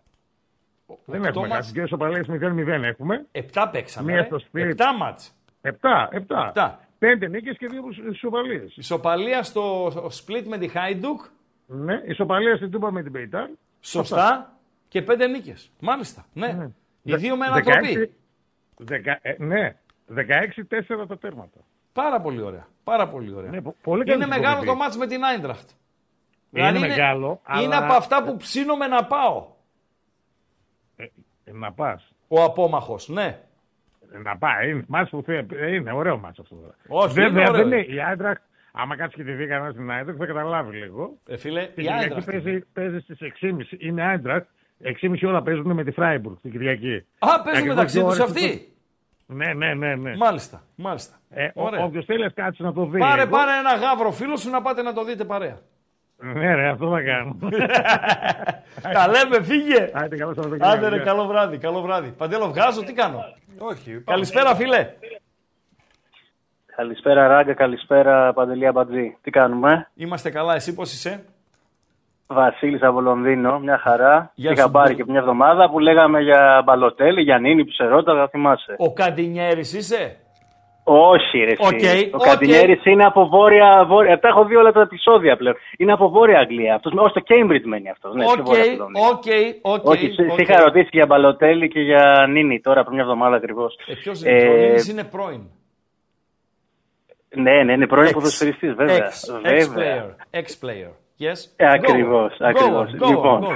Οκτώ Δεν έχουμε μάτς. κάτι. Δύο σοπαλίε 0-0 έχουμε. Επτά παίξαμε. Μία ρε. στο σπίτι. Επτά μάτς. 7, 7. Επτά. 5 νίκες και 2 σοπαλίε. Ισοπαλία στο split με τη Χάιντουκ. Ναι, ισοπαλία στην Τούμπα με την Πεϊτάρ. Σωστά. Και πέντε νίκες. Μάλιστα. Ναι. Οι δύο με 16 ανατροπή. δεκα- ε, ναι, 16-4 τα τέρματα. Πάρα πολύ ωραία. Πάρα πολύ ωραία. Ναι, πο- πολύ καλή είναι μεγάλο προπονητή. το μάτς με την Άιντραχτ. Είναι μεγάλο, Είναι αλλά- από αυτά που ψήνομαι να πάω. Ε, να πας. Ο απόμαχος, ναι. Να πάει. Είναι, μάτς που θε- ε, είναι ωραίο μάτς αυτό. τώρα. Όχι, Βέβαια, είναι ωραίο. δεν είναι. Η Άιντραχτ, άμα κάτσει και τη δει κανένας στην Άιντραχτ, θα καταλάβει λίγο. Ε, φίλε, Την η Κυριακή Άιντραχτ. παίζει, παίζει στις 6.30. Είναι Άιντραχτ. 6.30 ώρα παίζουν με τη Φράιμπουργκ την Κυριακή. Α, παίζουν Ακριβώς μεταξύ δύο τους ώρες αυτοί. Ναι, ναι, ναι. ναι. Μάλιστα, μάλιστα. Ε, Ωραία. Όποιος θέλει, ας κάτσει να το δει. Πάρε, λίγο. πάρε ένα γάβρο φίλο σου να πάτε να το δείτε παρέα. Ναι, ρε, αυτό θα κάνω. Τα λέμε, φύγε. Άντε, καλό Σαββατοκύριακο. Άντε ρε, καλό βράδυ, καλό βράδυ. Παντέλο, βγάζω, τι κάνω; Όχι. Καλησπέρα, φίλε. Καλησπέρα Ράγκα, καλησπέρα Παντελία Μπατζή. Τι κάνουμε; Είμαστε καλά, εσύ πώς είσαι; Βασίλης από Λονδίνο, μια χαρά. Γεια Είχα σου, πάρει Μπο- και μια εβδομάδα που λέγαμε για Μπαλοτέλη, για Νίνη, Ψερότα, θα θυμάσαι. Ο Καντινιέρης είσαι; Όχι, ρε. εσύ. Οκ, ο οκ. Καντινιέρης είναι από βόρεια, βόρεια. Τα έχω δει όλα τα επεισόδια πλέον. Είναι από βόρεια Αγγλία. Αυτός, ως το Cambridge μένει αυτός. Ναι, στη Οκ, Βόρεια Λονδίνο. οκ, οκ. Όχι, σε, οκ. σε είχα ρωτήσει και για Μπαλοτέλη και για Νίνη τώρα πριν μια εβδομάδα ακριβώς. Ε, ποιος είναι, ο Νίνης είναι πρώην. Ναι, ναι, είναι πρώην Ex. ποδοσφαιριστής, βέβαια. Ex, βέβαια. ex-player, ex-player. Yes; Ε, ακριβώς, Go. ακριβώς. Go, go, λοιπόν, go.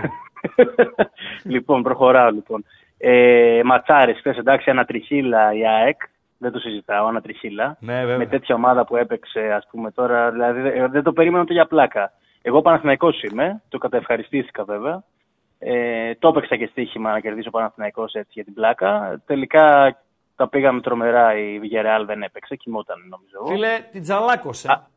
λοιπόν, προχωράω λοιπόν. Ε, ματσάρες, χθες εντάξει, ανατριχίλα η ΑΕΚ. Δεν το συζητάω, ανατριχίλα. Ναι, βέβαια. Με τέτοια ομάδα που έπαιξε, ας πούμε τώρα, δηλαδή δεν- δεν το περίμενα ούτε για πλάκα. Εγώ Παναθηναϊκός είμαι, το καταευχαριστήθηκα βέβαια. Ε, το έπαιξα και στοίχημα να κερδίσω Παναθηναϊκός έτσι για την πλάκα. Τελικά τα πήγαμε τρομερά. Η Villarreal δεν έπαιξε, κοιμόταν νομίζω. Φίλε, την τζαλάκωσε. Α,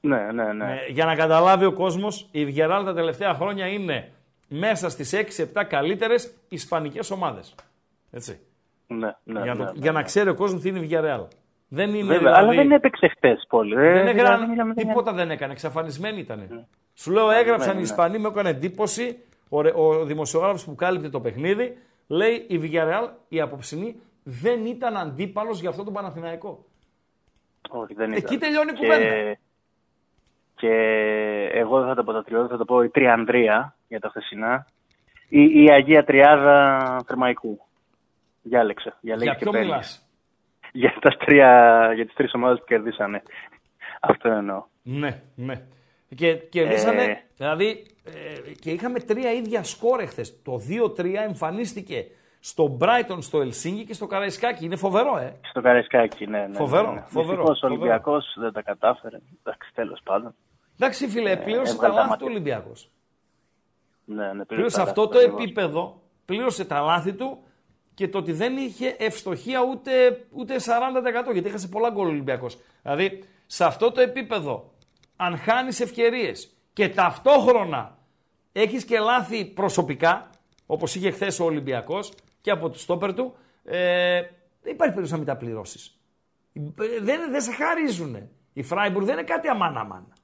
ναι, ναι, ναι. Ε, για να καταλάβει ο κόσμος, η Villarreal τα τελευταία χρόνια είναι μέσα στις 6-7 καλύτερες ισπανικές ομάδες. Έτσι. Ναι, ναι, για, ναι, το, ναι, για ναι. να ξέρει ο κόσμος τι είναι η Villarreal. Δεν είναι Βέβαια, δηλαδή... αλλά δεν έπαιξε χτες πολύ. Δεν Ε, έκαναν, δηλαδή, μιλάμε για- τίποτα δεν έκανε, εξαφανισμένοι ήταν. Σου λέω, έγραψαν ναι, οι ναι. Ισπανοί, μου έκανε εντύπωση. Ο, ρε- ο δημοσιογράφος που κάλυπτε το παιχνίδι λέει η Villarreal, η απόψινή, δεν ήταν αντίπαλος για αυτό το Παναθηναϊκό. Όχι, δεν Εκεί ήταν. τελειώνει η Και- κουβέντα. Και εγώ δεν θα το πω τα τριώδη, θα το πω η Τριανδρία για τα χθεσινά. Η, η Αγία Τριάδα Θερμαϊκού. Διάλεξε. διαλέγεις Για και ποιο παίρνεις. μιλάς; Για, τα τρία, για τις τρεις ομάδες που κερδίσανε. Αυτό εννοώ. Ναι, ναι. Και κερδίσανε, Ε. δηλαδή, ε, και είχαμε τρία ίδια σκόρ εχθές. Το 2-3 εμφανίστηκε στο Brighton, στο Ελσίνγκη και στο Καραϊσκάκι. Είναι φοβερό, ε. Στο Καραϊσκάκι, ναι. ναι, Φοβερό, ναι, ναι. φοβερό, Δυστυχώς ο φοβερό. Ολυμπιακός δεν τα κατάφερε. Εντάξει, τέλος πάντων. Εντάξει, φίλε, πλήρωσε τα έβγαλε τα λάθη του μάτια. Ολυμπιακός. Ναι, ναι, Πλήρωσε τα αυτό λάθη το του, ακριβώς. επίπεδο, πλήρωσε τα λάθη του και το ότι δεν είχε ευστοχία ούτε, ούτε 40% γιατί έχασε πολλά γκολ ο Ολυμπιακός. Δηλαδή, σε αυτό το επίπεδο, αν χάνεις ευκαιρίες και ταυτόχρονα έχεις και λάθη προσωπικά, όπως είχε χθες ο Ολυμπιακός και από το στόπερ του, ε, δεν υπάρχει περίπτωση να μην τα πληρώσεις. Ε, Δεν, δεν σε χαρίζουνε. Η Φράιμπουργκ δεν είναι κάτι αμάν αμάν. Ε,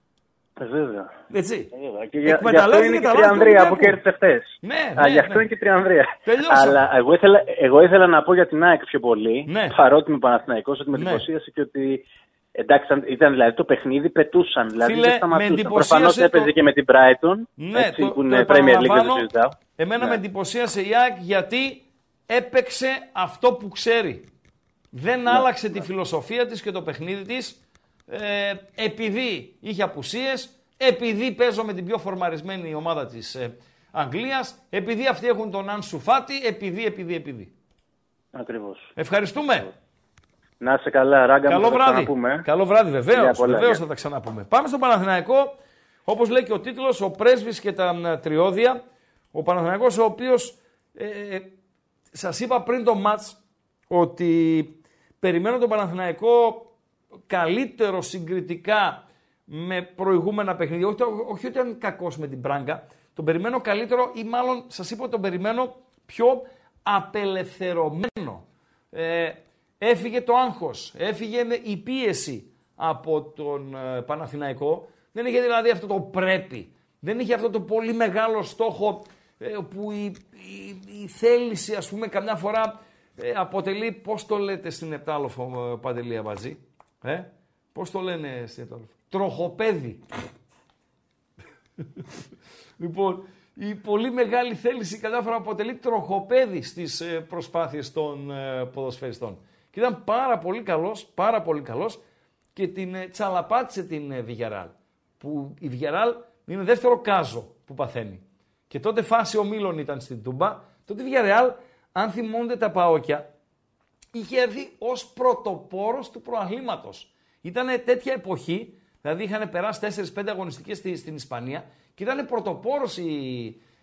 Βέβαια. Έτσι. Ε, βέβαια. Και για, γι' αυτό Εκμεταλλεύτηκε είναι και τα η λάθη του Τριανδρία που Ολυμπιακού. κέρδισε χθες. Ναι, Α, ναι, γι' αυτό ναι. είναι και η Τριανδρία. Τελειώσαμε. Αλλά εγώ ήθελα, εγώ ήθελα να πω για την ΑΕΚ πιο πολύ, Ναι. παρότι είμαι Παναθηναϊκός, ότι με Ναι. εντυπωσίασε και ότι εντάξει, ήταν- ήταν δηλαδή το παιχνίδι, πετούσαν. Δηλαδή Φίλε, δεν με σταματούσαν. εντυπωσίασε Προφανώς το- έπαιζε και με την Brighton, Ναι, έτσι, το, που το είναι Premier League, δεν το επαναλαμβάνω. συζητάω. Εμένα Ναι. με εντυπωσίασε η ΑΕΚ γιατί έπαιξε αυτό που ξέρει. Δεν Ναι. άλλαξε τη φιλοσοφία της και το παιχνίδι της ε, επειδή είχε απουσίες, επειδή παίζω με την πιο φορμαρισμένη ομάδα της ε, Αγγλίας, επειδή αυτοί έχουν τον Αν Σουφάτη, επειδή, επειδή, επειδή. Ακριβώς. Ευχαριστούμε. Να είσαι καλά, Ράγκα, Καλό θα τα βράδυ. ξαναπούμε, ε. Καλό βράδυ, βεβαίως. Φιλιά πολλά, Βεβαίως γεια. θα τα ξαναπούμε. Πάμε στον Παναθηναϊκό. Όπως λέει και ο τίτλος, ο πρέσβης και τα μ, τριώδια. Ο Παναθηναϊκός ο οποίος ε, σας είπα πριν το ματ ότι περιμένω τον Παναθηναϊκό καλύτερο συγκριτικά με προηγούμενα παιχνίδια. Όχι, όχι ότι ήταν κακός με την Πράγκα. Τον περιμένω καλύτερο ή μάλλον σας είπα ότι τον περιμένω πιο απελευθερωμένο. Ε, έφυγε το άγχος, έφυγε η πίεση από τον ε, Παναθηναϊκό. Δεν είχε δηλαδή αυτό το πρέπει. Δεν είχε αυτό το πολύ μεγάλο στόχο ε, που η, η, η θέληση ας πούμε καμιά φορά ε, αποτελεί, πώς το λέτε στην Επτάλοφο ε, Παντελή Αμπατζή, ε; πώς το λένε στην Επτάλοφο, τροχοπέδι. λοιπόν, η πολύ μεγάλη θέληση κατά φορά αποτελεί τροχοπέδι στις ε, προσπάθειες των ε, ποδοσφαιριστών. Και ήταν πάρα πολύ καλός, πάρα πολύ καλός και την ε, τσαλαπάτησε την ε, Villarreal. Που η Villarreal είναι δεύτερο κάζο που παθαίνει. Και τότε φάση ο Μίλων ήταν στην Τούμπα. Τότε η Villarreal, αν θυμούνται τα παόκια, είχε έρθει ως πρωτοπόρος του προαθλήματος. Ήταν τέτοια εποχή, δηλαδή είχαν περάσει 4-5 αγωνιστικές στη, στην Ισπανία και ήταν πρωτοπόρος η,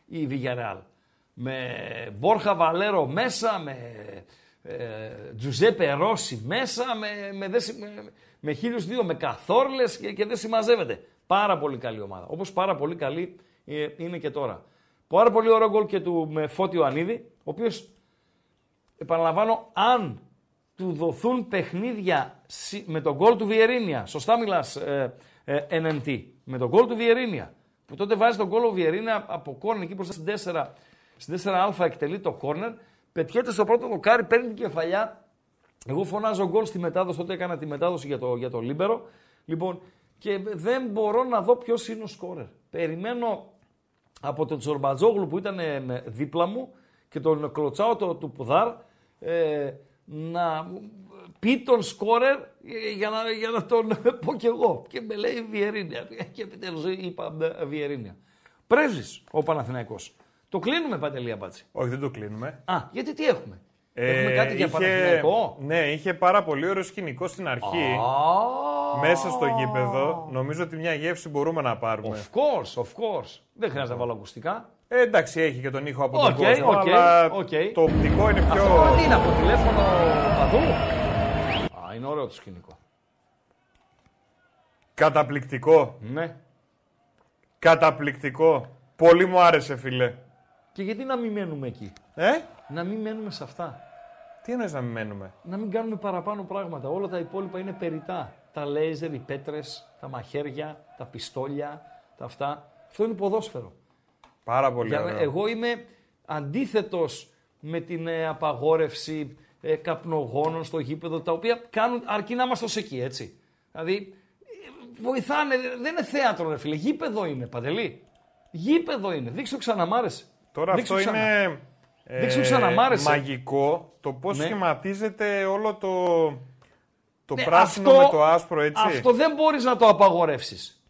η Villarreal. Με Μπόρχα Βαλέρο μέσα, με ε, Τζουζέπε Ρώση μέσα, με, με, δεν συ- με, με χίλιους δύο, με καθόρλες και, και δεν συμμαζεύεται. Πάρα πολύ καλή ομάδα. Όπως πάρα πολύ καλή ε, είναι και τώρα. Πάρα πολύ ωραίο γκολ και του με Φώτιο Ανίδη, ο οποίος επαναλαμβάνω, αν του δοθούν παιχνίδια σι- με τον γκολ του Βιερίνια, σωστά μιλάς ε, ε, NNT, με τον γκολ του Βιερίνια, που τότε βάζει τον γκολ ο Βιερίνια από κόρνερ εκεί μπροστά στην 4, στην Τετάρτη εκτελεί το κόρνερ, πετιέται στο πρώτο δοκάρι, παίρνει την κεφαλιά, εγώ φωνάζω γκολ στη μετάδοση, τότε έκανα τη μετάδοση για το, για το Λίμπερο, λοιπόν, και δεν μπορώ να δω ποιος είναι ο σκόρερ. Περιμένω από τον Τζορμπατζόγλου που ήταν ε, με- δίπλα μου και τον κλωτσάω το, του Πουδάρ ε, να πει τον σκόρερ ε, για να, για να τον πω κι εγώ. Και με λέει Βιερίνια. Και επιτέλους είπα ε, Βιερίνια. Πρέσβης ο Παναθηναϊκός. Το κλείνουμε Παντελία Μπάτση. Όχι, δεν το κλείνουμε. Α, γιατί τι έχουμε; Ε, έχουμε κάτι για είχε- Παναθηναϊκό; Ναι, είχε πάρα πολύ ωραίο σκηνικό στην αρχή. μέσα στο γήπεδο, νομίζω ότι μια γεύση μπορούμε να πάρουμε. Of course, of course. Δεν χρειάζεται να βάλω ακουστικά. Ε, εντάξει, έχει και τον ήχο από okay, τον κόσμο, okay, αλλά okay. το οπτικό είναι πιο... Αυτό τι είναι από τηλέφωνο παδού. Α, είναι ωραίο το σκηνικό. Καταπληκτικό. Ναι. Καταπληκτικό. Πολύ μου άρεσε, φίλε. Και γιατί να μην μένουμε εκεί; Ε; Να μην μένουμε σε αυτά. Τι εννοείς να μην μένουμε; Να μην κάνουμε παραπάνω πράγματα. Όλα τα υπόλοιπα είναι περιτά. Τα λέιζερ, οι πέτρες, τα μαχαίρια, τα πιστόλια, τα αυτά. Αυτό είναι ποδόσφαιρο. Πάρα πολύ Για, ωραίο. Εγώ είμαι αντίθετος με την ε, απαγόρευση ε, καπνογόνων στο γήπεδο, τα οποία κάνουν αρκεί να είμαστε ως εκεί, έτσι. Δηλαδή, ε, βοηθάνε, δεν είναι θέατρο ρε φίλε, γήπεδο είναι, Παντελή. Γήπεδο είναι, δείξτε το ξανά, μ' άρεσε. Τώρα Δείξτε αυτό το ξανά. είναι ε, Δείξτε το ξανά, μ' άρεσε. μαγικό το πώς Ναι. σχηματίζεται όλο το, το Ναι, πράσινο αυτό- με το άσπρο, έτσι. Αυτό δεν μπορείς να το απαγορεύσεις.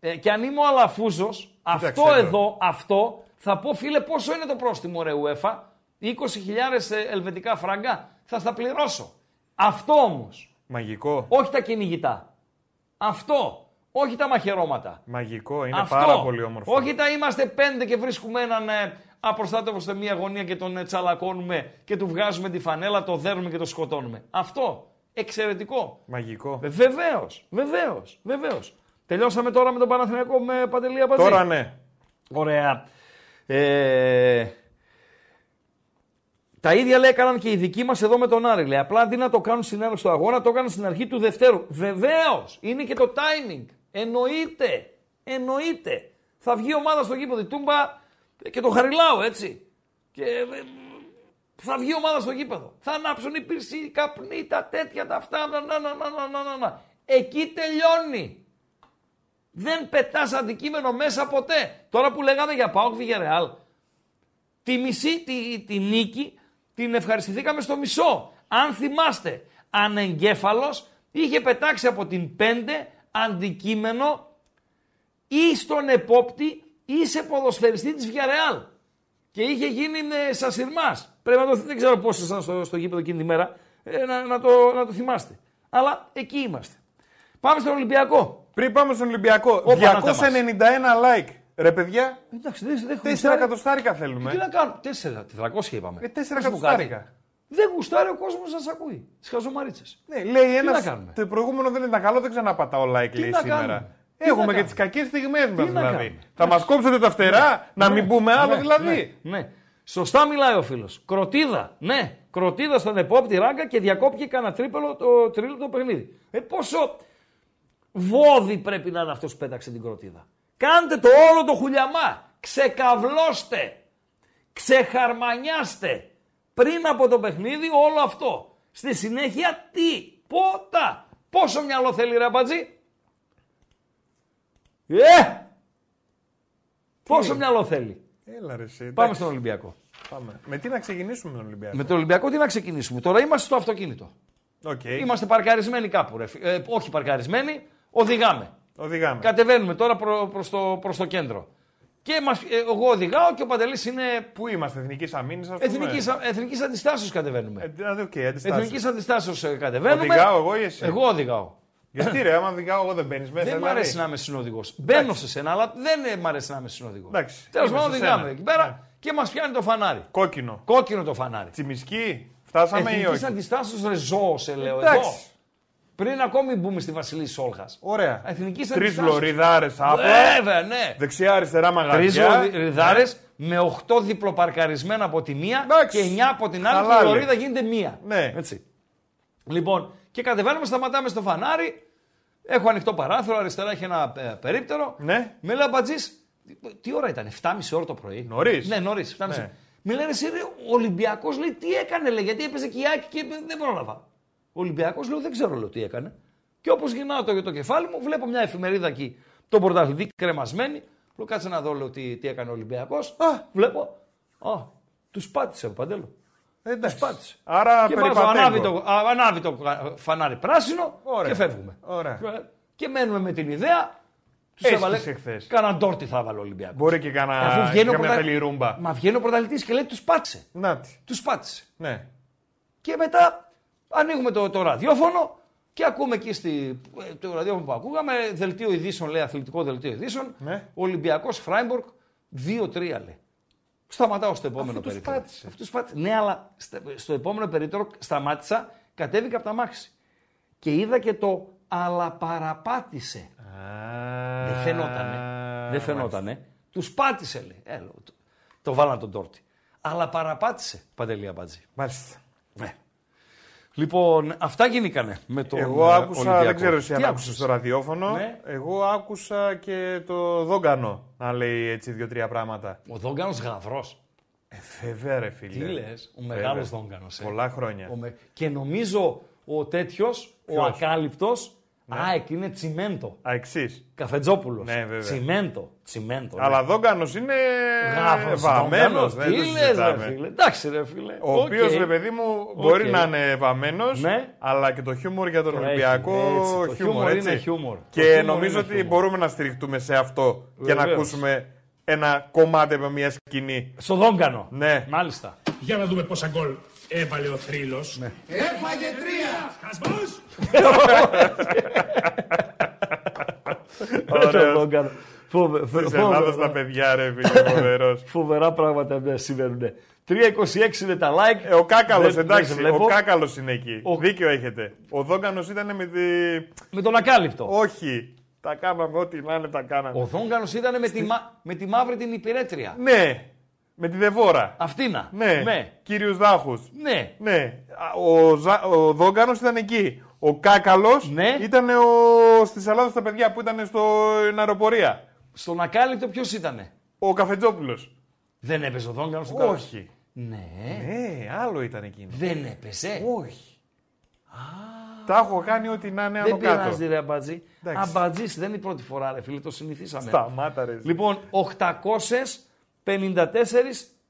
Ε, και αν είμαι ο Αλαφούζος, αυτό Κοίταξε εδώ. εδώ, αυτό, θα πω φίλε πόσο είναι το πρόστιμο ρε UEFA, 20.000 ελβετικά φράγκα, θα στα πληρώσω. Αυτό όμως, Μαγικό. όχι τα κυνηγητά. Αυτό, όχι τα μαχαιρώματα. Μαγικό, είναι Αυτό. πάρα πολύ όμορφο. Όχι τα είμαστε πέντε και βρίσκουμε έναν ε, απροστάτευο σε μία γωνία και τον ε, τσαλακώνουμε και του βγάζουμε τη φανέλα, το δέρνουμε και το σκοτώνουμε. Αυτό. Εξαιρετικό. Μαγικό. Βεβαίως, βεβαίως, βεβαίως. Τελειώσαμε τώρα με τον Παναθηναϊκό με Παντελή Αμπατζή. Τώρα ναι. Ωραία. Ε, τα ίδια λέει έκαναν και οι δικοί μας εδώ με τον Άρη. Λέει. Απλά αντί να το κάνουν στην έναρξη του αγώνα, το έκαναν στην αρχή του Δευτέρου. Βεβαίως! Είναι και το timing. Εννοείται. Εννοείται. Θα βγει η ομάδα στο γήπεδο. Η Τούμπα και το χαριλάω έτσι. Και ε, θα βγει η ομάδα στο γήπεδο. Θα ανάψουν οι πυρσί, οι καπνοί, τα τέτοια, τα αυτά. Να, να, να, να, να, να, να, να. Εκεί τελειώνει. Δεν πετάς αντικείμενο μέσα ποτέ. Τώρα που λέγαμε για Πάοκ Βιγερεάλ, τη μισή τη, τη νίκη την ευχαριστηθήκαμε στο μισό. Αν θυμάστε, ανεγκέφαλος είχε πετάξει από την 5 αντικείμενο ή στον επόπτη ή σε ποδοσφαιριστή της Βιαρεάλ. Και είχε γίνει ε, σασιρμάς. Πρέπει να το δεν ξέρω πώς ήσασταν στο, στο γήπεδο εκείνη τη μέρα, ε, να, να, το, να το θυμάστε. Αλλά εκεί είμαστε. Πάμε στον Ολυμπιακό. Πριν πάμε στον Ολυμπιακό, Ω, Πανάτα 291 like. Ρε παιδιά, Εντάξει, δεν, δεν 4 γουστάρει. εκατοστάρικα Τι θέλουμε. να κάνουμε; Τέσσερα, 400 είπαμε. Ε, 4 Πες μου κάτι. εκατοστάρικα. Δεν γουστάρει ο κόσμος να σας ακούει. Τις χαζομαρίτσες. Ναι, λέει Τι ένας. να κάνουμε; Το προηγούμενο δεν ήταν καλό, δεν ξαναπατάω like Τι λέει να σήμερα. κάνουμε; Τι Έχουμε να και τις κάνουμε. κακές στιγμές μας Τι να δηλαδή. κάνουμε; Θα μας κόψετε τα φτερά, να μην πούμε άλλο Ναι, δηλαδή. Ναι, ναι. Σωστά μιλάει ο φίλος. Κροτίδα. Ναι, κροτίδα στον επόπτη ράγκα και διακόπηκε κανένα τρίπελο το τρίλεπτο παιχνίδι. Ε, πόσο βόδι πρέπει να είναι αυτός που πέταξε την κροτίδα. Κάντε το όλο το χουλιαμά. Ξεκαβλώστε. Ξεχαρμανιάστε. Πριν από το παιχνίδι όλο αυτό. Στη συνέχεια τι; Πότα. Πόσο μυαλό θέλει ρε αμπατζή; Ε! Πόσο μυαλό θέλει; Έλα ρε, εσύ, Πάμε εντάξει. στον Ολυμπιακό. Πάμε. Με τι να ξεκινήσουμε με τον Ολυμπιακό; Με τον Ολυμπιακό τι να ξεκινήσουμε; Τώρα είμαστε στο αυτοκίνητο. Οκ. Είμαστε παρκαρισμένοι κάπου. Ρε. φι- Ε, όχι παρκαρισμένοι, οδηγάμε. Οδηγάμε. Κατεβαίνουμε τώρα προ, προς, το, προς το κέντρο. Και μας, ε, εγώ οδηγάω και ο Παντελής είναι Πού είμαστε, Εθνικής Αμύνης, ας πούμε; Εθνικής, Εθνικής Αντιστάσεως κατεβαίνουμε. Ε, δηλαδή, οκ, Αντιστάσεως. Εθνικής Αντιστάσεως ε, κατεβαίνουμε. Οδηγάω εγώ ή εσύ; Εγώ οδηγάω. Γιατί ρε, άμα οδηγάω εγώ δεν μπαίνεις μέσα. Δεν μ' δηλαδή; αρέσει να είμαι συνοδηγός. Μπαίνω σε σένα, αλλά δεν ε, μ' αρέσει να είμαι συνοδηγός. Εντάξει, Τέλος είμαι πάντων, σε οδηγάμε σένα. εκεί πέρα και μας πιάνει το φανάρι. Κόκκινο. Κόκκινο το φανάρι. Τσιμισκή, φτάσαμε ή Εθνικής όχι; Αντιστάσεως ρε ζώο, σε λέω Εντάξει. εδώ. Πριν ακόμη μπούμε στη Βασιλή Σόλχας. Ωραία. Εθνικής Τρεις λωριδάρες άπλα. Βέβαια, ναι. Δεξιά-αριστερά Τρεις μαγαζιά. ριδάρες με 8 διπλοπαρκαρισμένα από τη μία Εντάξει. και 9 από την άλλη. Και η Χαλάλη. λωρίδα γίνεται μία. Ναι. Έτσι. Λοιπόν, και κατεβαίνουμε, σταματάμε στο φανάρι. Έχω ανοιχτό παράθυρο, αριστερά έχει ένα ε, περίπτερο. Ναι. Με λέει ο Μπατζής, τι ώρα ήταν, 7.30 ώρα το πρωί; Νωρίς. Ναι, νωρίς. Ναι. Με λένε εσύ, ρε, ο Ολυμπιακός λέει τι έκανε, λέει, γιατί έπαιζε και η Άκη και δεν πρόλαβα. Ο Ολυμπιακός λέω δεν ξέρω λέω, τι έκανε. Και όπως γυρνάω το, το κεφάλι μου, βλέπω μια εφημερίδα εκεί, τον πρωταθλητή κρεμασμένη. Λέω κάτσε να δω λέω, τι, τι έκανε ο Ολυμπιακός. Α, βλέπω. Α, τους πάτησε ο Παντέλο. Εντάξει. Τους πάτησε. Άρα και βάζω περιπατέγκο. ανάβει το, α, ανάβει το φανάρι πράσινο Ωραία. και φεύγουμε. Ωραία. Και μένουμε με την ιδέα. Τους Έσκησε έβαλε. χθες. Κάναν τόρτι θα έβαλε ο Ολυμπιακός. Μπορεί και κανένα Αφού βγαίνει ο καμιά πρωτα- πελιρούμπα. Μα βγαίνει ο πρωταθλητής και λέει τους πάτησε. Να τη. Τους πάτησε. Ναι. Και μετά ανοίγουμε το, το ραδιόφωνο. Και ακούμε εκεί στη, ε, το ραδιόφωνο που ακούγαμε, δελτίο ειδήσεων, λέει αθλητικό δελτίο ειδήσεων. Ναι. Ολυμπιακός Φράιμπορκ 2-3 λέει. Σταματάω στο επόμενο Αφού τους περίπτερο. πάτησε. Αυτούς πάτησε. Ναι, αλλά στα- στο επόμενο περίπτερο σταμάτησα, κατέβηκα από τα μάξι. Και είδα και το αλλά παραπάτησε. Δεν φαινότανε. Δεν φαινότανε. Τους πάτησε λέει. Ε, λέω, το, το βάλαν τον τόρτι. Αλλά παραπάτησε παντελή Αμπατζή. Μάλιστα. Ναι. Λοιπόν, αυτά γίνηκανε με τον Εγώ ε, άκουσα, Ολυμπιακός. δεν ξέρω εσύ Τι αν άκουσες; άκουσες στο ραδιόφωνο. Ναι. Εγώ άκουσα και το Δόγκανο να λέει έτσι δύο-τρία πράγματα. Ο Δόγκανος γαυρός. Ε, βέβαια ρε φίλε. Τι λες, ο Βέβαια. μεγάλος Δόγκανος. ε. Πολλά χρόνια. Ο με- Και νομίζω ο τέτοιος, ο Ποιος; ακάλυπτος, Ναι. α, εκεί είναι τσιμέντο. Α, εξής. Καφετζόπουλος. Ναι, βέβαια. Τσιμέντο. Τσιμέντο. ναι. Αλλά Δόγκανος είναι Γάβρος, βαμμένος. Δόγκανος, Δεν τι το λες, ρε συζητάμε. φίλε. Εντάξει ρε φίλε. Ο Οκ. οποίος, ρε παιδί μου, μπορεί Οκ. να είναι βαμμένος, Ναι. αλλά και το χιούμορ για τον Το έχει, Ολυμπιακό έτσι, το χιούμορ. χιούμορ έτσι. είναι χιούμορ. Το Και χιούμορ νομίζω είναι ότι χιούμορ. μπορούμε να στηριχτούμε σε αυτό και να Βεβαίως. ακούσουμε ένα κομμάτι από μια σκηνή. Στο Δόγκανο. Ναι. Μάλιστα. Για να δούμε πόσα γκολ έβαλε ο Θρύλος. Έφαγε τρία. Χασμός. Το Δόγκανο. Φοβε- φε- Τη Ελλάδα φοβερά. τα παιδιά, ρε φίλε, φοβερός. Φοβερά πράγματα ναι, συμβαίνουν. 3.26 είναι τα like. Ε, ο Κάκαλος, Δεν- δεν εντάξει, σε βλέπω. ο Κάκαλος είναι εκεί. Ο- Δίκιο έχετε. Ο Δόγκανος ήταν με τη. Με τον ακάλυπτο. Όχι. Τα κάναμε ό,τι να είναι, τα κάναμε. Ο Δόγκανος ήταν με, τη, μα- με τη μαύρη την υπηρέτρια. Ναι, με τη Δεβόρα. Αυτήνα. Ναι, Ναι. κύριους Δάχους. Ναι. Ναι. Α, Ο, Ζα... ο Δόγκανος ήταν εκεί. Ο Κάκαλος Ναι. ήταν ο... στις Ελλάδα τα παιδιά που ήταν στο αεροπορία. Στον ακάλυπτο ποιος ήτανε; Ο Καφετζόπουλος. Δεν έπαιζε ο Δόγκανος στον ακάλυπτο. Όχι. Ναι. Ναι, άλλο ήταν εκείνο. Δεν έπαιζε. Όχι. Τα έχω κάνει ό,τι να είναι άνω Δεν κάτω. πειράζει ρε Αμπατζή. Εντάξει. Αμπατζής δεν είναι η πρώτη φορά ρε φίλε, το συνηθίσαμε. Σταμάτα ρε. Λοιπόν, 854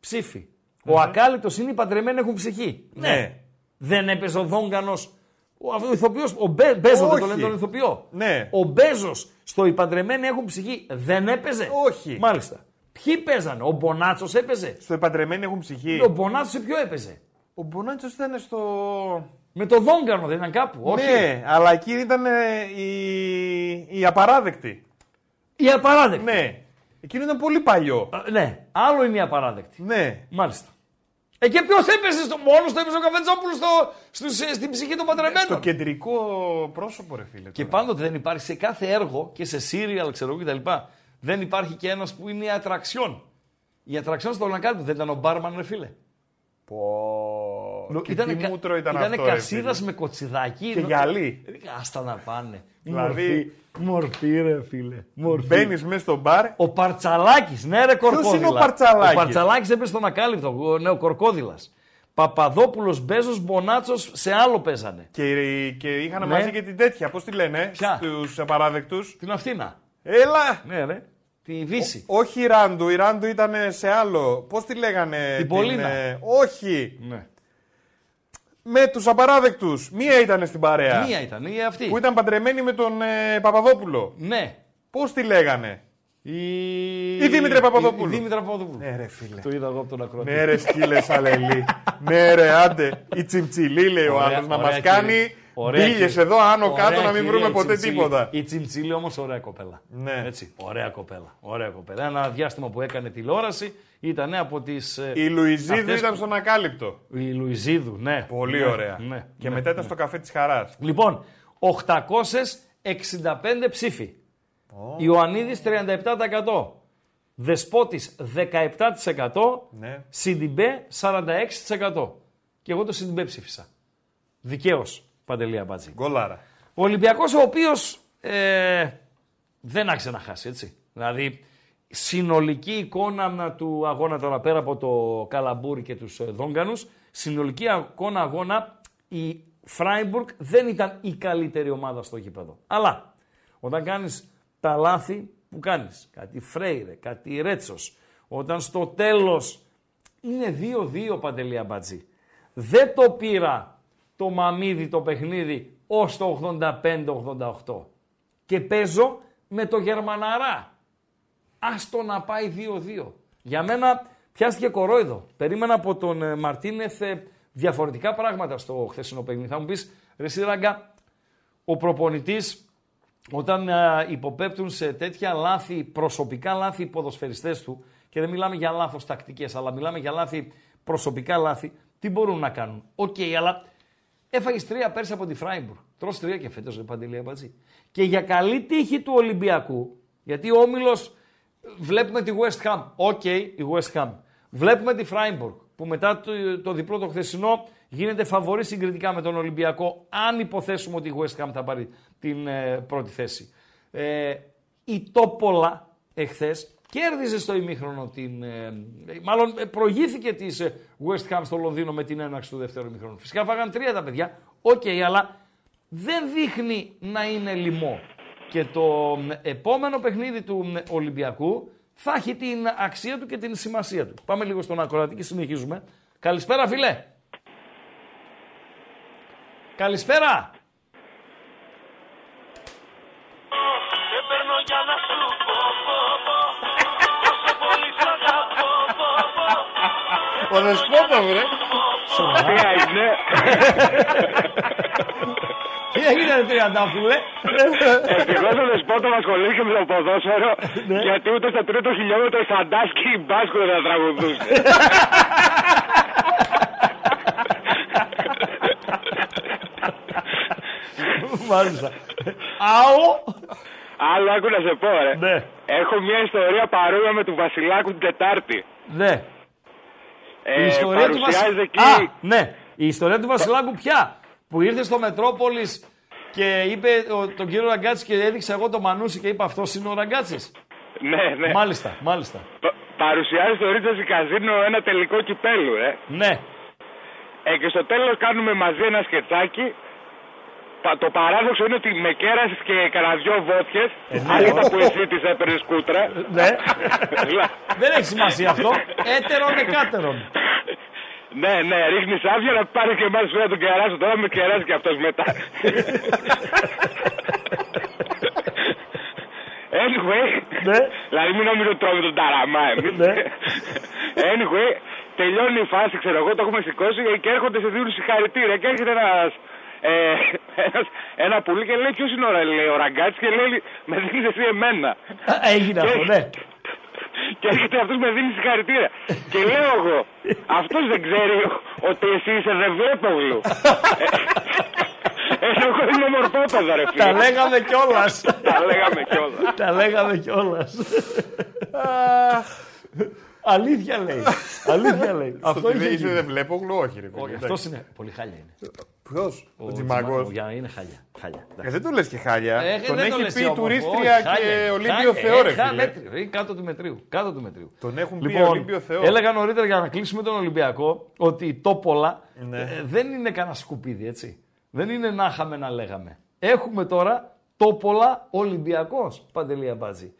ψήφοι. Ο ακάλυπτος είναι οι παντρεμένοι έχουν ψυχή. Ναι. Δεν έπαιζε ο Δόγκανος. Ο ο ηθοποιός, ο Μπέ, Μπέζο, δεν το Όχι. λένε τον ηθοποιό. Ναι. Ο Μπέζος στο Οι Παντρεμένοι έχουν ψυχή δεν έπαιζε. Όχι. Μάλιστα. Ποιοι παίζανε, ο Μπονάτσος έπαιζε. Στο επαντρεμένοι έχουν ψυχή. Ο Μπονάτσος σε ποιο έπαιζε; Ο Μπονάτσος ήταν στο... Με το Δόγκανο δεν ήταν κάπου. Όχι. Ναι, αλλά εκεί ήταν ε, η... η απαράδεκτη. Η απαράδεκτη. Ναι. Εκείνο ήταν πολύ παλιό. Α, ναι. Άλλο είναι η απαράδεκτη. Ναι. Μάλιστα. Ε, και ποιος έπαιζε στο μόνος του, έπαιζε ο Καφετζόπουλο στο, στους- στην ψυχή των παντρεμένων; Το κεντρικό πρόσωπο, ρε φίλε. Και τώρα. πάντοτε δεν υπάρχει σε κάθε έργο και σε σύριαλ, ξέρω εγώ κτλ. Δεν υπάρχει και ένας που είναι η ατραξιόν. Η ατραξιόν στο Λαγκάλπου δεν ήταν ο μπάρμαν, ρε φίλε. Πω. Και Ήτανε τι κα- μούτρο ήταν ήτανε αυτό, ρε κασίδας φίλε; με κοτσιδάκι. Και νο- γυαλί. Ε, Άστα να πάνε. Δηλαδή- Μορφή, μορφή ρε φίλε. Μορφή. Μπαίνεις μέσα στο μπαρ. Ο Παρτσαλάκης, ναι, ρε κορκόδηλα. είναι ο Παρτσαλάκης; Ο Παρτσαλάκης έπεσε στον ακάλυπτο, ο- ναι, ο κορκόδηλας. Παπαδόπουλος, Μπέζος, Μπονάτσος σε άλλο παίζανε. Και, και είχαν Ναι. μαζί και την τέτοια. Πώς τη λένε, Ποια; στους απαράδεκτους. Την Αθήνα. Έλα! Ναι, ρε. Τη Βύση. Όχι η Ράντου, η Ράντου ήταν σε άλλο. Πώς τη λέγανε. Την Πολίνα. ε, όχι. Ναι. Με τους απαράδεκτους. Μία ήταν στην παρέα. Μία ήταν, η αυτή. Που ήταν παντρεμένη με τον ε, Παπαδόπουλο. Ναι. Πώς τη λέγανε; Η, Η Δήμητρα Παπαδοπούλου. Η, η Δήμητρα Παπαδοπούλου. Ναι, ρε φίλε. Το είδα εγώ από τον ακροατή. Ναι, ρε σκύλε αλελή. ναι, ρε, άντε. Η τσιμτσιλή λέει ο Ωραία, άλλος να ωραία, μας κύριε. κάνει Ωραία, μπύλιε κύριε. εδώ άνω Ωραία, κάτω να μην κύριε, βρούμε η ποτέ Τσιμτσίλη. τίποτα. Η Τσιμτσίλη όμως ωραία κοπέλα. Ναι. Έτσι, ωραία κοπέλα. Ωραία κοπέλα. Ένα διάστημα που έκανε τηλεόραση ήταν από τις. Η Λουιζίδου ήταν στον ακάλυπτο. Η Λουιζίδου, ναι. Πολύ Ναι, ωραία. ναι, και ναι, μετά ήταν ναι. στο καφέ της Χαράς. Λοιπόν, 865 ψήφοι. Ιωαννίδης 37%. Δεσπότης 17%. Ναι. Σιντιμπέ 46%. Και εγώ το Σιντιμπέ ψήφισα. Δικαίως, Παντελή Αμπατζή. Γκολάρα. Ο Ολυμπιακός ο οποίος ε, δεν άξιζε να χάσει, έτσι. Δηλαδή, συνολική εικόνα του αγώνα τώρα πέρα από το καλαμπούρι και τους ε, Δόγκανους, συνολική εικόνα αγώνα η Φράιμπουργκ δεν ήταν η καλύτερη ομάδα στο γήπεδο. Αλλά όταν κάνεις τα λάθη που κάνεις, κάτι Φρέιρε, κάτι Ρέτσος, όταν στο τέλος είναι 2-2 Παντελή Αμπατζή. Δεν το πήρα το μαμίδι το παιχνίδι ως το 85-88. Και παίζω με το Γερμαναρά. Άστο να πάει 2-2. Για μένα πιάστηκε κορόιδο. Περίμενα από τον ε, Μαρτίνεθ ε, διαφορετικά πράγματα στο χθεσινό παιχνίδι. Θα μου πεις, ρε εσύ, Ράγκα, ο προπονητής όταν υποπίπτουν σε τέτοια λάθη, προσωπικά λάθη οι ποδοσφαιριστές του και δεν μιλάμε για λάθος τακτικής, αλλά μιλάμε για λάθη, προσωπικά λάθη, τι μπορούν να κάνουν. Οκ, okay, αλλά έφαγες τρία πέρσι από τη Φράιμπουργκ. Τρως τρία και φέτος, δεν, Παντελή Αμπατζή. Και για καλή τύχη του Ολυμπιακού, γιατί ο Όμιλος βλέπουμε τη West Ham. Οκ, okay, η West Ham. Βλέπουμε τη Φράιμπουργκ, που μετά το, το διπλό το χθεσινό γίνεται φαβορή συγκριτικά με τον Ολυμπιακό, αν υποθέσουμε ότι η West Ham θα πάρει την ε, πρώτη θέση. Ε, η Τόπολα εχθές κέρδιζε στο ημίχρονο την... Ε, μάλλον ε, προηγήθηκε της ε, West Ham στο Λονδίνο με την έναρξη του δεύτερου ημίχρονου. Φυσικά φάγαν τρία τα παιδιά, οκ, αλλά δεν δείχνει να είναι λοιμό. Και το επόμενο παιχνίδι του Ολυμπιακού θα έχει την αξία του και την σημασία του. Πάμε λίγο στον ακροατή και συνεχίζουμε. Καλησπέρα φίλε. Καλησπέρα. Ο Δεσπότο, βρε. Τι έγινε. Τι έγινε, ρε Τριαντάφυλλε. Ευτυχώς ο Δεσπότο μα ασχολήθηκε με το ποδόσφαιρο Ναι. γιατί ούτε στο τρίτο χιλιόμετρο η Φαντάσκη η Μπάσκο δεν θα τραγουδούσε. Μάλιστα. Αο. Άλλο άκου να σε πω, ρε. Ναι. Έχω μια ιστορία παρόμοια με του Βασιλάκου την Τετάρτη. Ναι. Ε, η ιστορία του παρουσιάζει Βασιλάκου. εκεί... Α, ναι. Η ιστορία του Βασιλάκου πια. Που ήρθε στο Μετρόπολης και είπε ο, τον κύριο Ραγκάτση και έδειξε εγώ το Μανούσι και είπε αυτός είναι ο Ραγκάτσης. Ναι, ναι. Μάλιστα, μάλιστα. Πα- παρουσιάζει στο Ρίτζας Καζίνο ένα τελικό κυπέλου, ε. Ναι. Ε, και στο τέλος κάνουμε μαζί ένα σκετσάκι. Πα- Το παράδοξο είναι ότι με κέρασες και κανένα δυο βότιες, ναι, άσχετα όχι. που εσύ τις έπαιρνες κούτρα. Ναι. Δηλαδή, Δεν έχει σημασία αυτό. Έτερον εκάτερον. Ναι, ναι, ρίχνεις άδεια να πάρει και εμάς να τον κεράσω. Τώρα με κεράσει και αυτός μετά. anyway, Ναι. δηλαδή μην νομίζω ότι τρώμε τον ταραμά εμείς. Ναι. anyway, τελειώνει η φάση, ξέρω εγώ, το έχουμε σηκώσει και έρχονται σε δίνουν συγχαρητήρια και έρχεται ένας, ε, ένας, ένα πουλί και λέει ποιος είναι ο, λέει, ο Ραγκάτης και λέει με δίνεις εσύ εμένα. Α, Έγινε Και- αυτό, ναι. Και έρχεται αυτός με δίνει συγχαρητήρια. και λέω εγώ, αυτός δεν ξέρει ότι εσύ είσαι δεν βλέπω γλου. Ε, εγώ είμαι μορφότατο ρε φίλε. Τα λέγαμε κιόλας. Τα λέγαμε κιόλας. Τα λέγαμε κιόλας. Αλήθεια λέει. Αλήθεια λέει. Αυτό είχε είσαι γίνει. δεν βλέπω γλου, όχι ρε. Όχι, αυτός είναι. Πολύ χάλια είναι. Ποιος, ο Ο Τζιμαγκός. Για είναι χάλια. χάλια. Ε, δεν το λες και χάλια. Ε, Τον δεν το έχει λες πει όμως. τουρίστρια Όχι, χάλια και είναι. Ολύμπιο Χάλια. Θεό, ρε Ε, χα- φίλε. μέτριο, ε, Κάτω του μετρίου. Κάτω του μετρίου. Τον έχουν πει Λοιπόν, Ολύμπιο Θεό. έλεγα νωρίτερα για να κλείσουμε τον Ολυμπιακό ότι η Τόπολα Ναι. ε, δεν είναι κανένα σκουπίδι, έτσι. Δεν είναι να είχαμε να λέγαμε. Έχουμε τώρα Τόπολα Ολυμπιακός, Παντελή Αμπάτζη.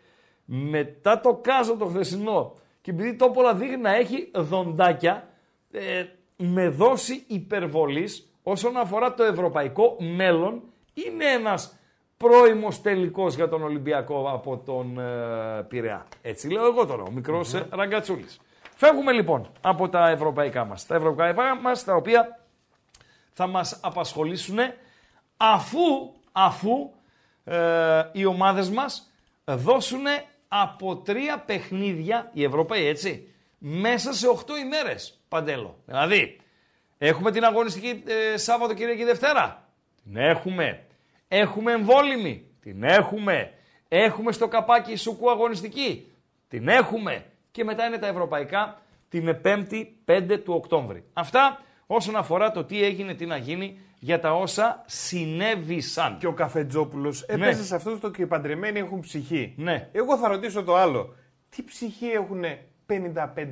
Μετά το κάζο το χθεσινό και επειδή η Τόπολα δείχνει να έχει δοντάκια ε, με δόση υπερβολής όσον αφορά το ευρωπαϊκό μέλλον είναι ένας πρώιμος τελικός για τον Ολυμπιακό από τον ε, Πειραιά. Έτσι λέω εγώ τώρα, ο μικρός ε, ραγκατσούλης. Φεύγουμε λοιπόν από τα ευρωπαϊκά μας. Τα ευρωπαϊκά μας τα οποία θα μας απασχολήσουν αφού, αφού ε, οι ομάδες μας δώσουν από τρία παιχνίδια, οι Ευρωπαίοι έτσι, μέσα σε 8 ημέρες, Παντέλο. Δηλαδή, έχουμε την αγωνιστική ε, Σάββατο, Κυριακή, Δευτέρα. Την έχουμε. Έχουμε εμβόλυμη. Την έχουμε. Έχουμε στο καπάκι σουκού αγωνιστική. Την έχουμε. Και μετά είναι τα ευρωπαϊκά την 5η 5 του Οκτώβρη. Αυτά όσον αφορά το τι έγινε, τι να γίνει για τα όσα συνέβησαν. Και ο Καφετζόπουλος Ναι. έπεσε σε αυτό το και οι παντρεμένοι έχουν ψυχή. Ναι. Εγώ θα ρωτήσω το άλλο. Τι ψυχή έχουν 55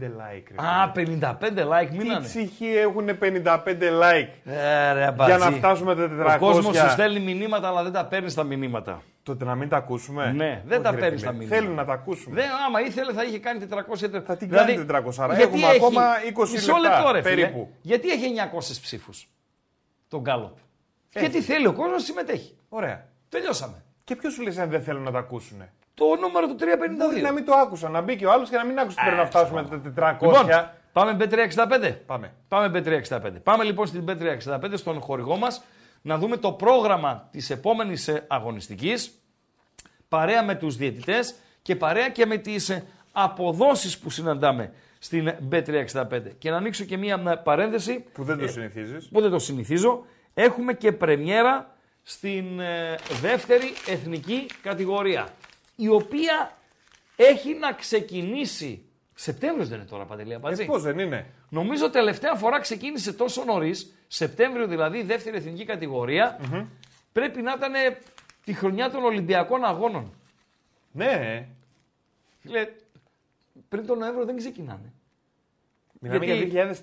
like, ρε. Α, 55 like Τι μείνανε. ψυχή έχουν 55 like; Ε, ρε, Για αμπατζή. να φτάσουμε τα 400. Ο κόσμος σου στέλνει μηνύματα, αλλά δεν τα παίρνεις τα μηνύματα. Τότε να μην τα ακούσουμε; Ναι, δεν Όχι, τα ρε παίρνεις φίλε. τα μηνύματα. Θέλουν να τα ακούσουμε. Δεν, άμα ήθελε θα είχε κάνει 400. Θα την κάνει 400, άρα έχουμε ακόμα 20 Μισό λεπτά, λεπτό, ρε, φίλε. περίπου. Γιατί έχει 900 ψήφους; Τον Γκάλο. Έχει. Γιατί θέλει ο κόσμος συμμετέχει. Ωραία. Τελειώσαμε. Και ποιος σου λέει αν δεν θέλουν να τα ακούσουν. Το νούμερο του 352. Μπορεί να μην το άκουσαν. Να μπει και ο άλλος και να μην άκουσε ότι πρέπει να φτάσουμε τα 400. Λοιπόν, πάμε B365. Πάμε. Πάμε B365. Πάμε λοιπόν στην B365 στον χορηγό μας, να δούμε το πρόγραμμα της επόμενης ε, αγωνιστικής, παρέα με τους διαιτητές και παρέα και με τις ε, αποδόσεις που συναντάμε στην B365. Και να ανοίξω και μία παρένθεση. Που δεν το συνηθίζεις. Που δεν το συνηθίζω. Έχουμε και πρεμιέρα στην δεύτερη εθνική κατηγορία, η οποία έχει να ξεκινήσει Σεπτέμβριος δεν είναι τώρα, Παντελή Αμπατζή. Ε, Πώς δεν είναι; Νομίζω τελευταία φορά ξεκίνησε τόσο νωρίς, Σεπτέμβριο δηλαδή, η δεύτερη εθνική Πρέπει να ήταν τη χρονιά των Ολυμπιακών Αγώνων. Ναι. Φίλε, πριν τον Νοέμβριο δεν ξεκινάνε. Μιλάμε Γιατί... για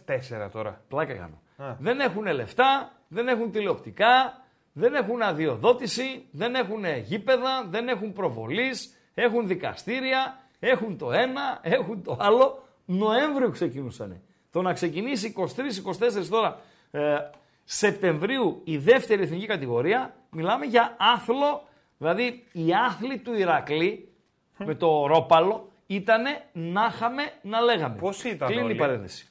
2004 τώρα. Πλάκα κάνω. Δεν έχουν λεφτά, δεν έχουν τηλεοπτικά, δεν έχουν αδειοδότηση, δεν έχουν γήπεδα, δεν έχουν προβολής, έχουν δικαστήρια, έχουν το ένα, έχουν το άλλο. Νοέμβριο ξεκινούσαν. Το να ξεκινήσει 23-24 τώρα ε, Σεπτεμβρίου η δεύτερη εθνική κατηγορία, μιλάμε για άθλο, δηλαδή οι άθλοι του Ηρακλή με το ρόπαλο ήταν να είχαμε να λέγαμε. Πώς ήταν Κλείνει η παρένθεση.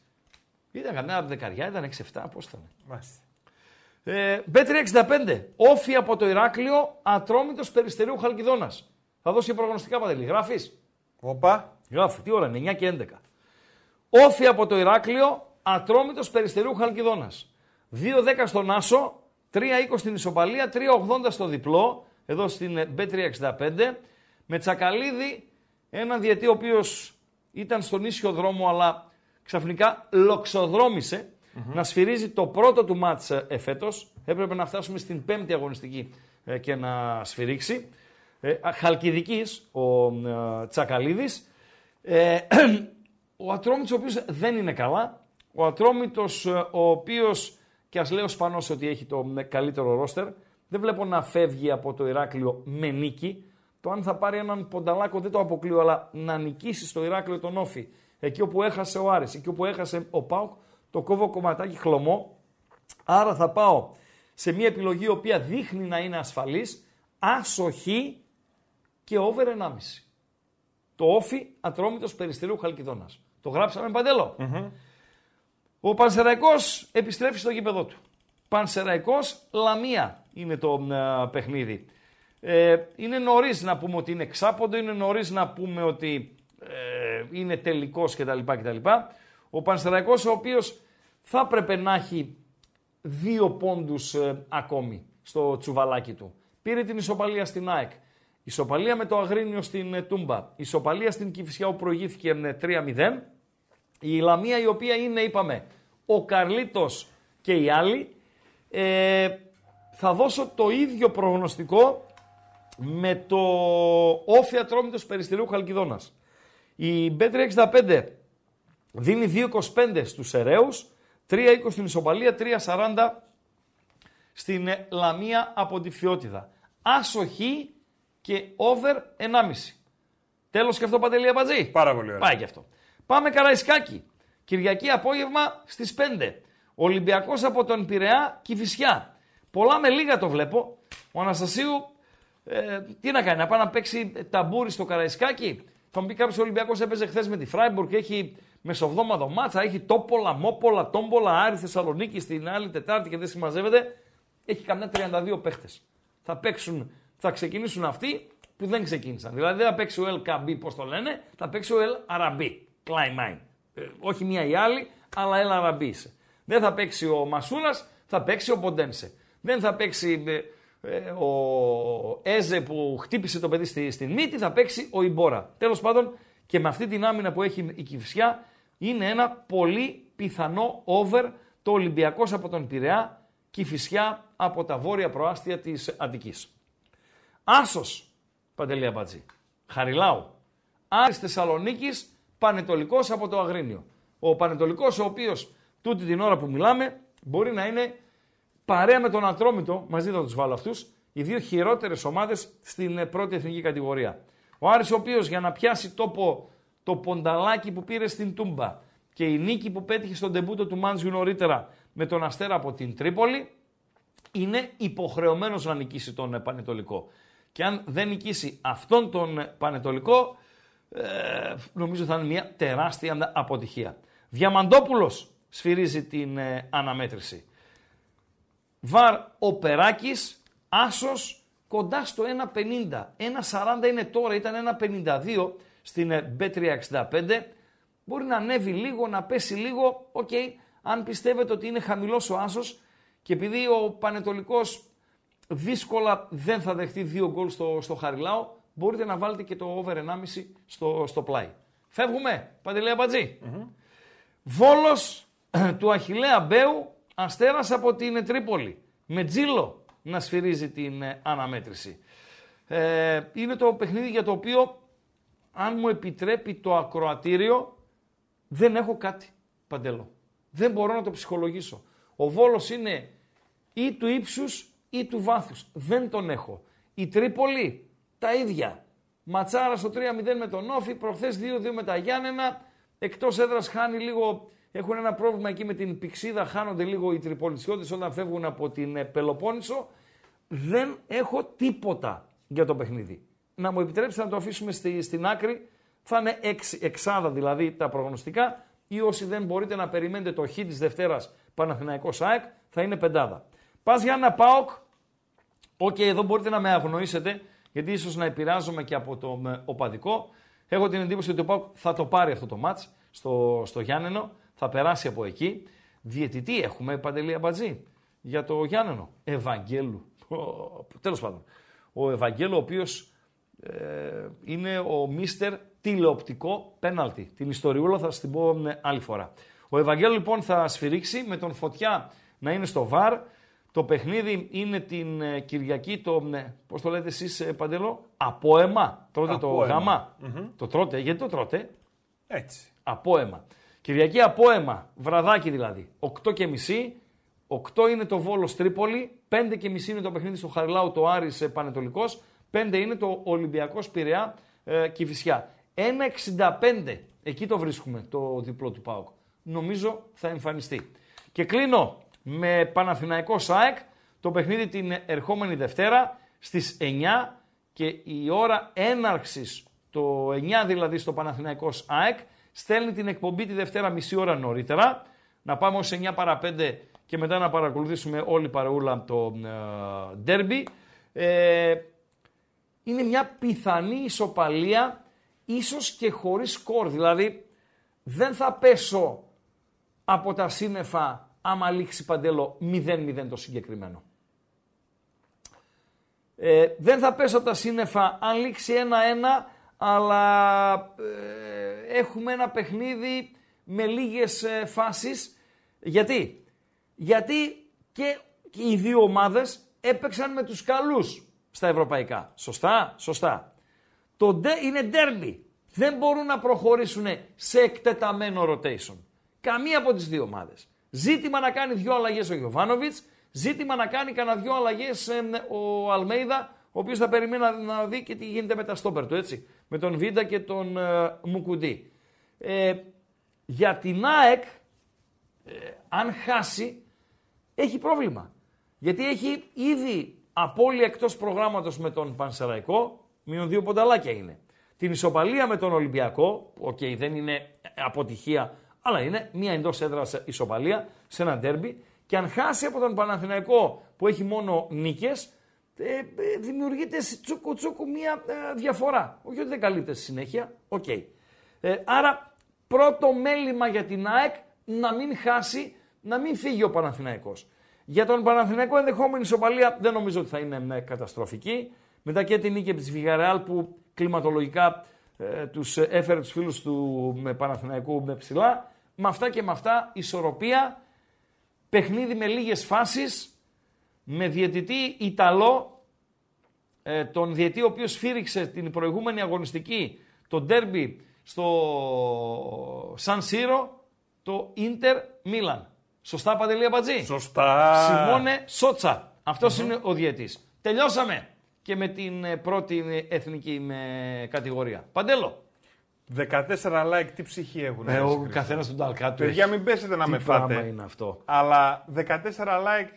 Ήταν καμιά δεκαριά, ήταν 6-7, πώς ήταν. Μάλιστα. Ε, B365. Όφη από το Ηράκλειο, ατρόμητος περιστερίου Χαλκιδόνας. Θα δώσει προγνωστικά παντελή. Γράφεις; Οπα. Γράφει. Τι ώρα είναι, 9 και 11. Όφη από το Ηράκλειο, ατρόμητος περιστερίου Χαλκιδόνας. 2-10 στον Άσο, 3-20 στην Ισοπαλία, 3-80 στο διπλό, εδώ στην B365. Με Τσακαλίδη, έναν διετή ο οποίος ήταν στον ίσιο δρόμο, αλλά ξαφνικά λοξοδρόμησε να σφυρίζει το πρώτο του μάτς ε, εφέτος. Έπρεπε να φτάσουμε στην πέμπτη αγωνιστική ε, και να σφυρίξει. Ε, Χαλκιδικής, ο ε, Τσακαλίδης. Ε, ο Ατρόμητος ο οποίος δεν είναι καλά. Ο Ατρόμητος ε, ο οποίος, και ας λέω ο Σπανός ότι έχει το καλύτερο ρόστερ, δεν βλέπω να φεύγει από το Ηράκλειο με νίκη. Το αν θα πάρει έναν πονταλάκο δεν το αποκλείω, αλλά να νικήσει στο Ηράκλειο τον Όφη, εκεί όπου έχασε ο Άρης, εκεί όπου έχασε ο Πάουκ, το κόβω κομματάκι χλωμό. Άρα θα πάω σε μια επιλογή η οποία δείχνει να είναι ασφαλής, άσοχη και over 1,5. Το όφι ατρόμητος περιστηρίου Χαλκιδόνας. Το γράψαμε Ο Πανσεραϊκός επιστρέφει στο γήπεδο του. Πανσεραϊκός Λαμία είναι το παιχνίδι. Ε, είναι νωρίς να πούμε ότι είναι εξάποντο, είναι νωρίς να πούμε ότι ε, είναι τελικός κτλ. κτλ. Ο Πανσεραϊκός ο οποίος θα έπρεπε να έχει δύο πόντους ε, ακόμη στο τσουβαλάκι του. Πήρε την ισοπαλία στην ΑΕΚ. Ισοπαλία με το Αγρίνιο στην ε, Τούμπα. Ισοπαλία στην Κηφισιά που προηγήθηκε 3-0. Ε, η Λαμία η οποία είναι, είπαμε, ο Καρλίτος και οι άλλοι. Ε, θα δώσω το ίδιο προγνωστικό με το όφια τρόμητος περιστηρίου Χαλκιδόνας. Η B365 δίνει 2,25 στους Εραίους, 3,20 στην Ισοπαλία, 3,40 στην Λαμία από τη Φιότιδα. Άσοχη και over 1,5. Τέλος και αυτό παντελή αμπατζή. Πάρα πολύ ωραία. Πάει και αυτό. Πάμε Καραϊσκάκι. Κυριακή απόγευμα στις 5. Ολυμπιακός από τον Πειραιά Κυφυσιά. Πολλά με λίγα το βλέπω. Ο Αναστασίου ε, τι να κάνει, να πάει να παίξει ταμπούρι στο Καραϊσκάκι; Θα μου πει κάποιος Ολυμπιακός έπαιζε χθες με τη Φράιμπουργκ και έχει μεσοβδόμαδο μάτσα, έχει τόπολα, μόπολα, τόμπολα, Άρη Θεσσαλονίκη στην άλλη Τετάρτη και δεν συμμαζεύεται. Έχει καμιά 32 παίχτες. Θα παίξουν θα ξεκινήσουν αυτοί που δεν ξεκίνησαν. Δηλαδή δεν θα παίξει ο El Kabi, πώς το λένε, θα παίξει ο El Arabi. Klein ε, όχι μία ή άλλη, αλλά El Arabi Δεν θα παίξει ο Μασούνας, θα παίξει ο Ποντένσε. Δεν θα παίξει ε, ε, ο Έζε που χτύπησε το παιδί στη, στην μύτη, θα παίξει ο Ιμπόρα. Τέλος πάντων, και με αυτή την άμυνα που έχει η Κυφσιά, είναι ένα πολύ πιθανό over το Ολυμπιακός από τον Πειραιά, Κυφσιά από τα βόρεια προάστια της Αττικής. Άσος, Παντελή Αμπατζή. Χαριλάου. Άρης Θεσσαλονίκης, Πανετολικός από το Αγρίνιο. Ο Πανετολικός ο οποίος τούτη την ώρα που μιλάμε μπορεί να είναι παρέα με τον Ατρόμητο, μαζί θα τους βάλω αυτούς, οι δύο χειρότερες ομάδες στην ε, πρώτη εθνική κατηγορία. Ο Άρης ο οποίος για να πιάσει τόπο το πονταλάκι που πήρε στην Τούμπα και η νίκη που πέτυχε στον τεμπούτο του Μάντζιου νωρίτερα με τον Αστέρα από την Τρίπολη, είναι υποχρεωμένος να νικήσει τον ε, Πανετολικό. Και αν δεν νικήσει αυτόν τον Πανετολικό, ε, νομίζω θα είναι μια τεράστια αποτυχία. Διαμαντόπουλος σφυρίζει την ε, αναμέτρηση. VAR ο Περάκης, άσος κοντά στο 1,50. 1,40 είναι τώρα, ήταν 1,52 στην B365. Μπορεί να ανέβει λίγο, να πέσει λίγο. Οκ, αν πιστεύετε ότι είναι χαμηλός ο άσος και επειδή ο Πανετολικός δύσκολα δεν θα δεχτεί δύο γκολ στο, στο Χαριλάο, μπορείτε να βάλετε και το over 1,5 στο, στο πλάι. Φεύγουμε, Παντελέα Βόλος του Αχιλέα Μπέου, αστέρας από την Τρίπολη. Με τζίλο να σφυρίζει την ε, αναμέτρηση. Ε, είναι το παιχνίδι για το οποίο, αν μου επιτρέπει το ακροατήριο, δεν έχω κάτι, Παντελό. Δεν μπορώ να το ψυχολογήσω. Ο Βόλος είναι ή του ύψους ή του βάθους. Δεν τον έχω. Η Τρίπολη, τα ίδια. Ματσάρα στο 3-0 με τον Όφη, προχθές 2-2 με τα Γιάννενα. Εκτός έδρας χάνει λίγο, έχουν ένα πρόβλημα εκεί με την πηξίδα, χάνονται λίγο οι Τριπολιτσιώτες όταν φεύγουν από την ε, Πελοπόννησο. Δεν έχω τίποτα για το παιχνίδι. Να μου επιτρέψετε να το αφήσουμε στη, στην άκρη. Θα είναι εξ, εξάδα δηλαδή τα προγνωστικά ή όσοι δεν μπορείτε να περιμένετε το χ της Δευτέρας Παναθηναϊκός ΑΕΚ θα είναι πεντάδα. ΠΑΣ Γιάννενα ΠΑΟΚ, οκ, εδώ μπορείτε να με αγνοήσετε, γιατί ίσως να επηρεάζομαι και από το οπαδικό. Έχω την εντύπωση ότι ο ΠΑΟΚ θα το πάρει αυτό το μάτς στο, στο Γιάννενο, θα περάσει από εκεί. Διαιτητή έχουμε, Παντελή Αμπατζή, για το Γιάννενο. Ευαγγέλου. Τέλος πάντων. Ο Ευαγγέλου, ο οποίος ε, είναι ο μίστερ τηλεοπτικό πέναλτι. Την ιστοριούλα θα σας την πω άλλη φορά. Ο Ευαγγέλου λοιπόν θα σφυρίξει με τον Φωτιά να είναι στο ΒΑΡ. Το παιχνίδι είναι την ε, Κυριακή, το, ναι, πώς το λέτε εσείς ε, Παντελό, απόεμα. Τρώτε το γαμα Το τρώτε, γιατί το τρώτε; Έτσι. Απόεμα. Κυριακή απόεμα, βραδάκι δηλαδή. 8 και μισή, 8 είναι το Βόλος Τρίπολη, 5 και μισή είναι το παιχνίδι στο Χαριλάου το Άρης ε, Πανετολικός, 5 είναι το Ολυμπιακός Πειραιά ε, Κηφισιά. 1,65 εκεί το βρίσκουμε το διπλό του ΠΑΟΚ. Νομίζω θα εμφανιστεί. Και κλείνω με Παναθηναϊκό ΣΑΕΚ το παιχνίδι την ερχόμενη Δευτέρα στις 9 και η ώρα έναρξης το 9 δηλαδή στο Παναθηναϊκός ΑΕΚ στέλνει την εκπομπή τη Δευτέρα μισή ώρα νωρίτερα να πάμε ως 9 παρα 5 και μετά να παρακολουθήσουμε όλη παρεούλα το ντέρμπι. Ε, είναι μια πιθανή ισοπαλία ίσως και χωρίς σκορ. Δηλαδή δεν θα πέσω από τα σύννεφα άμα λήξει παντέλο 0-0 το συγκεκριμένο. Ε, δεν θα πέσω από τα σύννεφα αν λήξει 1-1, αλλά ε, έχουμε ένα παιχνίδι με λίγες ε, φάσεις. Γιατί; Γιατί και, οι δύο ομάδες έπαιξαν με τους καλούς στα ευρωπαϊκά. Σωστά, σωστά. Το είναι ντέρμπι. Δεν μπορούν να προχωρήσουν σε εκτεταμένο rotation. Καμία από τις δύο ομάδες. Ζήτημα να κάνει δύο αλλαγές ο Γιωβάνοβιτς. Ζήτημα να κάνει κανένα δύο αλλαγές ο Αλμέιδα, ο οποίος θα περιμένει να, δει και τι γίνεται με τα στόπερ του, έτσι. Με τον Βίντα και τον ε, Μουκουντή. Ε, για την ΑΕΚ, ε, αν χάσει, έχει πρόβλημα. Γιατί έχει ήδη απώλεια εκτός προγράμματος με τον Πανσεραϊκό, μείον δύο πονταλάκια είναι. Την ισοπαλία με τον Ολυμπιακό, ok, okay, δεν είναι αποτυχία αλλά είναι μια εντός έδρας ισοπαλία σε ένα ντέρμπι. Και αν χάσει από τον Παναθηναϊκό που έχει μόνο νίκες, ε, ε, δημιουργείται τσούκου τσούκου μια ε, διαφορά. Όχι ότι δεν καλύπτεται στη συνέχεια. Ok. Okay. Ε, άρα πρώτο μέλημα για την ΑΕΚ να μην χάσει, να μην φύγει ο Παναθηναϊκός. Για τον Παναθηναϊκό ενδεχόμενη ισοπαλία δεν νομίζω ότι θα είναι καταστροφική. Μετά και την νίκη από τη Βιγαρεάλ που κλιματολογικά ε, τους έφερε τους φίλους του με Παναθηναϊκού με ψηλά με αυτά και με αυτά ισορροπία, παιχνίδι με λίγες φάσεις, με διαιτητή Ιταλό, ε, τον διαιτή ο οποίος φύριξε την προηγούμενη αγωνιστική, το ντέρμπι στο Σαν Σύρο, το Ίντερ Μίλαν. Σωστά Παντελή Αμπατζή; Σωστά. Σιμώνε Σότσα. είναι ο διαιτής. Τελειώσαμε και με την ε, πρώτη εθνική με κατηγορία. Παντέλο. 14 like, τι ψυχή έχουν. Ε, ο καθένας τον ταλκά του. Παιδιά, μην πέσετε να με φάτε. είναι αυτό. Αλλά 14 like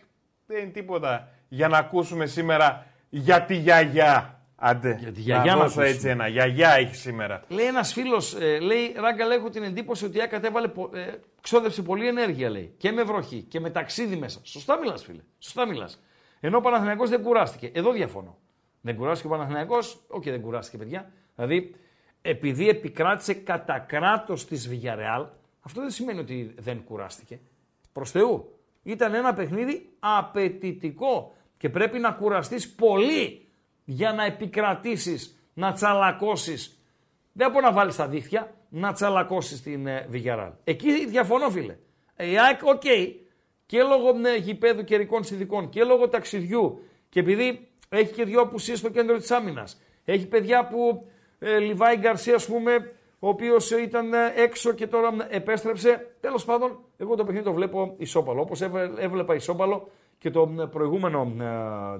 δεν είναι τίποτα για να ακούσουμε σήμερα για τη γιαγιά. Άντε, για τη γιαγιά να δώσω έτσι ένα. Γιαγιά έχει σήμερα. Λέει ένας φίλος, ε, λέει Ράγκα, έχω την εντύπωση ότι η ΑΚΑΤ έβαλε ε, Ξόδεψε πολλή ενέργεια, λέει. Και με βροχή και με ταξίδι μέσα. Σωστά μιλάς, φίλε. Σωστά μιλάς. Ενώ ο Παναθηναϊκός δεν κουράστηκε. Εδώ διαφωνώ. Δεν κουράστηκε ο Παναθηναϊκός. Όχι, δεν κουράστηκε, παιδιά. Δηλαδή, επειδή επικράτησε κατά κράτος της Villarreal, αυτό δεν σημαίνει ότι δεν κουράστηκε. Προς Θεού. Ήταν ένα παιχνίδι απαιτητικό και πρέπει να κουραστείς πολύ για να επικρατήσεις, να τσαλακώσεις. Δεν μπορώ να βάλεις τα δίχτυα, να τσαλακώσεις την ε, Εκεί διαφωνώ φίλε. Η ΑΕΚ, οκ, και λόγω ναι, γηπέδου καιρικών συνθηκών και λόγω ταξιδιού και επειδή έχει και δυο απουσίες στο κέντρο της άμυνας. Έχει παιδιά που ε, Λιβάη Γκαρσία, ας πούμε, ο οποίος ε, ήταν ε, έξω και τώρα επέστρεψε. Τέλος πάντων, εγώ το παιχνίδι το βλέπω ισόπαλο. Όπως έβλεπα ισόπαλο και το προηγούμενο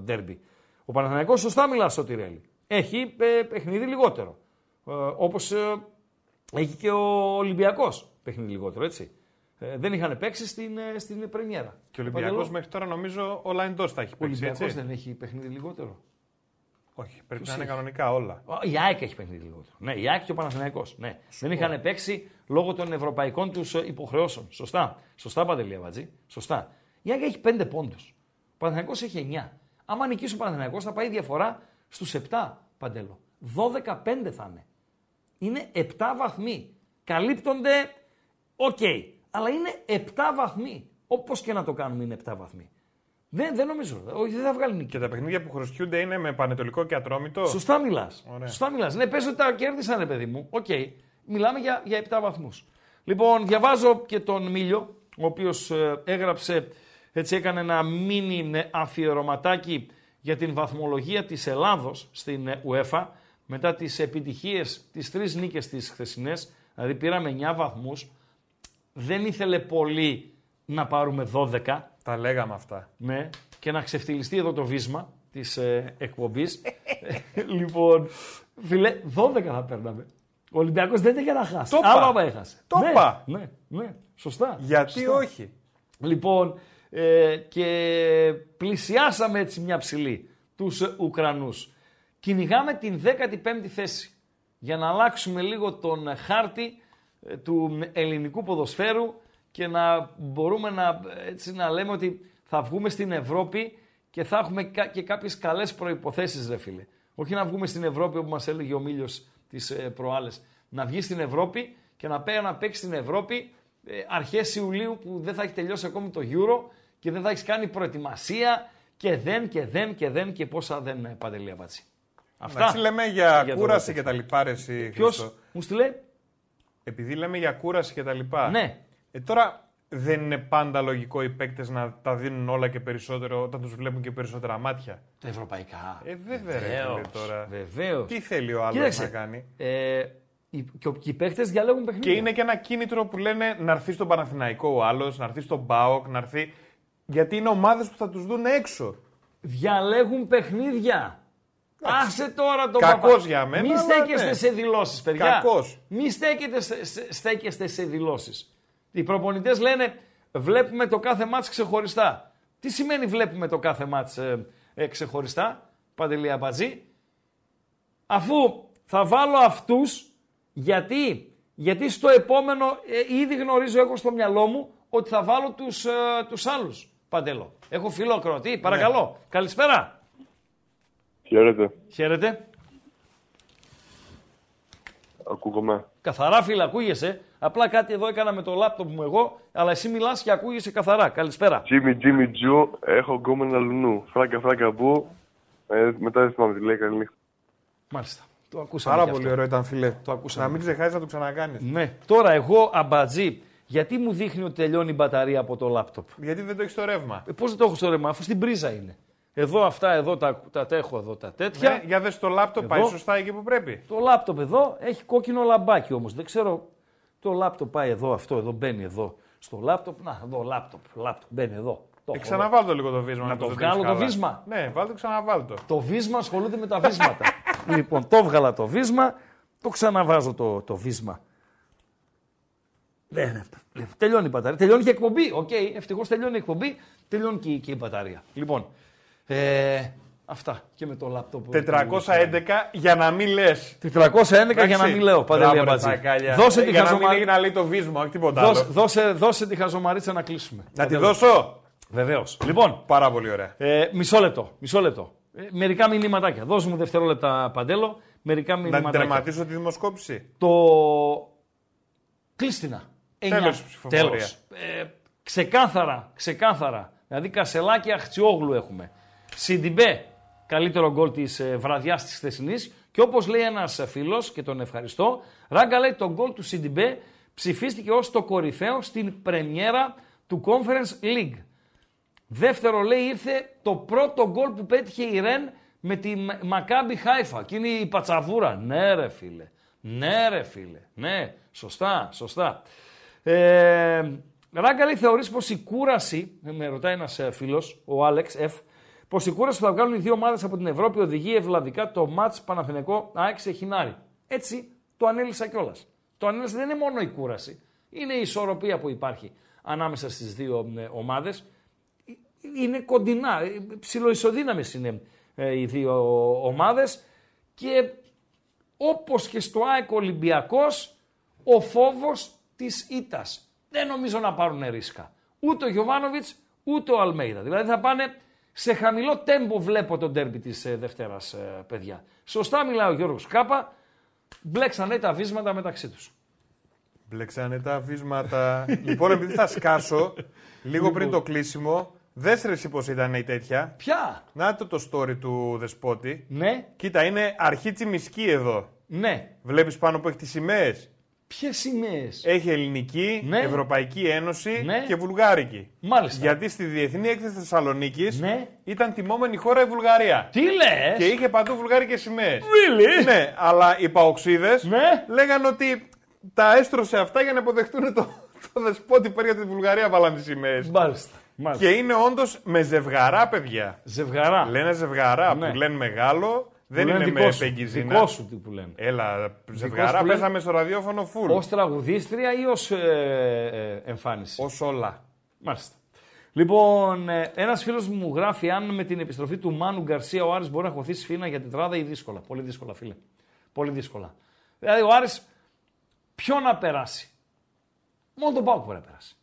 ντέρμπι. Ο Παναθηναϊκός σωστά μιλά στο Τιρέλι. Έχει παιχνίδι λιγότερο. Όπως έχει και ο Ολυμπιακός παιχνίδι λιγότερο, έτσι. δεν είχαν παίξει στην, στην Πρεμιέρα. Και ο Ολυμπιακός μέχρι τώρα νομίζω όλα εντός τα έχει παίξει. Ο Ολυμπιακό δεν έχει παιχνίδι λιγότερο. Όχι, πρέπει να είναι κανονικά όλα. Η ΑΕΚ έχει παιχνίδι λιγότερο. Ναι, η ΑΕΚ και ο Παναθηναϊκός. Ναι. Δεν είχαν παίξει λόγω των ευρωπαϊκών τους ε, υποχρεώσεων. Σωστά. Σωστά, Παντελή Αμπατζή. Σωστά. Η ΑΕΚ έχει 5 πόντους. Ο Παναθηναϊκός έχει 9. Άμα νικήσει ο Παναθηναϊκός θα πάει διαφορά στους 7, Παντέλο. 12-5 θα είναι. Είναι 7 βαθμοί. Καλύπτονται, ok. Okay. Αλλά είναι 7 βαθμοί. Όπως και να το κάνουμε είναι 7 βαθμοί. Δεν, δεν νομίζω. Όχι, δεν θα βγάλει νίκη. Και τα παιχνίδια που χρωστιούνται είναι με Πανετωλικό και Ατρόμητο. Σωστά μιλάς. Σωστά μιλάς. Ναι, πες ότι τα κέρδισαν, παιδί μου. Ok. Okay. Μιλάμε για, για 7 βαθμούς. Λοιπόν, διαβάζω και τον Μίλιο, ο οποίος ε, έγραψε, έτσι έκανε ένα μίνι ε, αφιερωματάκι για την βαθμολογία της Ελλάδος στην ε, UEFA μετά τις επιτυχίες, τις τρεις νίκες της χθεσινές, δηλαδή πήραμε 9 βαθμούς, δεν ήθελε πολύ να πάρουμε 12, τα λέγαμε αυτά. Ναι, και να ξεφτυλιστεί εδώ το βίσμα της ε, εκπομπής. λοιπόν, φίλε, 12 θα παίρναμε. Ο Ολυμπιακός δεν είχε να χάσει. Το Άμα έχασε. Το ναι, πα. Ναι, ναι, σωστά. Γιατί όχι. Λοιπόν, ε, και πλησιάσαμε έτσι μια ψηλή τους Ουκρανούς. Κυνηγάμε την 15η θέση για να αλλάξουμε λίγο τον χάρτη ε, του ελληνικού ποδοσφαίρου και να μπορούμε να, έτσι, να λέμε ότι θα βγούμε στην Ευρώπη και θα έχουμε και κάποιες καλές προϋποθέσεις, ρε φίλε. Όχι να βγούμε στην Ευρώπη, όπου μας έλεγε ο Μίλιος τις ε, προάλλες. Να βγει στην Ευρώπη και να πάει να παίξει στην Ευρώπη ε, αρχές Ιουλίου που δεν θα έχει τελειώσει ακόμη το Euro και δεν θα έχεις κάνει προετοιμασία και δεν και δεν και δεν και πόσα δεν ε, παντελή απάτσι. Αυτά. Εντάξει, λέμε για, για κούραση και τα λοιπά, ρε, εσύ, Ποιος μου στείλε; Επειδή λέμε για κούραση και τα λοιπά. Ναι. Ε, τώρα δεν είναι πάντα λογικό οι παίκτες να τα δίνουν όλα και περισσότερο όταν τους βλέπουν και περισσότερα μάτια. Τα ευρωπαϊκά. Ε, βέβαια, Βεβαίως, τώρα. Βεβαίως. Τι θέλει ο άλλος να κάνει; Ε, και οι παίκτες διαλέγουν παιχνίδια. Και είναι και ένα κίνητρο που λένε να έρθει στον Παναθηναϊκό ο άλλος, να έρθει στον Μπάοκ, να έρθει. Γιατί είναι ομάδες που θα τους δουν έξω. Διαλέγουν παιχνίδια. Άσε τώρα τον Κακός για μένα. Μη στέκεστε ναι. σε δηλώσεις, παιδιά. Κακός. Μη στέκεστε σε δηλώσεις. Οι προπονητές λένε βλέπουμε το κάθε μάτς ξεχωριστά. Τι σημαίνει βλέπουμε το κάθε μάτς ε, ε, ξεχωριστά, Παντελία Μπατζή. Αφού θα βάλω αυτούς, γιατί, γιατί στο επόμενο ε, ήδη γνωρίζω εγώ στο μυαλό μου ότι θα βάλω τους, ε, τους άλλους, Παντελό. Έχω φιλό Κροατή, παρακαλώ. Ναι. Καλησπέρα. Χαίρετε. Χαίρετε. Ακούγομαι. Καθαρά φίλε, ακούγεσαι. Απλά κάτι εδώ έκανα με το λάπτοπ μου εγώ, αλλά εσύ μιλάς και ακούγεσαι καθαρά. Καλησπέρα. Τζίμι, Τζίμι, Τζου, έχω γκόμενα λουνού. Φράκα, φράκα, που. Ε, μετά δεν θυμάμαι τι λέει, καλή Μάλιστα. Το ακούσαμε. Πάρα πολύ ωραίο ήταν, φίλε. Το ακούσαμε. Να μην ξεχάσεις να το ξανακάνεις. Ναι. Τώρα εγώ, αμπατζή, γιατί μου δείχνει ότι τελειώνει η μπαταρία από το λάπτοπ; Γιατί δεν το έχεις στο ρεύμα; Ε, Πώς δεν το έχω στο ρεύμα, αφού στην πρίζα είναι. Εδώ αυτά, εδώ τα, τα έχω εδώ τα τέτοια. Ναι, για δες το λάπτοπ, πάει σωστά εκεί που πρέπει. Το λάπτοπ εδώ έχει κόκκινο λαμπάκι όμως. Δεν ξέρω, το λάπτοπ πάει εδώ, αυτό εδώ μπαίνει εδώ. Στο λάπτοπ, να, εδώ λάπτοπ, λάπτοπ μπαίνει εδώ. Το ε, το λίγο το βίσμα. Να το, το βγάλω το βίσμα. Ναι, βάλτε ξαναβάλω το. Το βίσμα ασχολούνται με τα βίσματα. λοιπόν, το βγάλα το βίσμα, το ξαναβάζω το, το βίσμα. Ναι, ναι. Τελειώνει η μπαταρία. Τελειώνει και η εκπομπή. Ok, okay, ευτυχώς τελειώνει η εκπομπή, τελειώνει και, και η μπαταρία. Λοιπόν, ε, Αυτά και με το λάπτοπ. 411 για να μην λες. 411 για να μην λέω. Παντελή Αμπατζή. Δώσε τη χαζομαρίτσα. να λέει το βίσμα, όχι τίποτα άλλο. Δώσε, δώσε τη χαζομαρίτσα να κλείσουμε. Να τη δώσω; Βεβαίως. Λοιπόν. Πάρα πολύ ωραία. Ε, μισό λεπτό. Μισό λεπτό. Ε, μερικά μηνύματάκια. Δώσε μου δευτερόλεπτα παντέλο. Μερικά μηνύματάκια. Να τερματίσω τη δημοσκόπηση. Το. Κλείσ' την, να. Τέλος Τέλος. Ε, ξεκάθαρα, ξεκάθαρα. Δηλαδή Κασελάκη Αχτσιόγλου έχουμε. Σιντιμπέ, καλύτερο γκολ της ε, βραδιάς της χθεσινής. Και όπως λέει ένας φίλος, και τον ευχαριστώ, Ράγκα λέει το γκολ του Σιντιμπέ ψηφίστηκε ως το κορυφαίο στην πρεμιέρα του Conference League. Δεύτερο λέει ήρθε το πρώτο γκολ που πέτυχε η Ρεν με τη Μακάμπι Χάιφα. Και είναι η πατσαβούρα. Ναι ρε φίλε. Ναι ρε φίλε. Ναι. Σωστά. Σωστά. Ε, Ράγκα λέει θεωρείς πως η κούραση, με ρωτάει ένας ε, φίλος, ο Άλεξ F, πως η κούραση που θα βγάλουν οι δύο ομάδες από την Ευρώπη οδηγεί ευλαβικά το μάτς Παναθηνικό ΑΕΚ σε χινάρι. Έτσι το ανέλησα κιόλας. Το ανέλησα δεν είναι μόνο η κούραση. Είναι η ισορροπία που υπάρχει ανάμεσα στις δύο ε, ομάδες. Είναι κοντινά, ε, ψιλοϊσοδύναμες είναι οι δύο ομάδες και όπως και στο ΑΕΚ Ολυμπιακός ο φόβος της ήττας δεν νομίζω να πάρουν ρίσκα. Ούτε ο Γιωβάνοβιτς ούτε ο Αλμέιδα. Δηλαδή θα πάνε σε χαμηλό τέμπο βλέπω τον τέρμπι της ε, Δευτέρας, ε, παιδιά. Σωστά μιλάει ο Γιώργος Κάπα. Μπλέξανε τα βίσματα μεταξύ τους. Μπλέξανε τα βίσματα. λοιπόν, επειδή θα σκάσω λίγο πριν το κλείσιμο, δεν ρε πώς ήταν η τέτοια. Ποια; Να το το story του Δεσπότη. Ναι. Κοίτα, είναι αρχή τσιμισκή εδώ. Ναι. Βλέπεις πάνω που έχει τις σημαίες; Ποιες σημαίες; Έχει ελληνική, ναι. Ευρωπαϊκή Ένωση ναι. και βουλγάρικη. Μάλιστα. Γιατί στη Διεθνή Έκθεση Θεσσαλονίκης ναι. ήταν τιμόμενη χώρα η Βουλγαρία. Τι λες! Και είχε παντού βουλγάρικες σημαίες. Really? Ναι, αλλά οι παοξίδες ναι. λέγανε ότι τα έστρωσε αυτά για να αποδεχτούν το, το δεσπότη που έρχεται τη Βουλγαρία βάλαν τις σημαίες. Μάλιστα. Και είναι όντως με ζευγαρά, παιδιά. Ζευγαρά. Λένε ζευγαρά που λένε μεγάλο δεν είναι με πεγκυζίνα. Δικό σου τι που λένε. Έλα, ζευγαρά παίζαμε στο ραδιόφωνο φουλ. Ω τραγουδίστρια ή ως ε, ε, εμφάνιση. Ω όλα. Μάλιστα. Λοιπόν, ε, ένας φίλος μου γράφει αν με την επιστροφή του Μάνου Γκαρσία ο Άρης μπορεί να χωθεί φίνα για τετράδα ή δύσκολα. Πολύ δύσκολα, φίλε. Πολύ δύσκολα. Δηλαδή, ο Άρης ποιο να περάσει; Μόνο τον Πάουκ μπορεί να περάσει.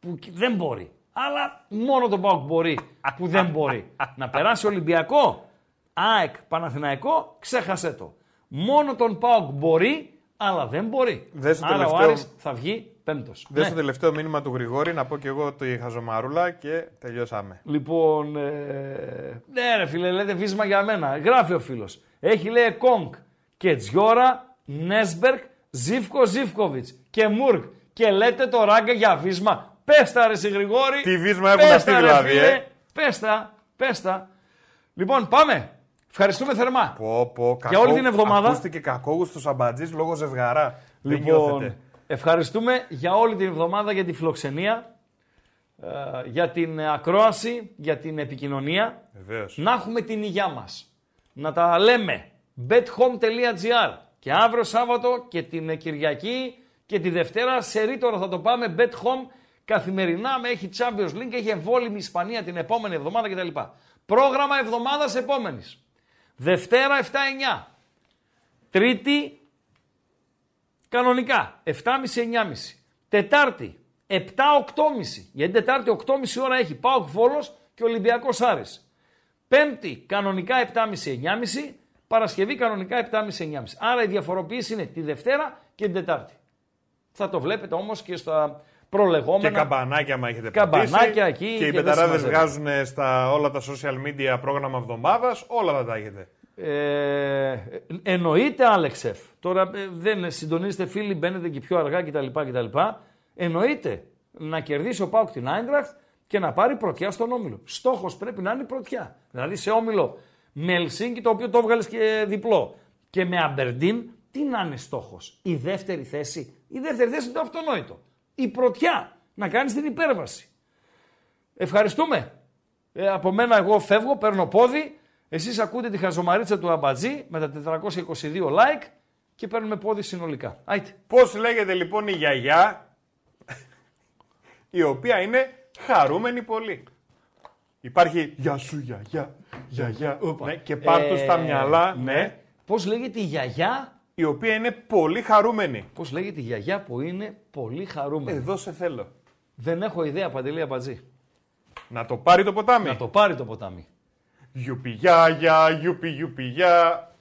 Που δεν μπορεί. Αλλά μόνο τον Πάουκ μπορεί που δεν μπορεί. να περάσει Ολυμπιακό; ΑΕΚ Παναθηναϊκό, ξέχασε το. Μόνο τον ΠΑΟΚ μπορεί, αλλά δεν μπορεί. Δες Άρα τελευταίο... ο Άρης θα βγει πέμπτος. Δες ναι. το τελευταίο μήνυμα του Γρηγόρη, να πω και εγώ το χαζομαρούλα και τελειώσαμε. Λοιπόν, ε... ναι ρε φίλε, λέτε βίσμα για μένα. Γράφει ο φίλος. Έχει λέει Κόγκ και Τζιόρα, Νέσμπερκ, Ζήφκο Ζήφκοβιτς και Μουρκ. Και λέτε το ράγκα για βίσμα. Πέστα ρε Γρηγόρη. Τι βίσμα έχουν αυτοί δηλαδή, ε. Πέστα, πέστα. Λοιπόν, πάμε. Ευχαριστούμε θερμά. Πω, πω, για όλη την εβδομάδα. Ακούστηκε κακόγουστος αμπατζή λόγω ζευγαρά. Λοιπόν, ευχαριστούμε για όλη την εβδομάδα για τη φιλοξενία, ε, για την ακρόαση, για την επικοινωνία. Βεβαίως. Να έχουμε την υγειά μας. Να τα λέμε. bethome.gr και αύριο Σάββατο και την Κυριακή και τη Δευτέρα σε ρήτορα θα το πάμε bet home καθημερινά με έχει Champions League, έχει εμβόλυμη Ισπανία την επόμενη εβδομάδα κτλ. Πρόγραμμα εβδομάδας επόμενης. Δευτέρα 7-9. Τρίτη κανονικά 7.30-9.30. Τετάρτη 7-8.30. Γιατί Τετάρτη 8.30 ώρα έχει πάω Βόλος και Ολυμπιακός Άρης. Πέμπτη κανονικά 7.30-9.30. Παρασκευή κανονικά 7.30-9.30. Άρα η διαφοροποίηση είναι τη Δευτέρα και την Τετάρτη. Θα το βλέπετε όμως και στα προλεγόμενα. Και καμπανάκια, μα έχετε Καμπανάκια εκεί. Και, και οι πεταράδες βγάζουν στα όλα τα social media πρόγραμμα εβδομάδας, όλα θα τα έχετε. Ε, εννοείται, Άλεξεφ. Τώρα ε, δεν συντονίζετε φίλοι, μπαίνετε και πιο αργά κτλ. κτλ. Εννοείται να κερδίσει ο Πάουκ την Άιντραχτ και να πάρει πρωτιά στον όμιλο. Στόχος πρέπει να είναι η πρωτιά. Δηλαδή σε όμιλο με Ελσίνκι, το οποίο το έβγαλες και διπλό. Και με Αμπερντίν, τι να είναι στόχος. Η δεύτερη θέση. Η δεύτερη θέση είναι το αυτονόητο η πρωτιά, να κάνεις την υπέρβαση. Ευχαριστούμε. Ε, από μένα εγώ φεύγω, παίρνω πόδι, εσείς ακούτε τη χαζομαρίτσα του Αμπατζή με τα 422 like και παίρνουμε πόδι συνολικά. Άιτε. Πώς λέγεται λοιπόν η γιαγιά, η οποία είναι χαρούμενη πολύ; Υπάρχει γεια σου γιαγιά, γιαγιά, ναι, και πάρ' του στα μυαλά, ναι. Πώς λέγεται η γιαγιά, Η οποία είναι πολύ χαρούμενη. πώς λέγεται η γιαγιά που είναι πολύ χαρούμενη; Εδώ σε θέλω. Δεν έχω ιδέα, Παντελή Αμπατζή. Να το πάρει το ποτάμι. Να το πάρει το ποτάμι. Γιουπι γιάγια, γιουπι γιουπι γιά.